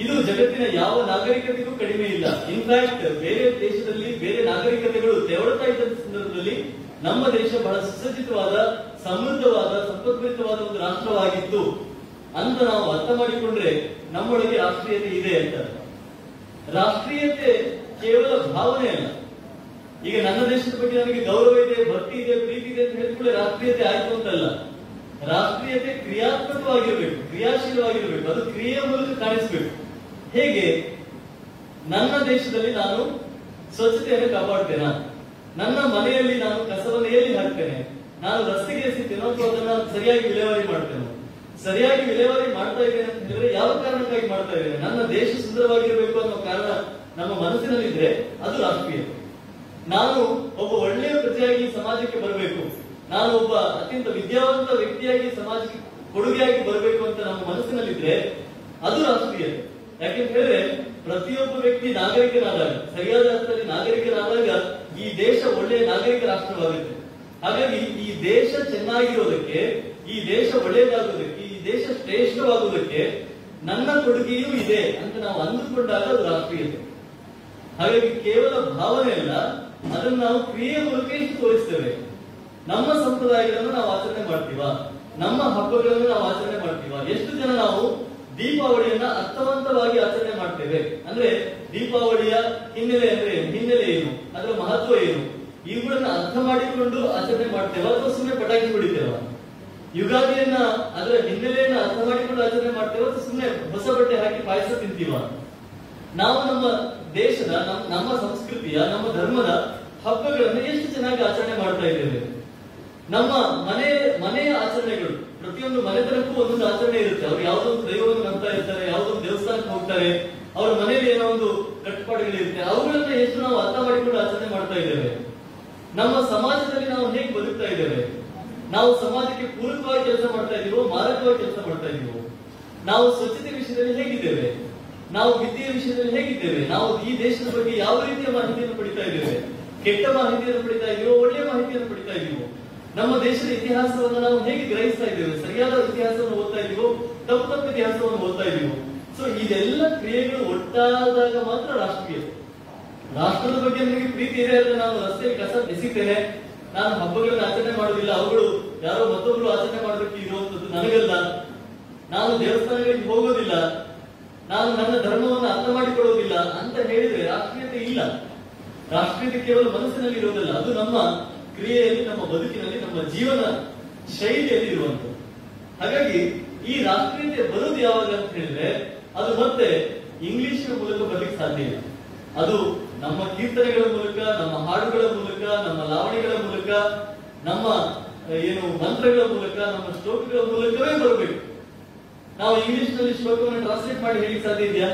ಇದು ಜಗತ್ತಿನ ಯಾವ ನಾಗರಿಕತೆಗೂ ಕಡಿಮೆ ಇಲ್ಲ. ಇನ್ಫ್ಯಾಕ್ಟ್ ಬೇರೆ ದೇಶದಲ್ಲಿ ಬೇರೆ ನಾಗರಿಕತೆಗಳು ತೆವಳುತ್ತಾ ಇದ್ದ ಸಂದರ್ಭದಲ್ಲಿ ನಮ್ಮ ದೇಶ ಬಹಳ ಸುಸಜ್ಜಿತವಾದ, ಸಮೃದ್ಧವಾದ, ಸಂಪದ್ಭರಿತವಾದ ಒಂದು ರಾಷ್ಟ್ರವಾಗಿತ್ತು. ಅಂತ ನಾವು ಅರ್ಥ ಮಾಡಿಕೊಂಡ್ರೆ ನಮ್ಮೊಳಗೆ ರಾಷ್ಟ್ರೀಯತೆ ಇದೆ ಅಂತ. ರಾಷ್ಟ್ರೀಯತೆ ಕೇವಲ ಭಾವನೆ ಅಲ್ಲ. ಈಗ ನನ್ನ ದೇಶದ ಬಗ್ಗೆ ನನಗೆ ಗೌರವ ಇದೆ, ಭಕ್ತಿ ಇದೆ, ಪ್ರೀತಿ ಇದೆ ಅಂತ ಹೇಳಿದ್ರೆ ರಾಷ್ಟ್ರೀಯತೆ ಆಯ್ತು ಅಂತಲ್ಲ. ರಾಷ್ಟ್ರೀಯತೆ ಕ್ರಿಯಾತ್ಮಕವಾಗಿರ್ಬೇಕು, ಕ್ರಿಯಾಶೀಲವಾಗಿರ್ಬೇಕು. ಅದು ಕ್ರಿಯೆಯ ಮೂಲಕ ಕಾಣಿಸ್ಬೇಕು. ಹೇಗೆ? ನನ್ನ ದೇಶದಲ್ಲಿ ನಾನು ಸ್ವಚ್ಛತೆಯನ್ನು ಕಾಪಾಡ್ತೇನೆ. ನನ್ನ ಮನೆಯಲ್ಲಿ ನಾನು ಕಸವನ್ನು ಎಲ್ಲಿ ಹಾಕ್ತೇನೆ? ನಾನು ರಸ್ತೆಗೆ ಎಸಿತೇನೋ ಅಥವಾ ಅದನ್ನ ಸರಿಯಾಗಿ ವಿಲೇವಾರಿ ಮಾಡ್ತೇನೆ? ಸರಿಯಾಗಿ ವಿಲೇವಾರಿ ಮಾಡ್ತಾ ಇದ್ದೇನೆ ಅಂತ ಹೇಳಿದ್ರೆ ಯಾವ ಕಾರಣಕ್ಕಾಗಿ ಮಾಡ್ತಾ ಇದ್ದೇನೆ? ನನ್ನ ದೇಶ ಸುಂದರವಾಗಿರಬೇಕು ಅನ್ನೋ ಕಾರಣ ನಮ್ಮ ಮನಸ್ಸಿನಲ್ಲಿದ್ರೆ ಅದು ರಾಷ್ಟ್ರೀಯತೆ. ನಾನು ಒಬ್ಬ ಒಳ್ಳೆಯ ಪ್ರಜೆಯಾಗಿ ಸಮಾಜಕ್ಕೆ ಬರಬೇಕು. ನಾನು ಒಬ್ಬ ಅತ್ಯಂತ ವಿದ್ಯಾವಂತ ವ್ಯಕ್ತಿಯಾಗಿ ಸಮಾಜಕ್ಕೆ ಕೊಡುಗೆಯಾಗಿ ಬರಬೇಕು ಅಂತ ನಮ್ಮ ಮನಸ್ಸಿನಲ್ಲಿದ್ರೆ ಅದು ರಾಷ್ಟ್ರೀಯ. ಯಾಕೆಂತ ಹೇಳಿದ್ರೆ ಪ್ರತಿಯೊಬ್ಬ ವ್ಯಕ್ತಿ ನಾಗರಿಕನಾದಾಗ, ಸರಿಯಾದ ಅರ್ಥದಲ್ಲಿ ನಾಗರಿಕನಾದಾಗ ಈ ದೇಶ ಒಳ್ಳೆಯ ನಾಗರಿಕ ರಾಷ್ಟ್ರವಾಗುತ್ತೆ. ಹಾಗಾಗಿ ಈ ದೇಶ ಚೆನ್ನಾಗಿರೋದಕ್ಕೆ, ಈ ದೇಶ ಒಳ್ಳೆಯದಾಗೋದಕ್ಕೆ, ಈ ದೇಶ ಶ್ರೇಷ್ಠವಾಗುವುದಕ್ಕೆ ನನ್ನ ಕೊಡುಗೆಯೂ ಇದೆ ಅಂತ ನಾವು ಅಂದುಕೊಂಡಾಗ ಅದು ರಾಷ್ಟ್ರೀಯತೆ. ಹಾಗಾಗಿ ಕೇವಲ ಭಾವನೆ ಅಲ್ಲ ಅದನ್ನು ನಾವು ಕ್ರಿಯೆ ಮೂಲಕ ಎಷ್ಟು ತೋರಿಸ್ತೇವೆ ನಮ್ಮ ಸಂಪ್ರದಾಯಗಳನ್ನು ನಾವು ಆಚರಣೆ ಮಾಡ್ತೀವ? ನಮ್ಮ ಹಬ್ಬಗಳನ್ನು ನಾವು ಆಚರಣೆ ಮಾಡ್ತೀವ? ಎಷ್ಟು ಜನ ನಾವು ದೀಪಾವಳಿಯನ್ನ ಅರ್ಥವಂತವಾಗಿ ಆಚರಣೆ ಮಾಡ್ತೇವೆ? ಅಂದ್ರೆ ದೀಪಾವಳಿಯ ಹಿನ್ನೆಲೆ ಅಂದ್ರೆ? ಹಿನ್ನೆಲೆ ಏನು? ಅದರ ಮಹತ್ವ ಏನು? ಇವುಗಳನ್ನ ಅರ್ಥ ಮಾಡಿಕೊಂಡು ಆಚರಣೆ ಮಾಡ್ತೇವ ಅಥವಾ ಸುಮ್ಮನೆ ಪಟಾಕಿ ಹೊಡಿತೇವ? ಯುಗಾದಿಯನ್ನ ಅದರ ಹಿನ್ನೆಲೆಯನ್ನ ಅರ್ಥ ಮಾಡಿಕೊಂಡು ಆಚರಣೆ ಮಾಡ್ತೇವ ಅಥವಾ ಸುಮ್ಮನೆ ಹೊಸ ಬಟ್ಟೆ ಹಾಕಿ ಪಾಯಸ ತಿಂತೀವ? ನಾವು ನಮ್ಮ ದೇಶದ ನಮ್- ನಮ್ಮ ಸಂಸ್ಕೃತಿಯ, ನಮ್ಮ ಧರ್ಮದ ಹಬ್ಬಗಳನ್ನು ಎಷ್ಟು ಚೆನ್ನಾಗಿ ಆಚರಣೆ ಮಾಡ್ತಾ ಇದ್ದೇವೆ. ನಮ್ಮ ಮನೆ, ಮನೆಯ ಆಚರಣೆಗಳು, ಪ್ರತಿಯೊಂದು ಮನೆತನಕ್ಕೂ ಒಂದೊಂದು ಆಚರಣೆ ಇರುತ್ತೆ. ಅವ್ರು ಯಾವ್ದೊಂದು ದೈವವನ್ನು ನಂಬ್ತಾ ಇರ್ತಾರೆ ಯಾವ್ದೊಂದು ದೇವಸ್ಥಾನಕ್ಕೆ ಹೋಗ್ತಾರೆ, ಅವ್ರ ಮನೆಯಲ್ಲಿ ಏನೋ ಒಂದು ಕಟ್ಟುಪಾಡುಗಳಿರುತ್ತೆ ಅವುಗಳನ್ನ ಎಷ್ಟು ನಾವು ಅರ್ಥ ಮಾಡಿಕೊಂಡು ಆಚರಣೆ ಮಾಡ್ತಾ ಇದ್ದೇವೆ. ನಮ್ಮ ಸಮಾಜದಲ್ಲಿ ನಾವು ಹೇಗೆ ಬದುಕ್ತಾ ಇದ್ದೇವೆ? ನಾವು ಸಮಾಜಕ್ಕೆ ಪೂರಕವಾಗಿ ಕೆಲಸ ಮಾಡ್ತಾ ಇದೀವೋ, ಮಾರಕವಾಗಿ ಕೆಲಸ ಮಾಡ್ತಾ ಇದೀವೋ? ನಾವು ಸ್ವಚ್ಛತೆ ವಿಷಯದಲ್ಲಿ ಹೇಗಿದ್ದೇವೆ? ನಾವು ವಿದ್ಯೆಯ ವಿಷಯದಲ್ಲಿ ಹೇಗಿದ್ದೇವೆ? ನಾವು ಈ ದೇಶದ ಬಗ್ಗೆ ಯಾವ ರೀತಿಯ ಮಾಹಿತಿಯನ್ನು ಪಡಿತಾ ಇದ್ದೇವೆ. ಕೆಟ್ಟ ಮಾಹಿತಿಯನ್ನು ಪಡಿತಾ ಇದೀವೋ, ಒಳ್ಳೆಯ ಮಾಹಿತಿಯನ್ನು ಪಡಿತಾ ಇದೀವೋ? ನಮ್ಮ ದೇಶದ ಇತಿಹಾಸವನ್ನು ನಾವು ಹೇಗೆ ಗ್ರಹಿಸ್ತಾ ಇದ್ದೇವೆ? ಸರಿಯಾದ ಇತಿಹಾಸವನ್ನು ಓದ್ತಾ ಇದೀವೋ? ತಪ್ಪು ತಪ್ಪು ಇತಿಹಾಸವನ್ನು ಓದ್ತಾ ಇದೀವೋ? ಸೊ ಇದೆಲ್ಲ ಕ್ರಿಯೆಗಳು ಒಟ್ಟಾದಾಗ ಮಾತ್ರ ರಾಷ್ಟ್ರೀಯ. ರಾಷ್ಟ್ರದ ಬಗ್ಗೆ ನನಗೆ ಪ್ರೀತಿ ಇದೆ ಅಂದ್ರೆ ನಾನು ರಸ್ತೆಯಲ್ಲಿ ಕಸ ಎಸಿತೇನೆ ನಾನು ಹಬ್ಬಗಳನ್ನ ಆಚರಣೆ ಮಾಡೋದಿಲ್ಲ ಅವುಗಳು ಯಾರೋ ಮತ್ತೊಬ್ರು ಆಚರಣೆ ಮಾಡಬೇಕು ಇರುವಂತದ್ದು ನನಗಲ್ಲ. ನಾನು ದೇವಸ್ಥಾನಗಳಿಗೆ ಹೋಗೋದಿಲ್ಲ. ನಾನು ನನ್ನ ಧರ್ಮವನ್ನು ಅರ್ಥ ಮಾಡಿಕೊಳ್ಳುವುದಿಲ್ಲ ಅಂತ ಹೇಳಿದ್ರೆ ರಾಷ್ಟ್ರೀಯತೆ ಇಲ್ಲ. ರಾಷ್ಟ್ರೀಯತೆ ಕೇವಲ ಮನಸ್ಸಿನಲ್ಲಿ ಇರೋದಿಲ್ಲ ಅದು ನಮ್ಮ ಕ್ರಿಯೆಯಲ್ಲಿ, ನಮ್ಮ ಬದುಕಿನಲ್ಲಿ, ನಮ್ಮ ಜೀವನ ಶೈಲಿಯಲ್ಲಿ ಇರುವಂತದ್ದು ಹಾಗಾಗಿ ಈ ರಾಷ್ಟ್ರೀಯತೆ ಬರುವುದು ಯಾವಾಗ ಅಂತ ಹೇಳಿದ್ರೆ ಅದು ಮತ್ತೆ ಇಂಗ್ಲಿಷ್ ಮೂಲಕ ಬರ್ಲಿಕ್ಕೆ ಸಾಧ್ಯ ಇಲ್ಲ. ಅದು ನಮ್ಮ ಕೀರ್ತನೆಗಳ ಮೂಲಕ, ನಮ್ಮ ಹಾಡುಗಳ ಮೂಲಕ, ನಮ್ಮ ಲಾವಣಿಗಳ ಮೂಲಕ, ನಮ್ಮ, ಏನು ಮಂತ್ರಗಳ ಮೂಲಕ, ನಮ್ಮ ಶ್ಲೋಕಗಳ ಮೂಲಕವೇ ಬರಬೇಕು. ನಾವು ಇಂಗ್ಲಿಷ್ನಲ್ಲಿ ಶ್ಲೋಕವನ್ನು ಟ್ರಾನ್ಸ್ಲೇಟ್ ಮಾಡಿ ಹೇಳಿ ಸಾಧ್ಯ ಇದೆಯಾ?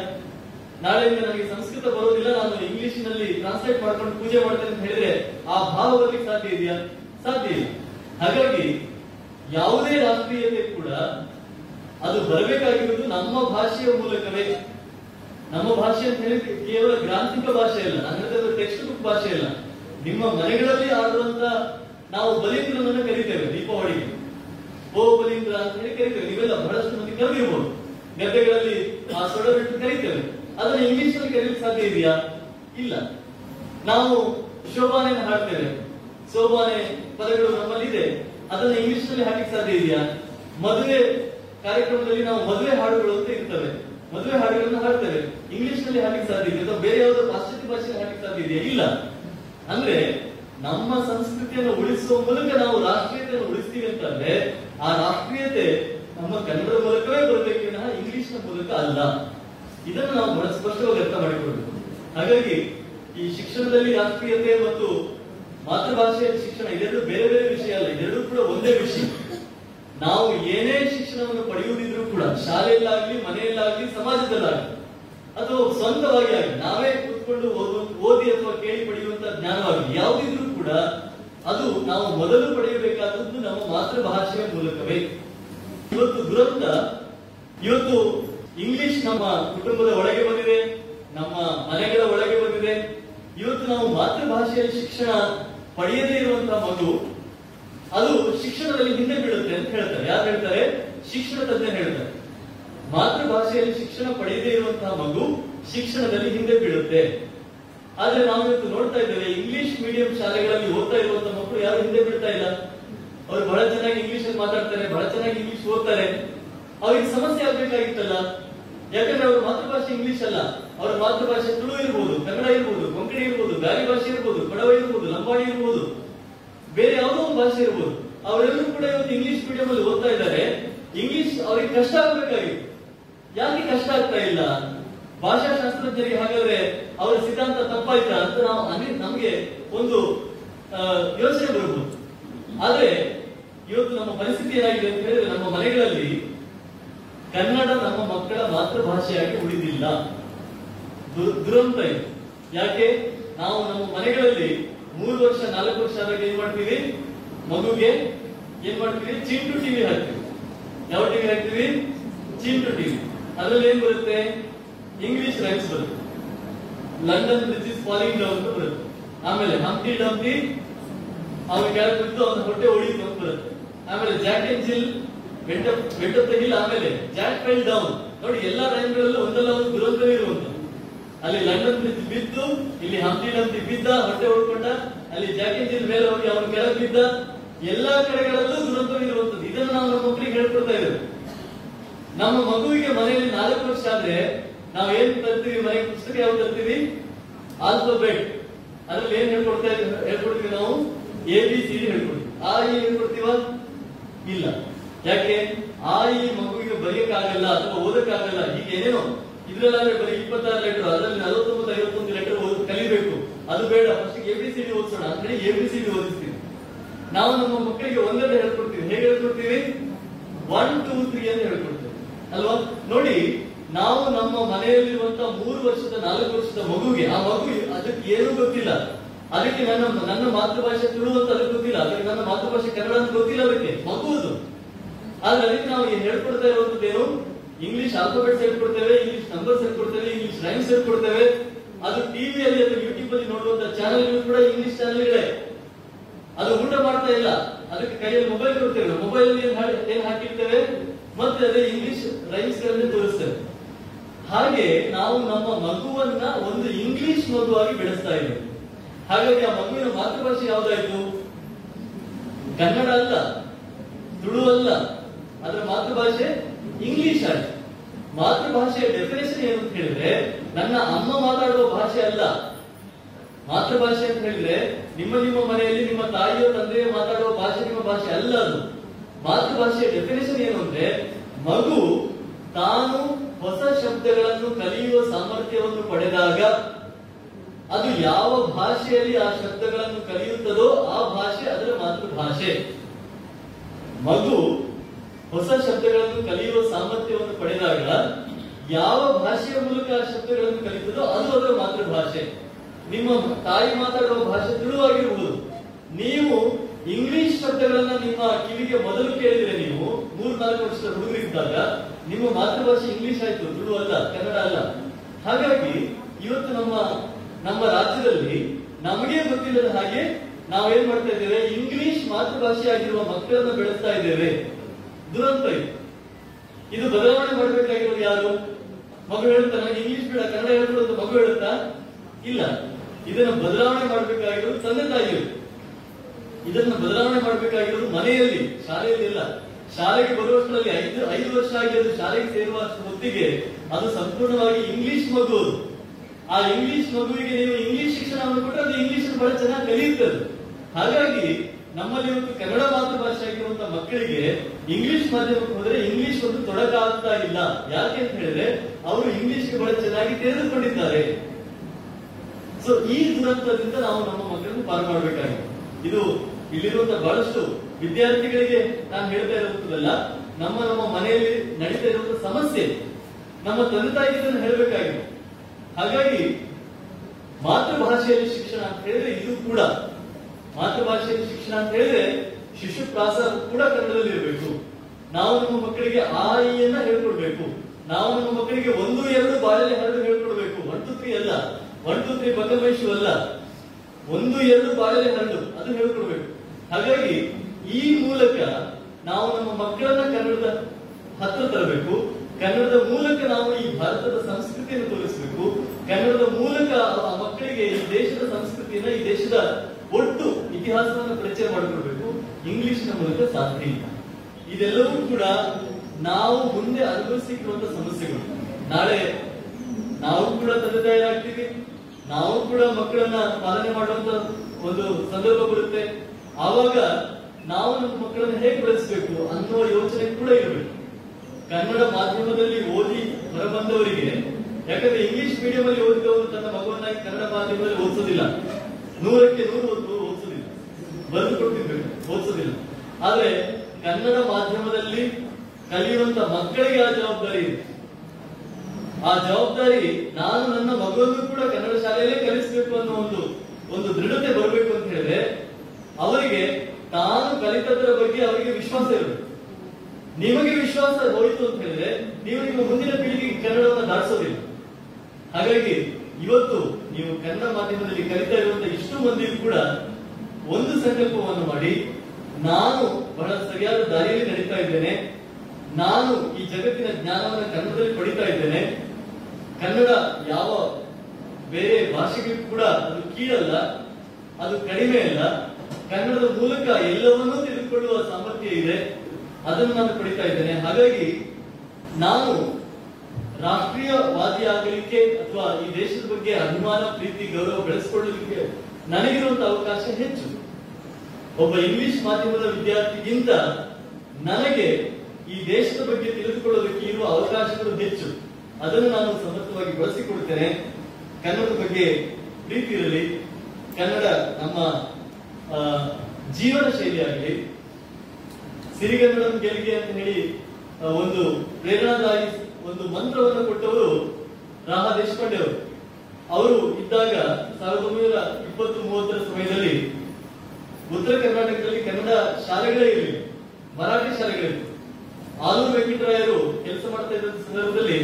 ನಾಳೆಯಿಂದ ನನಗೆ ಸಂಸ್ಕೃತ ಬರೋದಿಲ್ಲ ನಾನು ಇಂಗ್ಲಿಷಿನಲ್ಲಿ ಟ್ರಾನ್ಸ್ಲೇಟ್ ಮಾಡ್ಕೊಂಡು ಪೂಜೆ ಮಾಡ್ತೇನೆ ಅಂತ ಹೇಳಿದ್ರೆ ಆ ಭಾವ ಬರ್ಲಿಕ್ಕೆ ಸಾಧ್ಯ ಇದೆಯಾ? ಸಾಧ್ಯ ಇಲ್ಲ. ಹಾಗಾಗಿ ಯಾವುದೇ ರಾಷ್ಟ್ರೀಯತೆ ಕೂಡ ಅದು ಬರಬೇಕಾಗಿರುವುದು ನಮ್ಮ ಭಾಷೆಯ ಮೂಲಕವೇ. ನಮ್ಮ ಭಾಷೆ ಅಂತ ಹೇಳಿ ಕೇವಲ ಗ್ರಾಂಥಿಕ ಭಾಷೆ ಅಲ್ಲ ಅಂದ್ರೆ ಟೆಕ್ಸ್ಟ್ ಬುಕ್ ಭಾಷೆ ಅಲ್ಲ. ನಿಮ್ಮ ಮನೆಗಳಲ್ಲಿ ಆಡುವಂತ ನಾವು ಬಲೀಂದ್ರನನ್ನು ಕರಿತೇವೆ ದೀಪಾವಳಿಗೆ. ಓ ಬಲೀಂದ್ರ ಅಂತ ಹೇಳಿ ಕರಿತೇವೆ. ನೀವೆಲ್ಲ ಬಹಳಷ್ಟು ಕರೆದಿರ್ಬೋದು ಗದ್ದೆಗಳಲ್ಲಿ ಆ ಕರೀತೇವೆ ಅದನ್ನು ಇಂಗ್ಲಿಷ್ ಅಲ್ಲಿ ಕರೀಲಿಕ್ಕೆ ಸಾಧ್ಯ ಇದೆಯಾ? ಇಲ್ಲ. ನಾವು ಶೋಭಾನೆ ಹಾಡ್ತೇವೆ. ಶೋಭಾನೆ ಪದಗಳು ನಮ್ಮಲ್ಲಿ ಇದೆ ಅದನ್ನು ಇಂಗ್ಲಿಷ್ನಲ್ಲಿ ಹಾಕಲಿಕ್ಕೆ ಸಾಧ್ಯ ಇದೆಯಾ? ಮದುವೆ ಕಾರ್ಯಕ್ರಮದಲ್ಲಿ ನಾವು ಮದುವೆ ಹಾಡುಗಳು ಅಂತ ಇರ್ತವೆ. ಮದುವೆ ಹಾಡುಗಳನ್ನು ಹಾಡ್ತೇವೆ. ಇಂಗ್ಲಿಷ್ನಲ್ಲಿ ಹಾಕಲಿಕ್ಕೆ ಸಾಧ್ಯ ಇದೆ ಅಥವಾ ಬೇರೆ ಯಾವುದೋ ಪಾಶ್ಚಾತ್ಯ ಭಾಷೆಯಲ್ಲಿ ಹಾಕಿ ಸಾಧ್ಯ ಇದೆಯಾ? ಇಲ್ಲ. ಅಂದ್ರೆ ನಮ್ಮ ಸಂಸ್ಕೃತಿಯನ್ನು ಉಳಿಸುವ ಮೂಲಕ ನಾವು ರಾಷ್ಟ್ರೀಯತೆಯನ್ನು ಉಳಿಸ್ತೀವಿ ಅಂತಂದ್ರೆ ಆ ರಾಷ್ಟ್ರೀಯತೆ ನಮ್ಮ ಕನ್ನಡದ ಮೂಲಕವೇ ಬರಬೇಕು ವಿನಃ ಇಂಗ್ಲಿಷ್ನ ಮೂಲಕ ಅಲ್ಲ. ಇದನ್ನು ನಾವು ಬಹಳ ಸ್ಪಷ್ಟವಾಗಿ ಅರ್ಥ ಮಾಡಿಕೊಳ್ಬೇಕು ಹಾಗಾಗಿ ಈ ಶಿಕ್ಷಣದಲ್ಲಿ ರಾಷ್ಟ್ರೀಯತೆ ಮತ್ತು ಮಾತೃಭಾಷೆಯ ಶಿಕ್ಷಣ ಇದೆರಡು ಬೇರೆ ಬೇರೆ ವಿಷಯ ಅಲ್ಲ, ಇದೆರಡೂ ಕೂಡ ಒಂದೇ ವಿಷಯ. ನಾವು ಏನೇ ಶಿಕ್ಷಣವನ್ನು ಪಡೆಯುವುದಿದ್ರೂ ಕೂಡ, ಶಾಲೆಯಲ್ಲಾಗ್ಲಿ, ಮನೆಯಲ್ಲಾಗ್ಲಿ, ಸಮಾಜದಲ್ಲಾಗ್ಲಿ ಅಥವಾ ಸ್ವಂತವಾಗಿ ಆಗಲಿ, ನಾವೇ ಕೂತ್ಕೊಂಡು ಓದಿ ಅಥವಾ ಕೇಳಿ ಪಡೆಯುವಂತ ಜ್ಞಾನವಾಗಲಿ, ಯಾವುದಿದ್ರೂ ಕೂಡ ಅದು ನಾವು ಮೊದಲು ಪಡೆಯಬೇಕಾದದ್ದು ನಮ್ಮ ಮಾತೃಭಾಷೆಯ ಮೂಲಕವೇ. ಇವತ್ತು ದುರಂತ ಇವತ್ತು ಇಂಗ್ಲಿಷ್ ನಮ್ಮ ಕುಟುಂಬದ ಒಳಗೆ ಬಂದಿದೆ, ನಮ್ಮ ಮನೆಗಳ ಒಳಗೆ ಬಂದಿದೆ. ಇವತ್ತು ನಾವು ಮಾತೃಭಾಷೆಯಲ್ಲಿ ಶಿಕ್ಷಣ ಪಡೆಯದೇ ಇರುವಂತಹ ಮಗು, ಅದು ಶಿಕ್ಷಣದಲ್ಲಿ ಹಿಂದೆ ಬೀಳುತ್ತೆ ಅಂತ ಹೇಳ್ತಾರೆ. ಯಾರು ಹೇಳ್ತಾರೆ? ಶಿಕ್ಷಣ ತಜ್ಞ ಹೇಳ್ತಾರೆ. ಮಾತೃಭಾಷೆಯಲ್ಲಿ ಶಿಕ್ಷಣ ಪಡೆಯದೇ ಇರುವಂತಹ ಮಗು ಶಿಕ್ಷಣದಲ್ಲಿ ಹಿಂದೆ ಬೀಳುತ್ತೆ. ಆದ್ರೆ ನಾವು ಇವತ್ತು ನೋಡ್ತಾ ಇದ್ದೇವೆ, ಇಂಗ್ಲಿಷ್ ಮೀಡಿಯಂ ಶಾಲೆಗಳಲ್ಲಿ ಓದ್ತಾ ಇರುವಂತಹ ಮಕ್ಕಳು ಯಾರು ಹಿಂದೆ ಬೀಳ್ತಾ ಇಲ್ಲ? ಅವ್ರು ಬಹಳ ಚೆನ್ನಾಗಿ ಇಂಗ್ಲಿಷ್ ಅಲ್ಲಿ ಮಾತಾಡ್ತಾರೆ, ಬಹಳ ಚೆನ್ನಾಗಿ ಇಂಗ್ಲಿಷ್ ಓದ್ತಾರೆ. ಅವ್ರಿಗೆ ಸಮಸ್ಯೆ ಆಗ್ಬೇಕಾಗಿತ್ತಲ್ಲ? ಯಾಕಂದ್ರೆ ಅವ್ರ ಮಾತೃಭಾಷೆ ಇಂಗ್ಲಿಷ್ ಅಲ್ಲ. ಅವ್ರ ಮಾತೃಭಾಷೆ ತುಳು ಇರ್ಬೋದು, ಕನ್ನಡ ಇರ್ಬೋದು, ಕೊಂಕಣಿ ಇರ್ಬೋದು ಗಾಲಿ ಭಾಷೆ ಇರ್ಬೋದು, ಕೊಡವ ಇರ್ಬೋದು, ಲಂಬಾಣಿ ಇರ್ಬೋದು. ಬೇರೆ ಯಾವುದೋ ಒಂದು ಭಾಷೆ ಇರ್ಬೋದು. ಅವರೆಲ್ಲರೂ ಕೂಡ ಇವತ್ತು ಇಂಗ್ಲಿಷ್ ಮೀಡಿಯಂ ಅಲ್ಲಿ ಓದ್ತಾ ಇದ್ದಾರೆ. ಇಂಗ್ಲಿಷ್ ಅವ್ರಿಗೆ ಕಷ್ಟ ಆಗ್ಬೇಕಾಗಿತ್ತು. ಯಾಕೆ ಕಷ್ಟ ಆಗ್ತಾ ಇಲ್ಲ? ಭಾಷಾಶಾಸ್ತ್ರಜ್ಞರಿಗೆ ಹಾಗಾದ್ರೆ ಅವರ ಸಿದ್ಧಾಂತ ತಪ್ಪಾಯ್ತಾ ಅಂತ ನಾವು ನಮ್ಗೆ ಒಂದು ಯೋಚನೆ ಬರ್ಬೋದು ಆದ್ರೆ ಇವತ್ತು ನಮ್ಮ ಪರಿಸ್ಥಿತಿ ಏನಾಗಿದೆ ಅಂತ ಹೇಳಿದ್ರೆ ನಮ್ಮ ಮನೆಗಳಲ್ಲಿ ಕನ್ನಡ ನಮ್ಮ ಮಕ್ಕಳ ಮಾತೃಭಾಷೆಯಾಗಿ ಉಳಿದಿಲ್ಲ. ದುರಂತ ಇದು. ಯಾಕೆ? ನಾವು ನಮ್ಮ ಮನೆಗಳಲ್ಲಿ ಮೂರು ವರ್ಷ, ನಾಲ್ಕು ವರ್ಷ ಆದಾಗ ಏನ್ ಮಾಡ್ತೀವಿ? ಮಗುಗೆ ಏನ್ ಮಾಡ್ತೀವಿ? ಚಿಂಟು ಟಿವಿ ಹಾಕ್ತೀವಿ. ಯಾವ ಟಿವಿ ಹಾಕ್ತೀವಿ? ಚಿಂಟು ಟಿವಿ ಅದ್ರಲ್ಲಿ ಏನ್ ಬರುತ್ತೆ? ಇಂಗ್ಲಿಷ್ ರೈಮ್ಸ್ ಬರುತ್ತೆ. London bridge is falling down ಅಂತ ಬರುತ್ತೆ. ಆಮೇಲೆ ಹಂಪಿ ಡಂಪಿ ಅವನ ಕೆಳಗೆ ಬಿದ್ದು ಅವನ ಹೊಟ್ಟೆ ಬರುತ್ತೆ. ಆಮೇಲೆ ಜಾಕ್ ಅಂಡ್ ಜಿಲ್ ಬೆಟ್ಟ ಬೆಟ್ಟ ತೆಗಿಲ್ಲ ಆಮೇಲೆ ಜಾಕ್ ಫೆಲ್ ಡೌನ್ ನೋಡಿ ಎಲ್ಲಾ ರೈಮ್ಗಳಲ್ಲೂ ಒಂದಲ್ಲ ಒಂದು ದುರಂತವೇ ಇರುವಂತ ಅಲ್ಲಿ ಲಂಡನ್ ಬ್ರಿಡ್ಜ್ ಬಿದ್ದು, ಇಲ್ಲಿ ಹಂಪಿ ಡಂಪಿ ಬಿದ್ದ, ಹೊಟ್ಟೆ ಹೊಡ್ಕೊಂಡ, ಅಲ್ಲಿ ಜಾಕ್ ಅಂಡ್ ಜಿಲ್ ಮೇಲೆ ಹೋಗಿ ಅವನ ಕೆಳಗೆ ಬಿದ್ದ, ಎಲ್ಲಾ ಕಡೆಗಳಲ್ಲೂ ದುರಂತವೇ ಇರುವಂತದ್ದು ಇದನ್ನು ನಾವು ನಮ್ಮ ಮಕ್ಕಳಿಗೆ ಹೇಳ್ಕೊಡ್ತಾ ಇದ್ದೇವೆ. ನಮ್ಮ ಮಗುವಿಗೆ ಮನೆಯಲ್ಲಿ ನಾಲ್ಕು ವರ್ಷ ಆದ್ರೆ ನಾವು ಏನ್ ತರ್ತೀವಿ? ಮನೆಗೆ ಪುಸ್ತಕ ಯಾವ್ದು ತರ್ತೀವಿ? ಆಲ್ಫಾಬೆಟ್ ಅದ್ರಲ್ಲಿ ಏನ್ ಹೇಳ್ಕೊಡ್ತಾ ಹೇಳ್ಕೊಡ್ತೀವಿ ನಾವು? ಎ ಬಿ ಸಿ ಹೇಳ್ಕೊಡ್ತೀವಿ. ಆ ಹೇಳ್ಕೊಡ್ತೀವ ಇಲ್ಲ. ಯಾಕೆ? ಆ ಈ ಮಗುವಿಗೆ ಬರೆಯಕ್ಕಾಗಲ್ಲ, ಅಥವಾ ಓದಕ್ಕಾಗಲ್ಲ ಈಗ ಏನೇನೋ ಇದ್ರಲ್ಲಾದ್ರೆ ಬರೀ ಇಪ್ಪತ್ತಾರು ಲೆಟರ್ ಅದರಲ್ಲಿ ನಲವತ್ತೊಂಬತ್ತು, ಐವತ್ತೊಂದು ಲೆಟರ್ ಕಲಿಬೇಕು. ಅದು ಬೇಡ first A B C D ಓದಿಸೋಣ ಅಂದ್ರೆ ಎ ಬಿ ಸಿ ಓದಿಸ್ತೀವಿ ನಾವು ನಮ್ಮ ಮಕ್ಕಳಿಗೆ ಒಂದೆರಡು ಹೇಳ್ಕೊಡ್ತೀವಿ. ಹೇಗೆ ಹೇಳ್ಕೊಡ್ತೀವಿ? ಒನ್ ಟೂ ತ್ರೀ ಅಂತ ಹೇಳ್ಕೊಡ್ತೀವಿ. ಅಲ್ವಾ? ನೋಡಿ, ನಾವು ನಮ್ಮ ಮನೆಯಲ್ಲಿರುವಂತ ಮೂರು ವರ್ಷದ, ನಾಲ್ಕು ವರ್ಷದ ಮಗುಗೆ, ಆ ಮಗು ಅದಕ್ಕೆ ಏನೂ ಗೊತ್ತಿಲ್ಲ. ಅದಕ್ಕೆ ನನ್ನ ನನ್ನ ಮಾತೃಭಾಷೆ ತುಳು ಅಂತ ಅದಕ್ಕೆ ಗೊತ್ತಿಲ್ಲ. ಅದಕ್ಕೆ ನನ್ನ ಮಾತೃಭಾಷೆ ಕನ್ನಡ ಅಂತ ಗೊತ್ತಿಲ್ಲ ಅದಕ್ಕೆ. ಮಗುವುದು. ಆದ್ರೆ ಅದಕ್ಕೆ ನಾವು ಹೇಳ್ಕೊಡ್ತಾ ಏನು? ಇಂಗ್ಲಿಷ್ ಆಲ್ಫಾಬೆಟ್ಸ್ ಸೇರ್ಕೊಡ್ತೇವೆ ಇಂಗ್ಲಿಷ್ ನಂಬರ್ ಹೇಳ್ಕೊಡ್ತೇವೆ ಇಂಗ್ಲಿಷ್ ರೈಮ್ಸ್ ಸೇರ್ಕೊಡ್ತೇವೆ. ಅದು ಟಿವಿಯಲ್ಲಿ ಅಥವಾ ಯೂಟ್ಯೂಬ್ ಅಲ್ಲಿ ನೋಡುವಂತ ಚಾನೆಲ್ ಕೂಡ ಇಂಗ್ಲಿಷ್ ಚಾನೆಲ್ಗಳೇ ಅದು ಊಟ ಮಾಡ್ತಾ ಇಲ್ಲ. ಅದಕ್ಕೆ ಕೈಯಲ್ಲಿ ಮೊಬೈಲ್ ಕೊಡ್ತೇವೆ ಮೊಬೈಲ್ ಏನ್ ಹಾಕಿರ್ತೇವೆ? ಮತ್ತೆ ಅದೇ ಇಂಗ್ಲಿಷ್ ರೈಮ್ಸ್ ಅಲ್ಲಿ ತೋರಿಸ್ತೇವೆ. ಹಾಗೆ ನಾವು ನಮ್ಮ ಮಗುವನ್ನ ಒಂದು ಇಂಗ್ಲಿಷ್ ಮಗುವಾಗಿ ಬೆಳೆಸ್ತಾ ಇದ್ದೇವೆ. ಹಾಗಾಗಿ ಆ ಮಗುವಿನ ಮಾತೃಭಾಷೆ ಯಾವ್ದಾಯ್ತು? ಕನ್ನಡ ಅಲ್ಲ, ತುಳು ಅಲ್ಲ ಅದರ ಮಾತೃಭಾಷೆ ಇಂಗ್ಲಿಷ್ ಆಯ್ತು. ಮಾತೃಭಾಷೆಯ ಡೆಫಿನೇಷನ್ ಏನು ಅಂತ ಹೇಳಿದ್ರೆ, ನನ್ನ ಅಮ್ಮ ಮಾತಾಡುವ ಭಾಷೆ ಅಲ್ಲ. ಮಾತೃಭಾಷೆ ಅಂತ ಹೇಳಿದ್ರೆ, ನಿಮ್ಮ ನಿಮ್ಮ ಮನೆಯಲ್ಲಿ ನಿಮ್ಮ ತಾಯಿಯೋ ತಂದೆಯೋ ಮಾತಾಡುವ ಭಾಷೆ, ನಿಮ್ಮ ಭಾಷೆ ಅಲ್ಲ ಅದು. ಮಾತೃಭಾಷೆಯ ಡೆಫಿನೇಷನ್ ಏನು ಅಂದ್ರೆ, ಮಗು ತಾನು ಹೊಸ ಶಬ್ದಗಳನ್ನು ಕಲಿಯುವ ಸಾಮರ್ಥ್ಯವನ್ನು ಪಡೆದಾಗ ಅದು ಯಾವ ಭಾಷೆಯಲ್ಲಿ ಆ ಶಬ್ದಗಳನ್ನು ಕಲಿಯುತ್ತದೋ ಆ ಭಾಷೆ ಅದರ ಮಾತೃಭಾಷೆ. ಮಗು ಹೊಸ ಶಬ್ದಗಳನ್ನು ಕಲಿಯುವ ಸಾಮರ್ಥ್ಯವನ್ನು ಪಡೆದಾಗ ಯಾವ ಭಾಷೆಯ ಮೂಲಕ ಆ ಶಬ್ದಗಳನ್ನು ಕಲಿಯುತ್ತದೋ ಅದು ಅದರ ಮಾತೃಭಾಷೆ. ನಿಮ್ಮ ತಾಯಿ ಮಾತಾಡುವ ಭಾಷೆ ತಿಳುವಾಗಿರಬಹುದು ನೀವು ಇಂಗ್ಲಿಷ್ ಶಬ್ದಗಳನ್ನ ನಿಮ್ಮ ಕಿವಿಗೆ ಮೊದಲು ಕೇಳಿದ್ರೆ ನೀವು ಮೂರ್ ನಾಲ್ಕು ವರ್ಷದ ಹುಡುಗರಿದ್ದಾಗ ನಿಮ್ಮ ಮಾತೃಭಾಷೆ ಇಂಗ್ಲಿಷ್ ಆಯ್ತು ತುಳು ಅಲ್ಲ ಕನ್ನಡ ಅಲ್ಲ. ಹಾಗಾಗಿ ಇವತ್ತು ನಮ್ಮ ನಮ್ಮ ರಾಜ್ಯದಲ್ಲಿ ನಮಗೆ ಗೊತ್ತಿಲ್ಲದ ಹಾಗೆ ನಾವೇನ್ ಮಾಡ್ತಾ ಇದ್ದೇವೆ? ಇಂಗ್ಲಿಷ್ ಮಾತೃಭಾಷೆಯಾಗಿರುವ ಮಕ್ಕಳನ್ನು ಬೆಳೆಸ್ತಾ ಇದ್ದೇವೆ. ದುರಂತ ಇದು. ಇದು ಬದಲಾವಣೆ ಮಾಡಬೇಕಾಗಿರೋದು ಯಾರು? ಮಗು ಹೇಳುತ್ತಾ, ನನಗೆ ಇಂಗ್ಲಿಷ್ ಬೇಡ, ಕನ್ನಡ ಹೇಳ್ಬಿಡು ಅಂತ ಮಗು ಹೇಳುತ್ತಾ? ಇಲ್ಲ. ಇದನ್ನು ಬದಲಾವಣೆ ಮಾಡಬೇಕಾಗಿರೋದು ತಂದೆ ತಾಯಿಯರು ಇದನ್ನು ಬದಲಾವಣೆ ಮಾಡಬೇಕಾಗಿರೋದು ಮನೆಯಲ್ಲಿ, ಶಾಲೆಯಲ್ಲಿ ಇಲ್ಲ ಶಾಲೆಗೆ ಬರುವಷ್ಟರಲ್ಲಿ ಐದು ಐದು ವರ್ಷ ಆಗಿ ಅದು ಶಾಲೆಗೆ ಸೇರುವ ಹೊತ್ತಿಗೆ ಅದು ಸಂಪೂರ್ಣವಾಗಿ ಇಂಗ್ಲಿಷ್ ಮಗು. ಆ ಇಂಗ್ಲಿಷ್ ಮಗುವಿಗೆ ನೀವು ಇಂಗ್ಲಿಷ್ ಶಿಕ್ಷಣವನ್ನು ಕೊಟ್ಟರೆ ಅದು ಇಂಗ್ಲಿಷ್ ಬಹಳ ಚೆನ್ನಾಗಿ ಕಲಿಯುತ್ತದೆ. ಹಾಗಾಗಿ ನಮ್ಮಲ್ಲಿ ಒಂದು ಕನ್ನಡ ಮಾತೃಭಾಷೆ ಆಗಿರುವಂತಹ ಮಕ್ಕಳಿಗೆ ಇಂಗ್ಲಿಷ್ ಮಾಧ್ಯಮಕ್ಕೆ ಹೋದ್ರೆ ಇಂಗ್ಲಿಷ್ ಒಂದು ತೊಡಕಾಗ್ತಾ ಇಲ್ಲ. ಯಾಕೆ ಅಂತ ಹೇಳಿದ್ರೆ ಅವರು ಇಂಗ್ಲಿಷ್ ಬಹಳ ಚೆನ್ನಾಗಿ ತೆರೆದುಕೊಂಡಿದ್ದಾರೆ. ಸೊ ಈ ದುರಂತದಿಂದ ನಾವು ನಮ್ಮ ಮಕ್ಕಳನ್ನು ಪಾರು ಮಾಡಬೇಕಾಗಿದೆ. ಇದು ಇಲ್ಲಿರುವಂತಹ ಬಹಳಷ್ಟು ವಿದ್ಯಾರ್ಥಿಗಳಿಗೆ ನಾನು ಹೇಳ್ತಾ ಇರುವಂತದಲ್ಲ ನಮ್ಮ ನಮ್ಮ ಮನೆಯಲ್ಲಿ ನಡೀತಾ ಇರುವಂತಹ ಸಮಸ್ಯೆ. ನಮ್ಮ ತಂದೆ ತಾಯಿಗೆ ಇದನ್ನು ಹೇಳಬೇಕಾಗಿದೆ. ಹಾಗಾಗಿ ಮಾತೃಭಾಷೆಯಲ್ಲಿ ಶಿಕ್ಷಣ ಅಂತ ಹೇಳಿದ್ರೆ ಇದು ಕೂಡ. ಮಾತೃಭಾಷೆಯಲ್ಲಿ ಶಿಕ್ಷಣ ಅಂತ ಹೇಳಿದ್ರೆ ಶಿಶು ಪ್ರಾಸಾದ ಕೂಡ ಕನ್ನಡದಲ್ಲಿ ಇರಬೇಕು. ನಾವು ನಮ್ಮ ಮಕ್ಕಳಿಗೆ ಆ ಹೇಳ್ಕೊಡ್ಬೇಕು. ನಾವು ನಮ್ಮ ಮಕ್ಕಳಿಗೆ ಒಂದು, ಎರಡು ಬಾಯಲ್ಲಿ ಹರಡು ಹೇಳ್ಕೊಡ್ಬೇಕು. ಒನ್ ಟು ತ್ರೀ ಅಲ್ಲ. ಒನ್ ಟು ತ್ರೀ ಬಗಮೇಶು ಅಲ್ಲ. ಒಂದು, ಎರಡು ಬಾಯಲ್ಲಿ ಹರಡು ಅದು ಹೇಳ್ಕೊಡ್ಬೇಕು. ಹಾಗಾಗಿ ಈ ಮೂಲಕ ನಾವು ನಮ್ಮ ಮಕ್ಕಳನ್ನ ಕನ್ನಡದ ಹತ್ರ ತರಬೇಕು. ಕನ್ನಡದ ಮೂಲಕ ನಾವು ಈ ಭಾರತದ ಸಂಸ್ಕೃತಿಯನ್ನು ತೋರಿಸಬೇಕು. ಕನ್ನಡದ ಮೂಲಕ ಆ ಮಕ್ಕಳಿಗೆ ಈ ದೇಶದ ಸಂಸ್ಕೃತಿಯನ್ನ, ಈ ದೇಶದ ಒಟ್ಟು ಇತಿಹಾಸವನ್ನು ಪರಿಚಯ ಮಾಡಿಕೊಡ್ಬೇಕು ಇಂಗ್ಲಿಷ್ನ ಮೂಲಕ ಸಾಧ್ಯ ಇಲ್ಲ. ಇದೆಲ್ಲವೂ ಕೂಡ ನಾವು ಮುಂದೆ ಅನುಭವಿಸಿರುವಂತ ಸಮಸ್ಯೆಗಳು. ನಾಳೆ ನಾವು ಕೂಡ ತಂದೆ ತಾಯಿ ಆಗ್ತೀವಿ. ನಾವು ಕೂಡ ಮಕ್ಕಳನ್ನ ಪಾಲನೆ ಮಾಡುವಂತ ಒಂದು ಸಂದರ್ಭ ಬರುತ್ತೆ. ಆವಾಗ ನಾವು ನಮ್ಮ ಮಕ್ಕಳನ್ನ ಹೇಗೆ ಬೆಳೆಸಬೇಕು ಅನ್ನುವ ಯೋಚನೆ ಕೂಡ ಇರಬೇಕು. ಕನ್ನಡ ಮಾಧ್ಯಮದಲ್ಲಿ ಓದಿ ಹೊರಬಂದವರಿಗೆ ಯಾಕಂದ್ರೆ ಇಂಗ್ಲಿಷ್ ಮೀಡಿಯಂ ಅಲ್ಲಿ ಓದಿದವರು ತನ್ನ ಮಗುವನ್ನಾಗಿ ಕನ್ನಡ ಮಾಧ್ಯಮದಲ್ಲಿ ಓದಿಸೋದಿಲ್ಲ. ನೂರಕ್ಕೆ ನೂರು ಓದು ಓದಿಸೋದಿಲ್ಲ. ಬರೆದು ಕೊಡ್ತಿರ್ಬೇಕು ಓದಿಸೋದಿಲ್ಲ. ಆದ್ರೆ ಕನ್ನಡ ಮಾಧ್ಯಮದಲ್ಲಿ ಕಲಿಯುವಂತ ಮಕ್ಕಳಿಗೆ ಆ ಜವಾಬ್ದಾರಿ ಇದೆ. ಆ ಜವಾಬ್ದಾರಿ ನಾನು ನನ್ನ ಮಗುವನ್ನು ಕೂಡ ಕನ್ನಡ ಶಾಲೆಯಲ್ಲೇ ಕಲಿಸಬೇಕು ಅನ್ನೋ ಒಂದು ಒಂದು ದೃಢತೆ ಬರಬೇಕು ಅಂತ ಹೇಳಿದ್ರೆ ಅವರಿಗೆ ತಾನು ಕಲಿತದರ ಬಗ್ಗೆ ಅವರಿಗೆ ವಿಶ್ವಾಸ ಇರಬೇಕು. ನಿಮಗೆ ವಿಶ್ವಾಸ ಹೋಯಿತು ಅಂತ ಹೇಳಿದ್ರೆ ನೀವು ನಿಮ್ಮ ಮುಂದಿನ ಪೀಳಿಗೆಗೆ ಕನ್ನಡವನ್ನು ದಾಟಿಸೋದಿಲ್ಲ. ಹಾಗಾಗಿ ಇವತ್ತು ನೀವು ಕನ್ನಡ ಮಾಧ್ಯಮದಲ್ಲಿ ಕಲಿತಾ ಇರುವಂತಹ ಇಷ್ಟು ಮಂದಿಗೂ ಕೂಡ ಒಂದು ಸಂಕಲ್ಪವನ್ನು ಮಾಡಿ, ನಾನು ಬಹಳ ಸರಿಯಾದ ದಾರಿಯಲ್ಲಿ ನಡೀತಾ ಇದ್ದೇನೆ, ನಾನು ಈ ಜಗತ್ತಿನ ಜ್ಞಾನವನ್ನು ಕನ್ನಡದಲ್ಲಿ ಪಡಿತಾ ಇದ್ದೇನೆ, ಕನ್ನಡ ಯಾವ ಬೇರೆ ಭಾಷೆಗಳಿಗೂ ಕೂಡ ಅದು ಕೀಳಲ್ಲ, ಅದು ಕಡಿಮೆ ಅಲ್ಲ, ಕನ್ನಡದ ಮೂಲಕ ಎಲ್ಲವನ್ನೂ ತಿಳಿದುಕೊಳ್ಳುವ ಸಾಮರ್ಥ್ಯ ಇದೆ. ಅದನ್ನು ನಾನು ಪಡಿತಾ ಇದ್ದೇನೆ. ಹಾಗಾಗಿ ನಾನು ರಾಷ್ಟ್ರೀಯವಾದಿ ಆಗಲಿಕ್ಕೆ ಅಥವಾ ಈ ದೇಶದ ಬಗ್ಗೆ ಅಭಿಮಾನ, ಪ್ರೀತಿ, ಗೌರವ ಬೆಳೆಸ್ಕೊಳ್ಳಲಿಕ್ಕೆ ನನಗಿರುವಂತ ಅವಕಾಶ ಹೆಚ್ಚು. ಒಬ್ಬ ಇಂಗ್ಲಿಷ್ ಮಾಧ್ಯಮದ ವಿದ್ಯಾರ್ಥಿಗಿಂತ ನನಗೆ ಈ ದೇಶದ ಬಗ್ಗೆ ತಿಳಿದುಕೊಳ್ಳೋದಕ್ಕೆ ಇರುವ ಅವಕಾಶಗಳು ಹೆಚ್ಚು. ಅದನ್ನು ನಾನು ಸಮರ್ಥವಾಗಿ ಬಳಸಿಕೊಡ್ತೇನೆ ಕನ್ನಡದ ಬಗ್ಗೆ ಪ್ರೀತಿ ಇರಲಿ. ಕನ್ನಡ ನಮ್ಮ ಜೀವನ ಶೈಲಿಯಾಗಲಿ ಸಿರಿಗನ್ನಡಂ ಗೆಲ್ಗೆ ಅಂತ ಹೇಳಿ ಒಂದು ಪ್ರೇರಣಾದಾಯಿ ಒಂದು ಮಂತ್ರವನ್ನು ಕೊಟ್ಟವರು ರಾಹ ದೇಶಪಾಂಡೆ ಅವರು. ಅವರು ಇದ್ದಾಗ ಸಾವಿರದ ಒಂಬೈನೂರ ಇಪ್ಪತ್ತು ಮೂವತ್ತರ ಸಮಯದಲ್ಲಿ ಉತ್ತರ ಕರ್ನಾಟಕದಲ್ಲಿ ಕನ್ನಡ ಶಾಲೆಗಳೇ ಇರಲಿ ಮರಾಠಿ ಶಾಲೆಗಳಿರಲಿ ಆಲೂರು ವೆಂಕಟರಾಯರು ಕೆಲಸ ಮಾಡ್ತಾ ಇದ್ದ ಸಂದರ್ಭದಲ್ಲಿ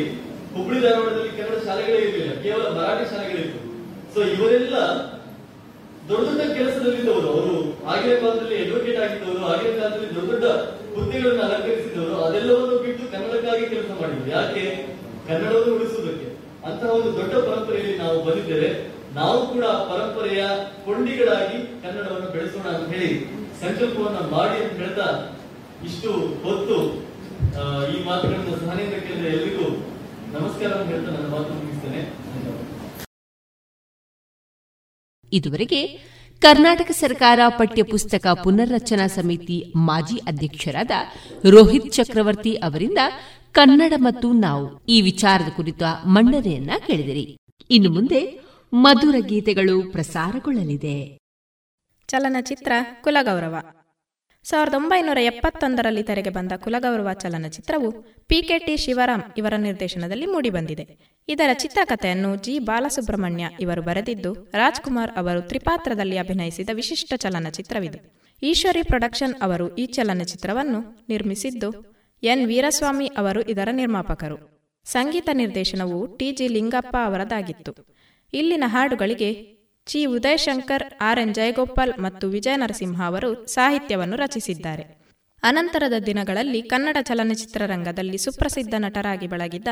ಹುಬ್ಬಳ್ಳಿ ಧಾರವಾಡದಲ್ಲಿ ಕನ್ನಡ ಶಾಲೆಗಳೇ ಇರಲಿಲ್ಲ, ಕೇವಲ ಮರಾಠಿ ಶಾಲೆಗಳಿತ್ತು ಸೊ ಇವರೆಲ್ಲ ದೊಡ್ಡ ದೊಡ್ಡ ಕೆಲಸದಲ್ಲಿದ್ದವರು, ಅವರು ಆಗಿನ ಕಾಲದಲ್ಲಿ ಅಡ್ವೊಕೇಟ್ ಆಗಿದ್ದವರು, ಆಗಿನ ಕಾಲದಲ್ಲಿ ದೊಡ್ಡ ದೊಡ್ಡ ಹುದ್ದೆಗಳನ್ನು ಅಲಂಕರಿಸಿದವರು ಅದೆಲ್ಲವನ್ನು ಬಿಟ್ಟು ಕನ್ನಡಕ್ಕಾಗಿ ಕೆಲಸ ಮಾಡಿದ್ರು. ಯಾಕೆ? ಕನ್ನಡವನ್ನು ಉಳಿಸುವುದಕ್ಕೆ. ಅಂತಹ ಒಂದು ದೊಡ್ಡ ಪರಂಪರೆಯಲ್ಲಿ ನಾವು ಬಂದಿದ್ದೇವೆ. ನಾವು ಕೂಡ ಪರಂಪರೆಯ ಕೊಂಡಿಗಳಾಗಿ ಕನ್ನಡವನ್ನು ಬೆಳೆಸೋಣ ಅಂತ ಹೇಳಿ ಸಂಕಲ್ಪವನ್ನು ಮಾಡಿ ಅಂತ ಹೇಳ್ತಾ ಇಷ್ಟು ಹೊತ್ತು ಈ ಮಾತುಗಳನ್ನು ಸಹನೆಯಿಂದ ಕೇಳಿದ ಎಲ್ರಿಗೂ ನಮಸ್ಕಾರ ಅಂತ ಹೇಳ್ತಾ ನನ್ನ ಮಾತು ಮುಗಿಸ್ತೇನೆ. ಧನ್ಯವಾದ ಇದುವರೆಗೆ ಕರ್ನಾಟಕ ಸರ್ಕಾರ ಪಠ್ಯಪುಸ್ತಕ ಪುನರ್ರಚನಾ ಸಮಿತಿ ಮಾಜಿ ಅಧ್ಯಕ್ಷರಾದ ರೋಹಿತ್ ಚಕ್ರವರ್ತಿ ಅವರಿಂದ ಕನ್ನಡ ಮತ್ತು ನಾವು ಈ ವಿಚಾರದ ಕುರಿತ ಮಂಡನೆಯನ್ನ ಕೇಳಿದಿರಿ. ಇನ್ನು ಮುಂದೆ ಮಧುರ ಗೀತೆಗಳು ಪ್ರಸಾರಗೊಳ್ಳಲಿದೆ. ಚಲನಚಿತ್ರ ಕುಲಗೌರವ. ಸಾವಿರದ ಒಂಬೈನೂರ ಎಪ್ಪತ್ತೊಂದರಲ್ಲಿ ತೆರೆಗೆ ಬಂದ ಕುಲಗೌರವ ಚಲನಚಿತ್ರವು ಪಿಕೆಟಿ ಶಿವರಾಮ್ ಇವರ ನಿರ್ದೇಶನದಲ್ಲಿ ಮೂಡಿಬಂದಿದೆ. ಇದರ ಚಿತ್ರಕಥೆಯನ್ನು ಜಿ. ಬಾಲಸುಬ್ರಹ್ಮಣ್ಯ ಇವರು ಬರೆದಿದ್ದು, ರಾಜ್ಕುಮಾರ್ ಅವರು ತ್ರಿಪಾತ್ರದಲ್ಲಿ ಅಭಿನಯಿಸಿದ ವಿಶಿಷ್ಟ ಚಲನಚಿತ್ರವಿದು. ಈಶ್ವರಿ ಪ್ರೊಡಕ್ಷನ್ ಅವರು ಈ ಚಲನಚಿತ್ರವನ್ನು ನಿರ್ಮಿಸಿದ್ದು, ಎನ್. ವೀರಸ್ವಾಮಿ ಅವರು ಇದರ ನಿರ್ಮಾಪಕರು. ಸಂಗೀತ ನಿರ್ದೇಶನವು ಟಿ. ಜಿ. ಲಿಂಗಪ್ಪ ಅವರದಾಗಿತ್ತು. ಇಲ್ಲಿನ ಹಾಡುಗಳಿಗೆ ಚಿ ಉದಯಶಂಕರ್, ಆರ್ ಎನ್ ಜಯಗೋಪಾಲ್ ಮತ್ತು ವಿಜಯ ನರಸಿಂಹ ಅವರು ಸಾಹಿತ್ಯವನ್ನು ರಚಿಸಿದ್ದಾರೆ. ಅನಂತರದ ದಿನಗಳಲ್ಲಿ ಕನ್ನಡ ಚಲನಚಿತ್ರರಂಗದಲ್ಲಿ ಸುಪ್ರಸಿದ್ಧ ನಟರಾಗಿ ಬೆಳಗಿದ್ದ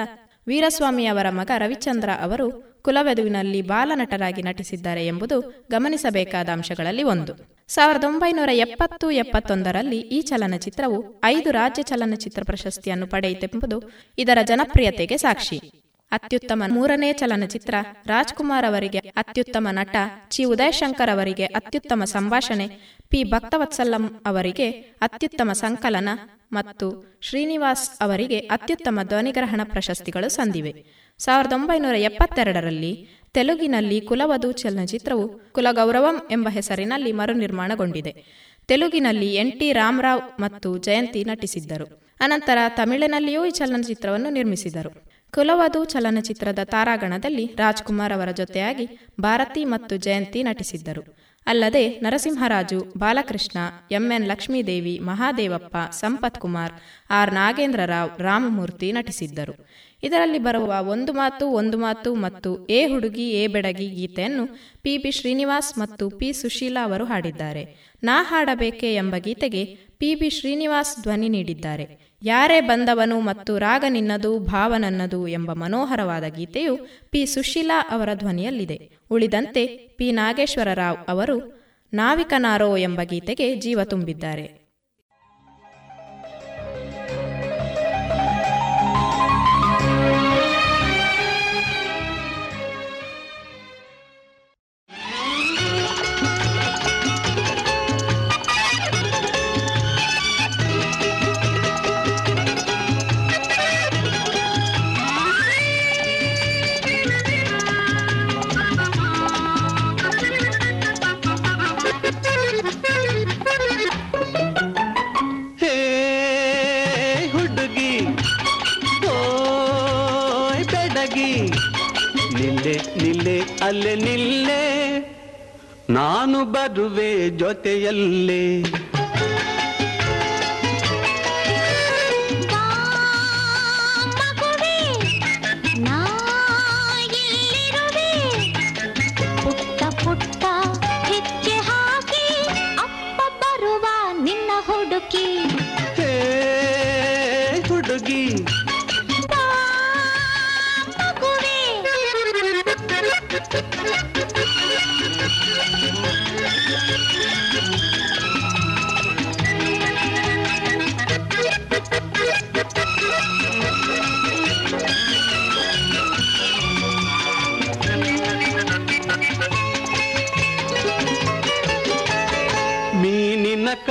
ವೀರಸ್ವಾಮಿ ಅವರ ಮಗ ರವಿಚಂದ್ರ ಅವರು ಕುಲವೆದುವಿನಲ್ಲಿ ಬಾಲನಟರಾಗಿ ನಟಿಸಿದ್ದಾರೆ ಎಂಬುದು ಗಮನಿಸಬೇಕಾದ ಅಂಶಗಳಲ್ಲಿ ಒಂದು. ಸಾವಿರದ ಒಂಬೈನೂರ ಎಪ್ಪತ್ತು ಎಪ್ಪತ್ತೊಂದರಲ್ಲಿ ಈ ಚಲನಚಿತ್ರವು ಐದು ರಾಜ್ಯ ಚಲನಚಿತ್ರ ಪ್ರಶಸ್ತಿಯನ್ನು ಪಡೆಯಿತೆಂಬುದು ಇದರ ಜನಪ್ರಿಯತೆಗೆ ಸಾಕ್ಷಿ. ಅತ್ಯುತ್ತಮ ಮೂರನೇ ಚಲನಚಿತ್ರ ರಾಜ್ಕುಮಾರ್ ಅವರಿಗೆ ಅತ್ಯುತ್ತಮ ನಟ ಚಿ. ಉದಯಶಂಕರ್ ಅವರಿಗೆ ಅತ್ಯುತ್ತಮ ಸಂಭಾಷಣೆ, ಪಿ. ಭಕ್ತವತ್ಸಲಂ ಅವರಿಗೆ ಅತ್ಯುತ್ತಮ ಸಂಕಲನ ಮತ್ತು ಶ್ರೀನಿವಾಸ್ ಅವರಿಗೆ ಅತ್ಯುತ್ತಮ ಧ್ವನಿಗ್ರಹಣ ಪ್ರಶಸ್ತಿಗಳು ಸಂದಿವೆ. ಸಾವಿರದ ಒಂಬೈನೂರ ಎಪ್ಪತ್ತೆರಡರಲ್ಲಿ ತೆಲುಗಿನಲ್ಲಿ ಕುಲವಧು ಚಲನಚಿತ್ರವು ಕುಲಗೌರವಂ ಎಂಬ ಹೆಸರಿನಲ್ಲಿ ಮರುನಿರ್ಮಾಣಗೊಂಡಿದೆ. ತೆಲುಗಿನಲ್ಲಿ ಎನ್. ಟಿ. ರಾಮರಾವ್ ಮತ್ತು ಜಯಂತಿ ನಟಿಸಿದ್ದರು. ಅನಂತರ ತಮಿಳಿನಲ್ಲಿಯೂ ಈ ಚಲನಚಿತ್ರವನ್ನು ನಿರ್ಮಿಸಿದರು. ಕುಲವಧು ಚಲನಚಿತ್ರದ ತಾರಾಗಣದಲ್ಲಿ ರಾಜ್ಕುಮಾರ್ ಅವರ ಜೊತೆಯಾಗಿ ಭಾರತಿ ಮತ್ತು ಜಯಂತಿ ನಟಿಸಿದ್ದರು. ಅಲ್ಲದೆ Narasimharaju, Balakrishna, M N Lakshmidevi, Mahadevappa, Sampath Kumar, R Nagendra Rao Ramamurthy ನಟಿಸಿದ್ದರು. ಇದರಲ್ಲಿ ಬರುವ ಒಂದು ಮಾತು ಒಂದು ಮಾತು ಮತ್ತು ಎ ಹುಡುಗಿ, ಎ ಬೆಡಗಿ ಗೀತೆಯನ್ನು ಪಿ ಬಿ ಶ್ರೀನಿವಾಸ್ ಮತ್ತು ಪಿ ಸುಶೀಲಾ ಅವರು ಹಾಡಿದ್ದಾರೆ. ನಾ ಹಾಡಬೇಕೆ ಎಂಬ ಗೀತೆಗೆ ಪಿ ಬಿ ಶ್ರೀನಿವಾಸ್ ಧ್ವನಿ ನೀಡಿದ್ದಾರೆ. ಯಾರೇ ಬಂದವನು ಮತ್ತು ರಾಗ ನಿನ್ನದು ಭಾವ ನನ್ನದು ಎಂಬ ಮನೋಹರವಾದ ಗೀತೆಯು ಪಿ ಸುಶೀಲಾ ಅವರ ಧ್ವನಿಯಲ್ಲಿದೆ. ಉಳಿದಂತೆ ಪಿ ನಾಗೇಶ್ವರ ರಾವ್ ಅವರು ನಾವಿಕನಾರೋ ಎಂಬ ಗೀತೆಗೆ ಜೀವ ತುಂಬಿದ್ದಾರೆ. ನಿಲ್ಲೆ ನಿಲ್ಲೆ ಅಲ್ಲೆ ನಿಲ್ಲೆ. ನಾನು ಬರುವೆ ಜೊತೆಯಲ್ಲೇ.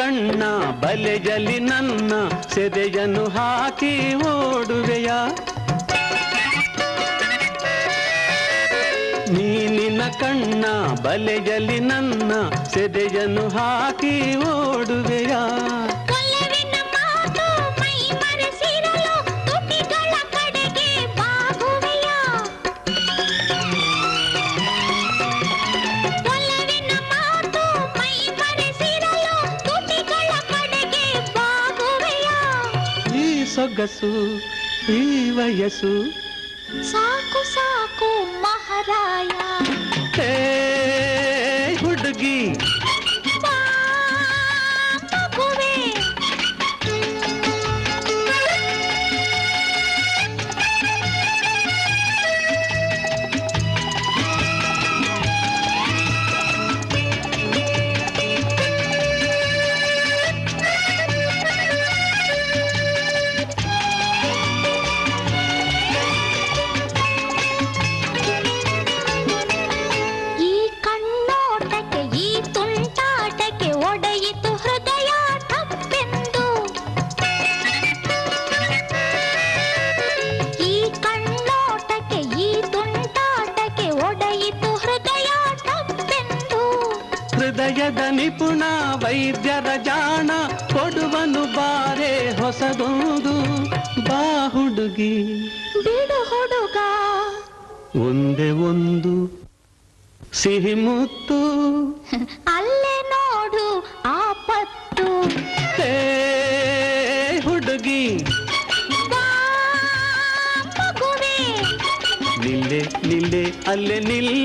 ಕಣ್ಣ ಬಲೆಯಲ್ಲಿ ನನ್ನ ಸೆದೆಯನ್ನು ಹಾಕಿ ಓಡುವೆಯ. ನೀಲಿನ ಕಣ್ಣ ಬಲೆಯಲ್ಲಿ ನನ್ನ ಸೆದೆಯನ್ನು ಹಾಕಿ ಓಡುವೆಯ. ಸೊಗಸು ಈ ವಯಸ್ಸು ಸಾಕು ಸಾಕು ಮಹಾರಾಯ ಒಂದೇ ಒಂದು ಸಿಹಿ ಮುತ್ತು. ಅಲ್ಲೇ ನೋಡು ಆಪತ್ತು ಹೇ ಹುಡುಗಿ. ನಿಲ್ಲೆ ನಿಲ್ಲೆ ಅಲ್ಲೇ ನಿಲ್ಲೆ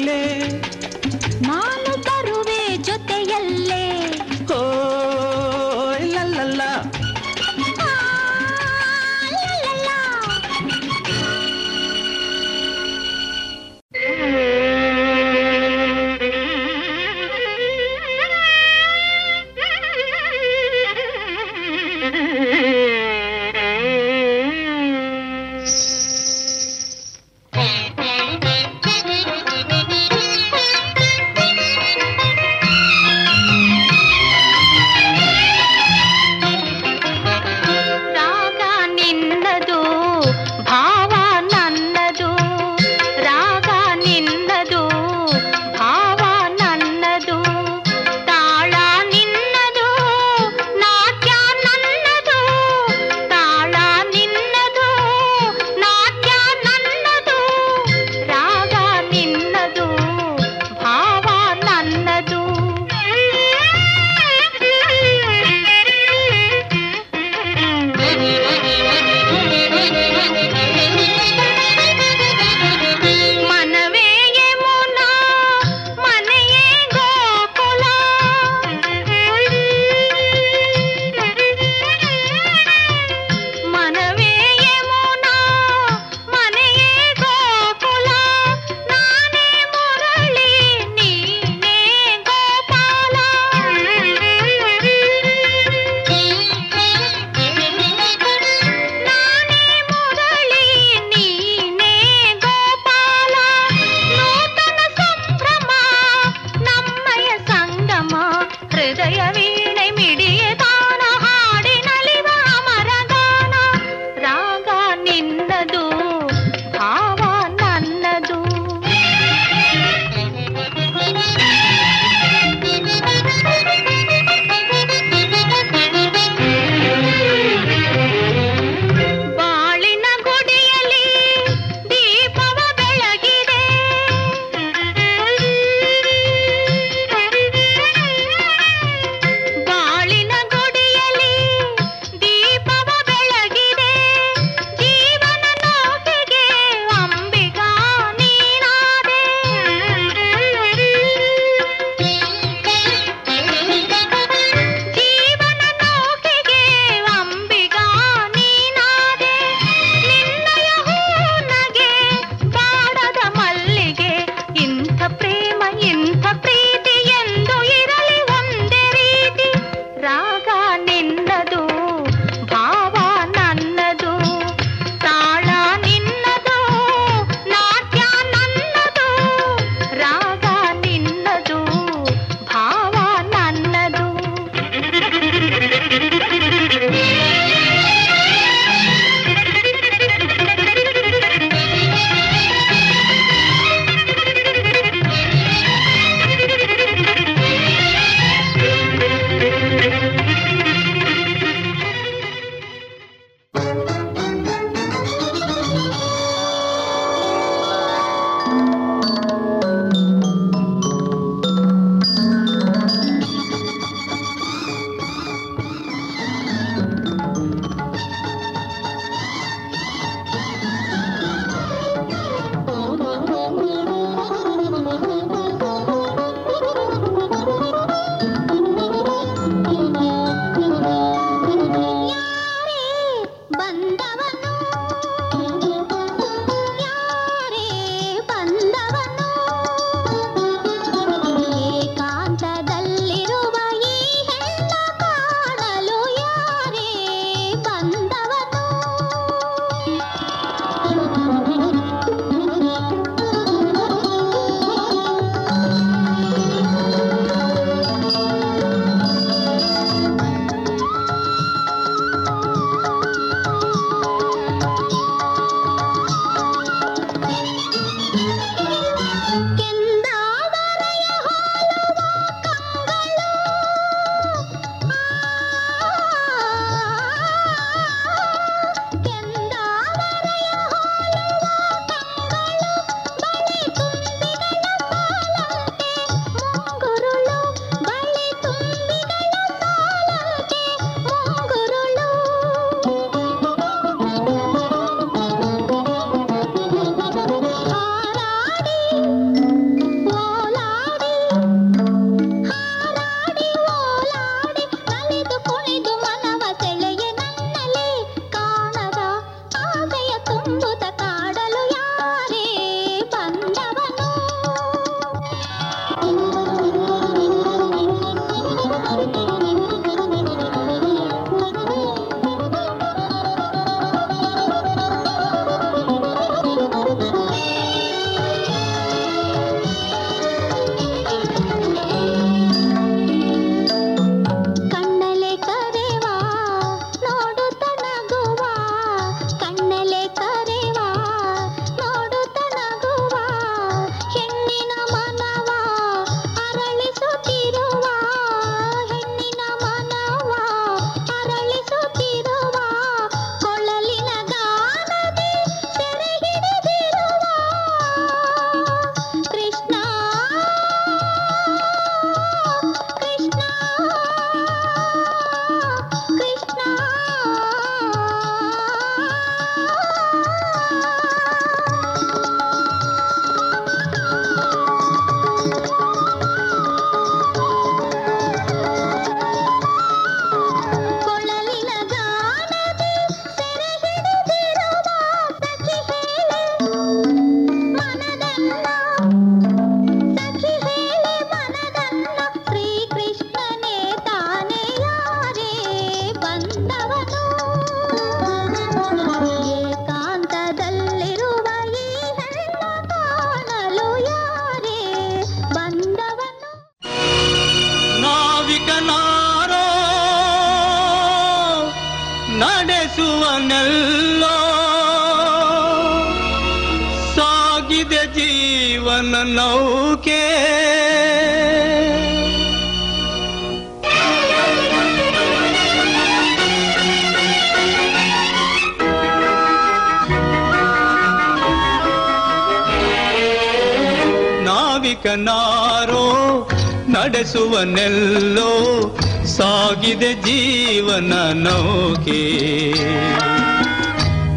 ನಡೆಸುವನೆಲ್ಲೋ ಸಾಗಿದೆ ಜೀವನ ನೌಕೆ.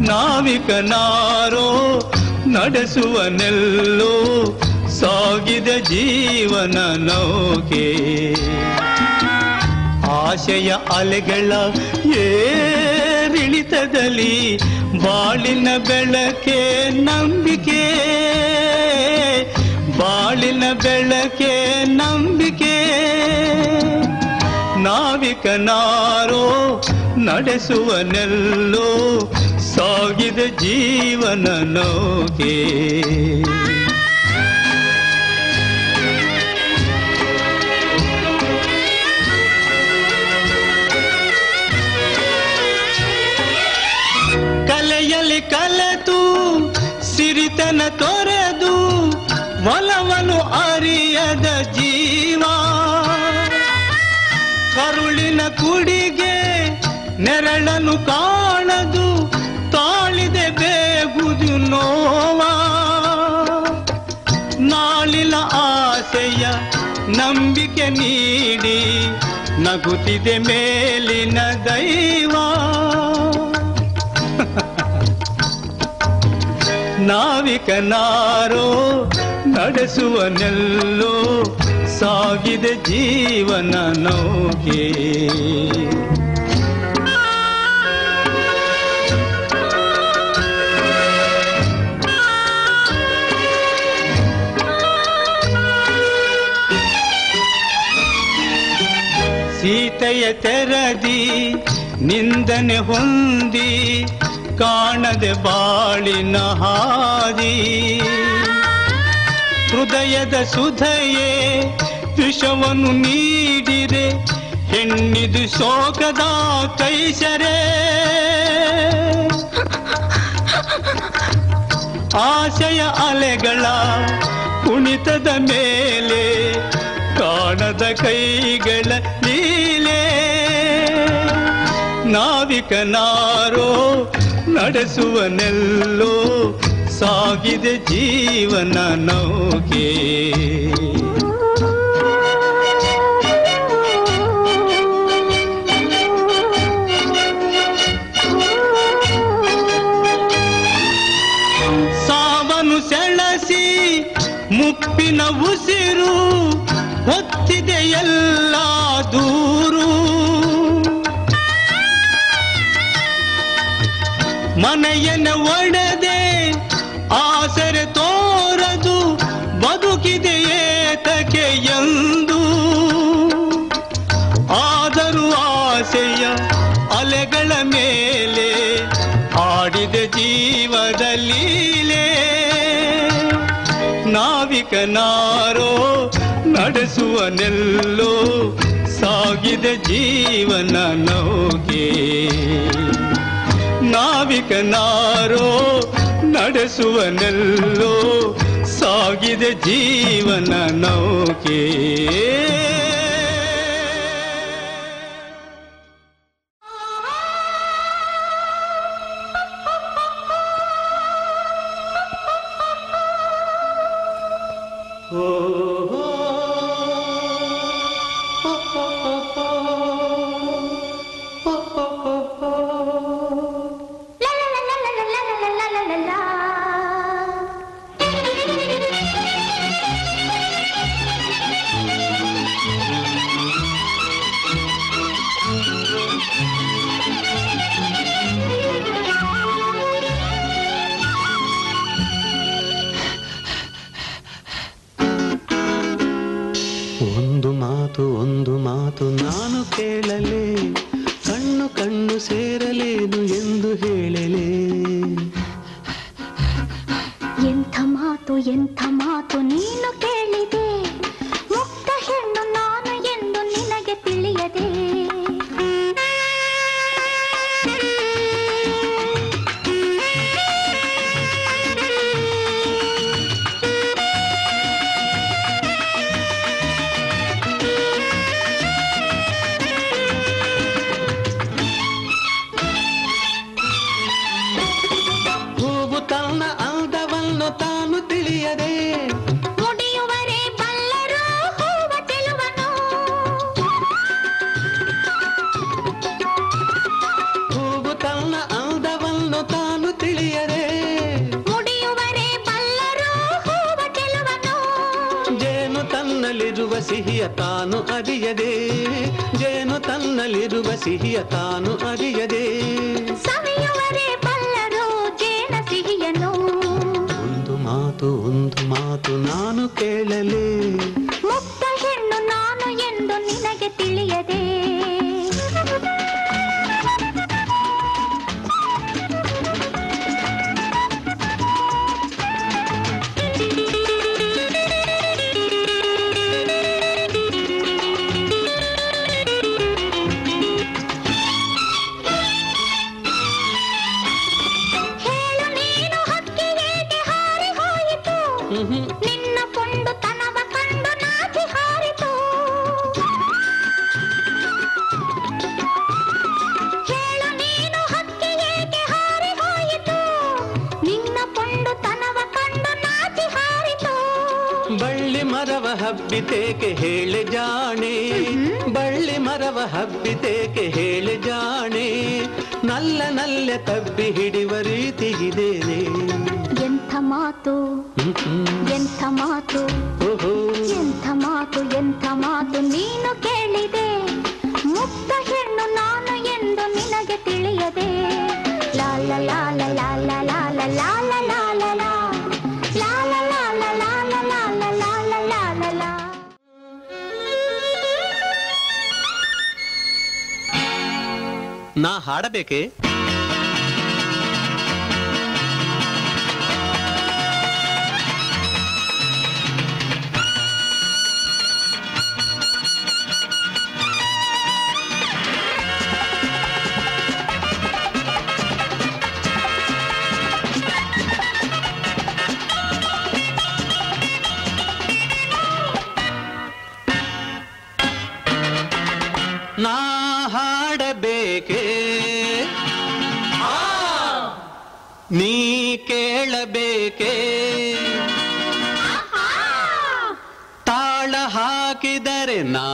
ನಾವಿಕನಾರೋ ನಡೆಸುವನೆಲ್ಲೋ ಸಾಗಿದೆ ಜೀವನ ನೌಕೆ. ಆಶಯ ಅಲೆಗಳ ಏರಿಳಿತದಲ್ಲಿ ಬಾಳಿನ ಬೆಳಕೆ ನಂಬಿಕೆ ನಾವಿಕನಾರೋ ನಡೆಸುವನೆಲ್ಲೋ ಸಾಗಿದ ಜೀವನ ನೌಕೆ. ಕುಡಿಗೆ ನೆರಳನು ಕಾಣದು, ತಾಳಿದೆ ಬೇಗುದು ನೋವಾ. ನಾಳಿನ ಆಸೆಯ ನಂಬಿಕೆ ನೀಡಿ ನಗುತ್ತಿದೆ ಮೇಲಿನ ದೈವ. ನಾವಿಕನಾರೋ, ನಡೆಸುವನೆಲ್ಲೋ ಸಾಗಿದೆ ಜೀವನ ನೌಕೆ. ಸೀತೆಯ ತೆರದಿ ನಿಂದನೆ ಹೊಂದಿ ಕಾಣದೆ ಬಾಳಿನ ಹಾದಿ. ಹೃದಯದ ಸುಧಯೇ ವಿಷವನ್ನು ನೀಡಿರೆ ಹೆಣ್ಣಿದು ಶೋಕದ ಕೈಸರೆ. ಆಶಯ ಅಲೆಗಳ ಕುಣಿತದ ಮೇಲೆ ಕಾಣದ ಕೈಗಳ ಲೀಲೆ. ನಾವಿಕನಾರೋ ನಡೆಸುವನೆಲ್ಲೋ ಸಾಗಿದೆ ಜೀವನ ನೌಕೆ. ಮುಪ್ಪಿನ ಉಸಿರು ಹೊತ್ತಿದೆ ಎಲ್ಲ ದೂರು. ಮನೆಯನ್ನು ಒಡೆದೆ ನಾವಿಕನಾರೋ ನಡೆಸುವನೆಲ್ಲೋ ಸಾಗಿದ ಜೀವನ ನೌಕೆ. ನಾವಿಕನಾರೋ ನಡೆಸುವನೆಲ್ಲೋ ಸಾಗಿದೆ ಜೀವನ ನೌಕೆ. ಎಂಥ ಮಾತು ಎಂಥ ಮಾತು ನೀನು ಸಿಹಿಯ ತಾನು ಅರಿಯದೆ ಜೇನು ತನ್ನಲ್ಲಿರುವ ಸಿಹಿಯ ತಾನು ಅರಿಯದೆ. ಸವಿಯುವರೇ ಬಲ್ಲರು ಜೇನ ಸಿಹಿಯನು ಒಂದು ಮಾತು ಒಂದು ಮಾತು ನಾನು ಕೇಳಲೇ. ಮುಕ್ತ ಹೆಣ್ಣು ನಾನು ಎಂದು ನಿನಗೆ ತಿಳಿಯದೆ. ಹಬ್ಬಿತೇಕೆ ಹೇಳ ಜಾಣೆ. ಬಳ್ಳಿ ಮರವ ಹಬ್ಬಿತೇಕೆ ಹೇಳ ಜಾಣೆ. ನಲ್ಲ ನಲ್ಲ ತಬ್ಬಿ ಹಿಡಿವ ರೀತಿ ಇದೇನೆ. ಎಂಥ ಮಾತು ಎಂಥ ಮಾತು ಎಂಥ ಮಾತು ಎಂಥ ಮಾತು ನೀನು ಕೇಳಿದೆ. ನಾ ಹಾಡಬೇಕೆ? ನಾ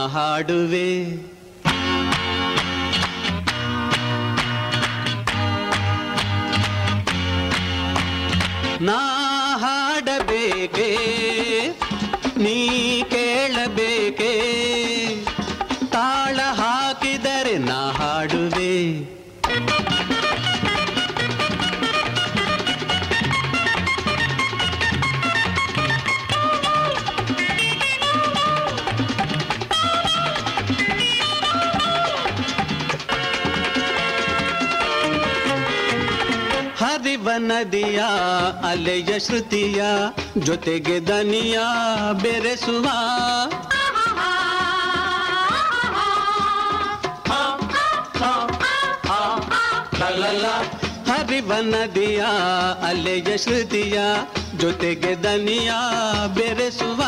ಹಾಡುವೆ. ನದಿಯ ಅಲೆಯ ಶ್ರುತಿಯ ಜೊತೆಗೆ ದನಿಯ ಬೆರೆಸುವ. ಹರಿವ ನದಿಯ ಅಲೆಯ ಶ್ರುತಿಯ ಜೊತೆಗೆ ದನಿಯ ಬೆರೆಸುವ.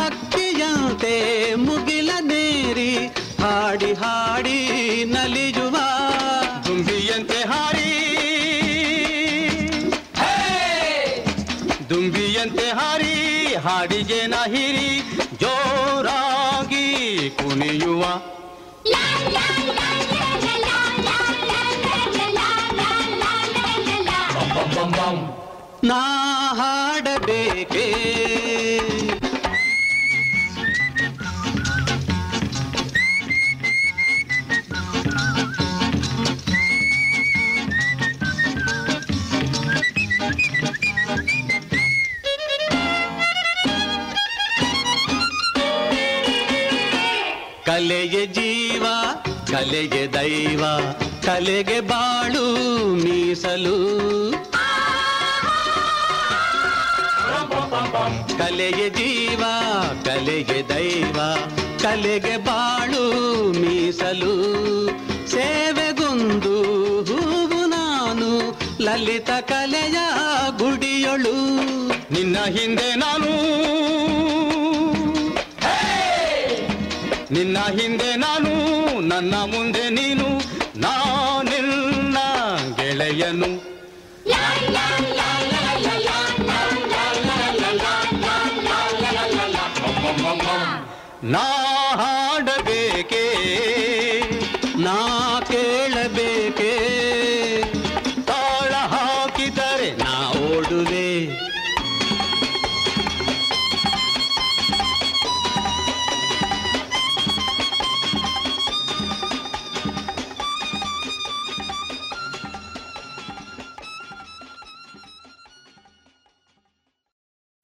ಹಕ್ಕಿಯಂತೆ ಮುಗಿಲ ನೇರಿ ಹಾಡಿ ಹಾಡಿ ಕುಣಿಯುವ ನಾ ಹಾಡಬೇಕೆ ಕಲೆಗೆ ಜೀವ, ಕಲೆಗೆ ದೈವ, ಕಲೆಗೆ ಬಾಳು ಮೀಸಲು. ಕಲೆಗೆ ಜೀವ, ಕಲೆಗೆ ದೈವ, ಕಲೆಗೆ ಬಾಳು ಮೀಸಲು. ಸೇವೆಗೊಂದು ಹೂವು ನಾನು, ಲಲಿತ ಕಲೆಯ ಗುಡಿಯೊಳು. ನಿನ್ನ ಹಿಂದೆ ನಾನು ನಿನ್ನ ಹಿಂದೆ ನಾನು ನನ್ನ ಮುಂದೆ ನೀನು ನಾನಿನ್ನ ಗೆಳೆಯನು. ನಾ